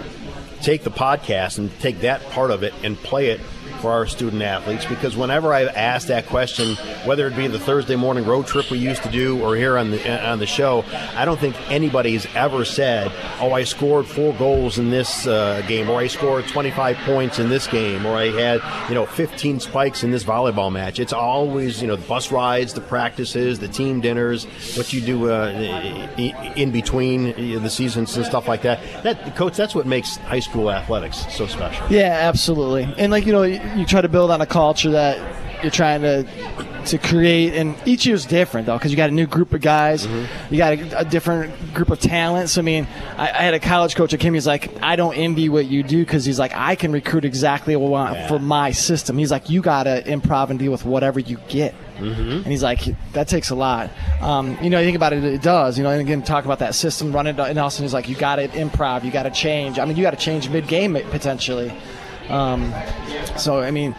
take the podcast and take that part of it and play it for our student athletes because whenever I've asked that question, whether it be the Thursday morning road trip we used to do or here on the on the show, I don't think anybody's ever said, "Oh, I scored four goals in this uh, game," or "I scored 25 points in this game," or "I had you know 15 spikes in this volleyball match." It's always you know the bus rides, the practices, the team dinners, what you do uh, in between uh, the seasons and stuff like that. That coach, that's what makes high school athletics so special. Yeah, absolutely. And like you know, you, try to build on a culture that you're trying to to create, and each year's different though, because you got a new group of guys, you got a, a different group of talents. I mean, I, I had a college coach at Kim. He's like, I don't envy what you do because he's like, I can recruit exactly what I want for my system. He's like, you got to improv and deal with whatever you get. And he's like, that takes a lot. Um, you know, you think about it, it does. You know, and again, talk about that system, run it, and also he's like, you got to improv, you got to change. I mean, you got to change mid game potentially. Um, so, I mean,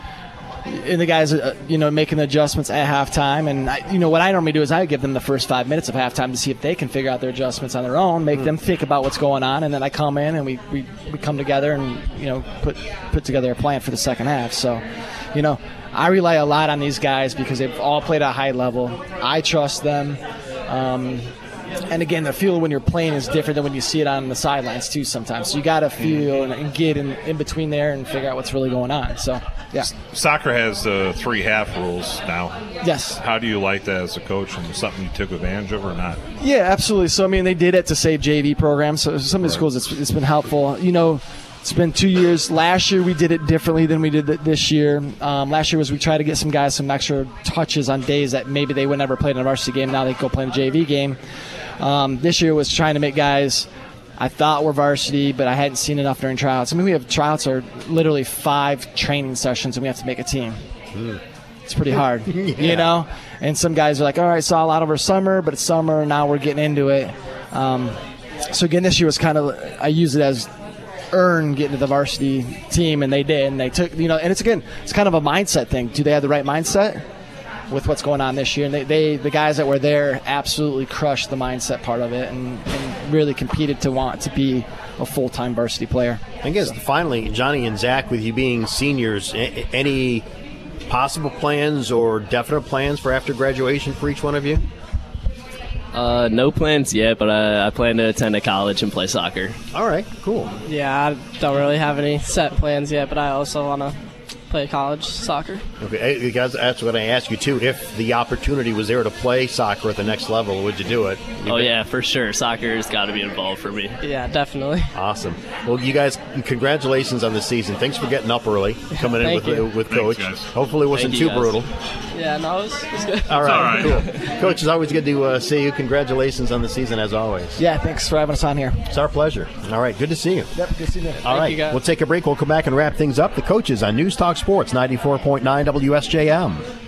and the guys, uh, you know, making the adjustments at halftime. And, I, you know, what I normally do is I give them the first five minutes of halftime to see if they can figure out their adjustments on their own, make them think about what's going on. And then I come in and we, we, we come together and, you know, put, put together a plan for the second half. So, you know, I rely a lot on these guys because they've all played at a high level. I trust them. Um, and again, the feel when you're playing is different than when you see it on the sidelines too. Sometimes, so you got to feel and, and get in, in between there and figure out what's really going on. So, yeah. Soccer has the three half rules now. Yes. How do you like that as a coach? And something you took advantage of or not? Yeah, absolutely. So I mean, they did it to save JV programs. So some of the schools, it's, it's been helpful. You know, it's been two years. Last year we did it differently than we did this year. Um, last year was we tried to get some guys some extra touches on days that maybe they would never play in a varsity game. Now they go play in a JV game. Um, this year was trying to make guys I thought were varsity, but I hadn't seen enough during tryouts. I mean, we have tryouts are literally five training sessions, and we have to make a team. It's pretty hard, you know. And some guys are like, "All right, saw a lot over summer, but it's summer now. We're getting into it." Um, so again, this year was kind of I use it as earn getting to the varsity team, and they did. And they took, you know, and it's again, it's kind of a mindset thing. Do they have the right mindset with what's going on this year? And they, they the guys that were there, absolutely crushed the mindset part of it, and, and really competed to want to be a full time varsity player. I guess finally, Johnny and Zach, with you being seniors, any possible plans or definite plans for after graduation for each one of you? Uh, no plans yet, but I, I plan to attend a college and play soccer. All right, cool. Yeah, I don't really have any set plans yet, but I also want to play college soccer. Okay, because that's what I asked you too. If the opportunity was there to play soccer at the next level, would you do it? Oh yeah, for sure. Soccer's got to be involved for me. Yeah, definitely. Awesome. Well, you guys, congratulations on the season. Thanks for getting up early, coming in with, you. with Thanks, Coach. guys. Hopefully, it wasn't Thank too guys. brutal. Yeah, no, it was, it was good. All right, cool. Coach, it's always good to uh, see you. Congratulations on the season, as always. Yeah, thanks for having us on here. It's our pleasure. All right, good to see you. Yep, good to see you. All right, we'll take a break. We'll come back and wrap things up. The coaches on News Talk Sports 94.9 WSJM.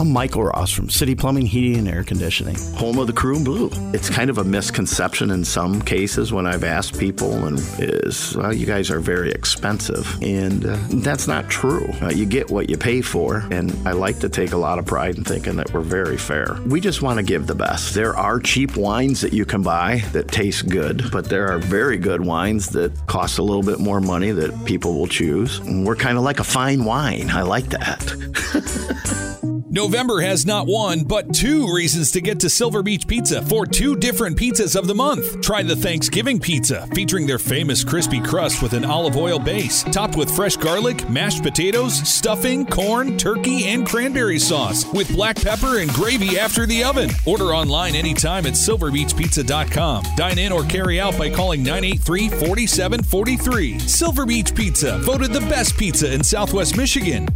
I'm Michael Ross from City Plumbing, Heating, and Air Conditioning, home of the crew in blue. It's kind of a misconception in some cases when I've asked people, and is well, you guys are very expensive, and uh, that's not true. Uh, you get what you pay for, and I like to take a lot of pride in thinking that we're very fair. We just want to give the best. There are cheap wines that you can buy that taste good, but there are very good wines that cost a little bit more money that people will choose. And we're kind of like a fine wine. I like that. November has not one, but two reasons to get to Silver Beach Pizza for two different pizzas of the month. Try the Thanksgiving pizza, featuring their famous crispy crust with an olive oil base, topped with fresh garlic, mashed potatoes, stuffing, corn, turkey, and cranberry sauce, with black pepper and gravy after the oven. Order online anytime at silverbeachpizza.com. Dine in or carry out by calling 983 4743. Silver Beach Pizza, voted the best pizza in Southwest Michigan.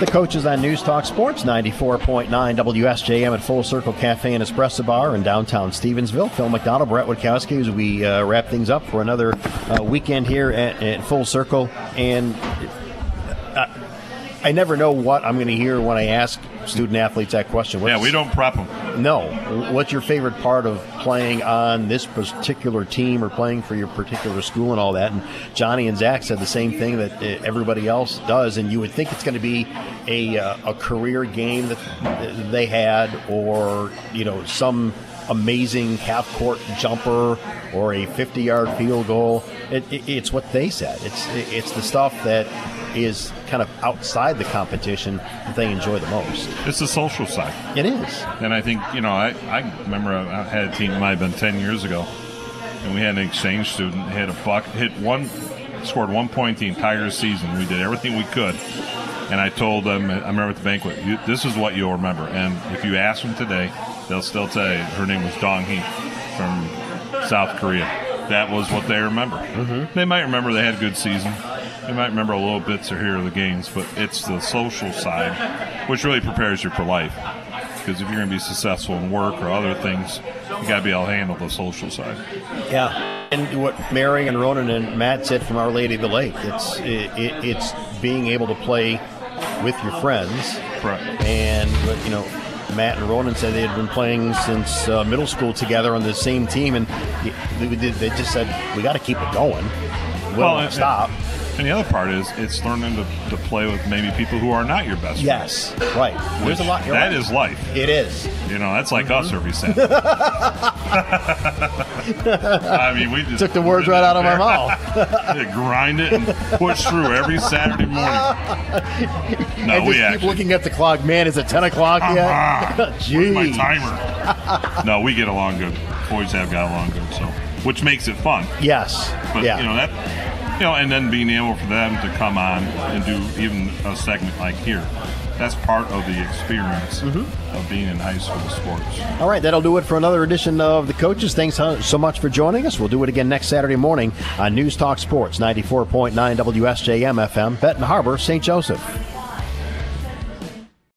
The coaches on News Talk Sports 94.9 WSJM at Full Circle Cafe and Espresso Bar in downtown Stevensville. Phil McDonald, Brett Witkowski, as we uh, wrap things up for another uh, weekend here at, at, Full Circle. And uh, I never know what I'm going to hear when I ask student athletes that question. What's, yeah, we don't prep them. No. What's your favorite part of playing on this particular team or playing for your particular school and all that? And Johnny and Zach said the same thing that uh, everybody else does. And you would think it's going to be a, uh, a career game that they had or, you know, some amazing half court jumper or a 50 yard field goal. It, it, it's what they said. It's, it's the stuff that is kind of outside the competition that they enjoy the most. It's the social side. It is. And I think, you know, I, I remember I had a team, it might have been 10 years ago, and we had an exchange student hit a buck, hit one, scored one point the entire season. We did everything we could. And I told them, I remember at the banquet, this is what you'll remember. And if you ask them today, they'll still tell you her name was Dong Hee from South Korea. That was what they remember. Mm-hmm. They might remember they had a good season. You might remember a little bits or here of the games, but it's the social side which really prepares you for life. Because if you're going to be successful in work or other things, you got to be able to handle the social side. Yeah, and what Mary and Ronan and Matt said from Our Lady of the Lake, it's it, it, it's being able to play with your friends, right? And you know, Matt and Ronan said they had been playing since uh, middle school together on the same team, and they just said we got to keep it going. We well, don't stop. And the other part is it's learning to, to play with maybe people who are not your best yes, friends. Yes, right. There's a lot. That right. is life. It is. You know, that's like mm-hmm. us every Saturday. I mean, we just took the words right out of my mouth. grind it and push through every Saturday morning. No, we keep actually, looking at the clock. Man, is it ten o'clock yet? Uh-huh. Jeez. my timer. no, we get along good. Boys have got along good, so which makes it fun. Yes. But yeah. you know that you know, and then being able for them to come on and do even a segment like here. That's part of the experience mm-hmm. of being in high school sports. All right, that'll do it for another edition of The Coaches. Thanks so much for joining us. We'll do it again next Saturday morning on News Talk Sports, 94.9 WSJM FM, Benton Harbor, St. Joseph.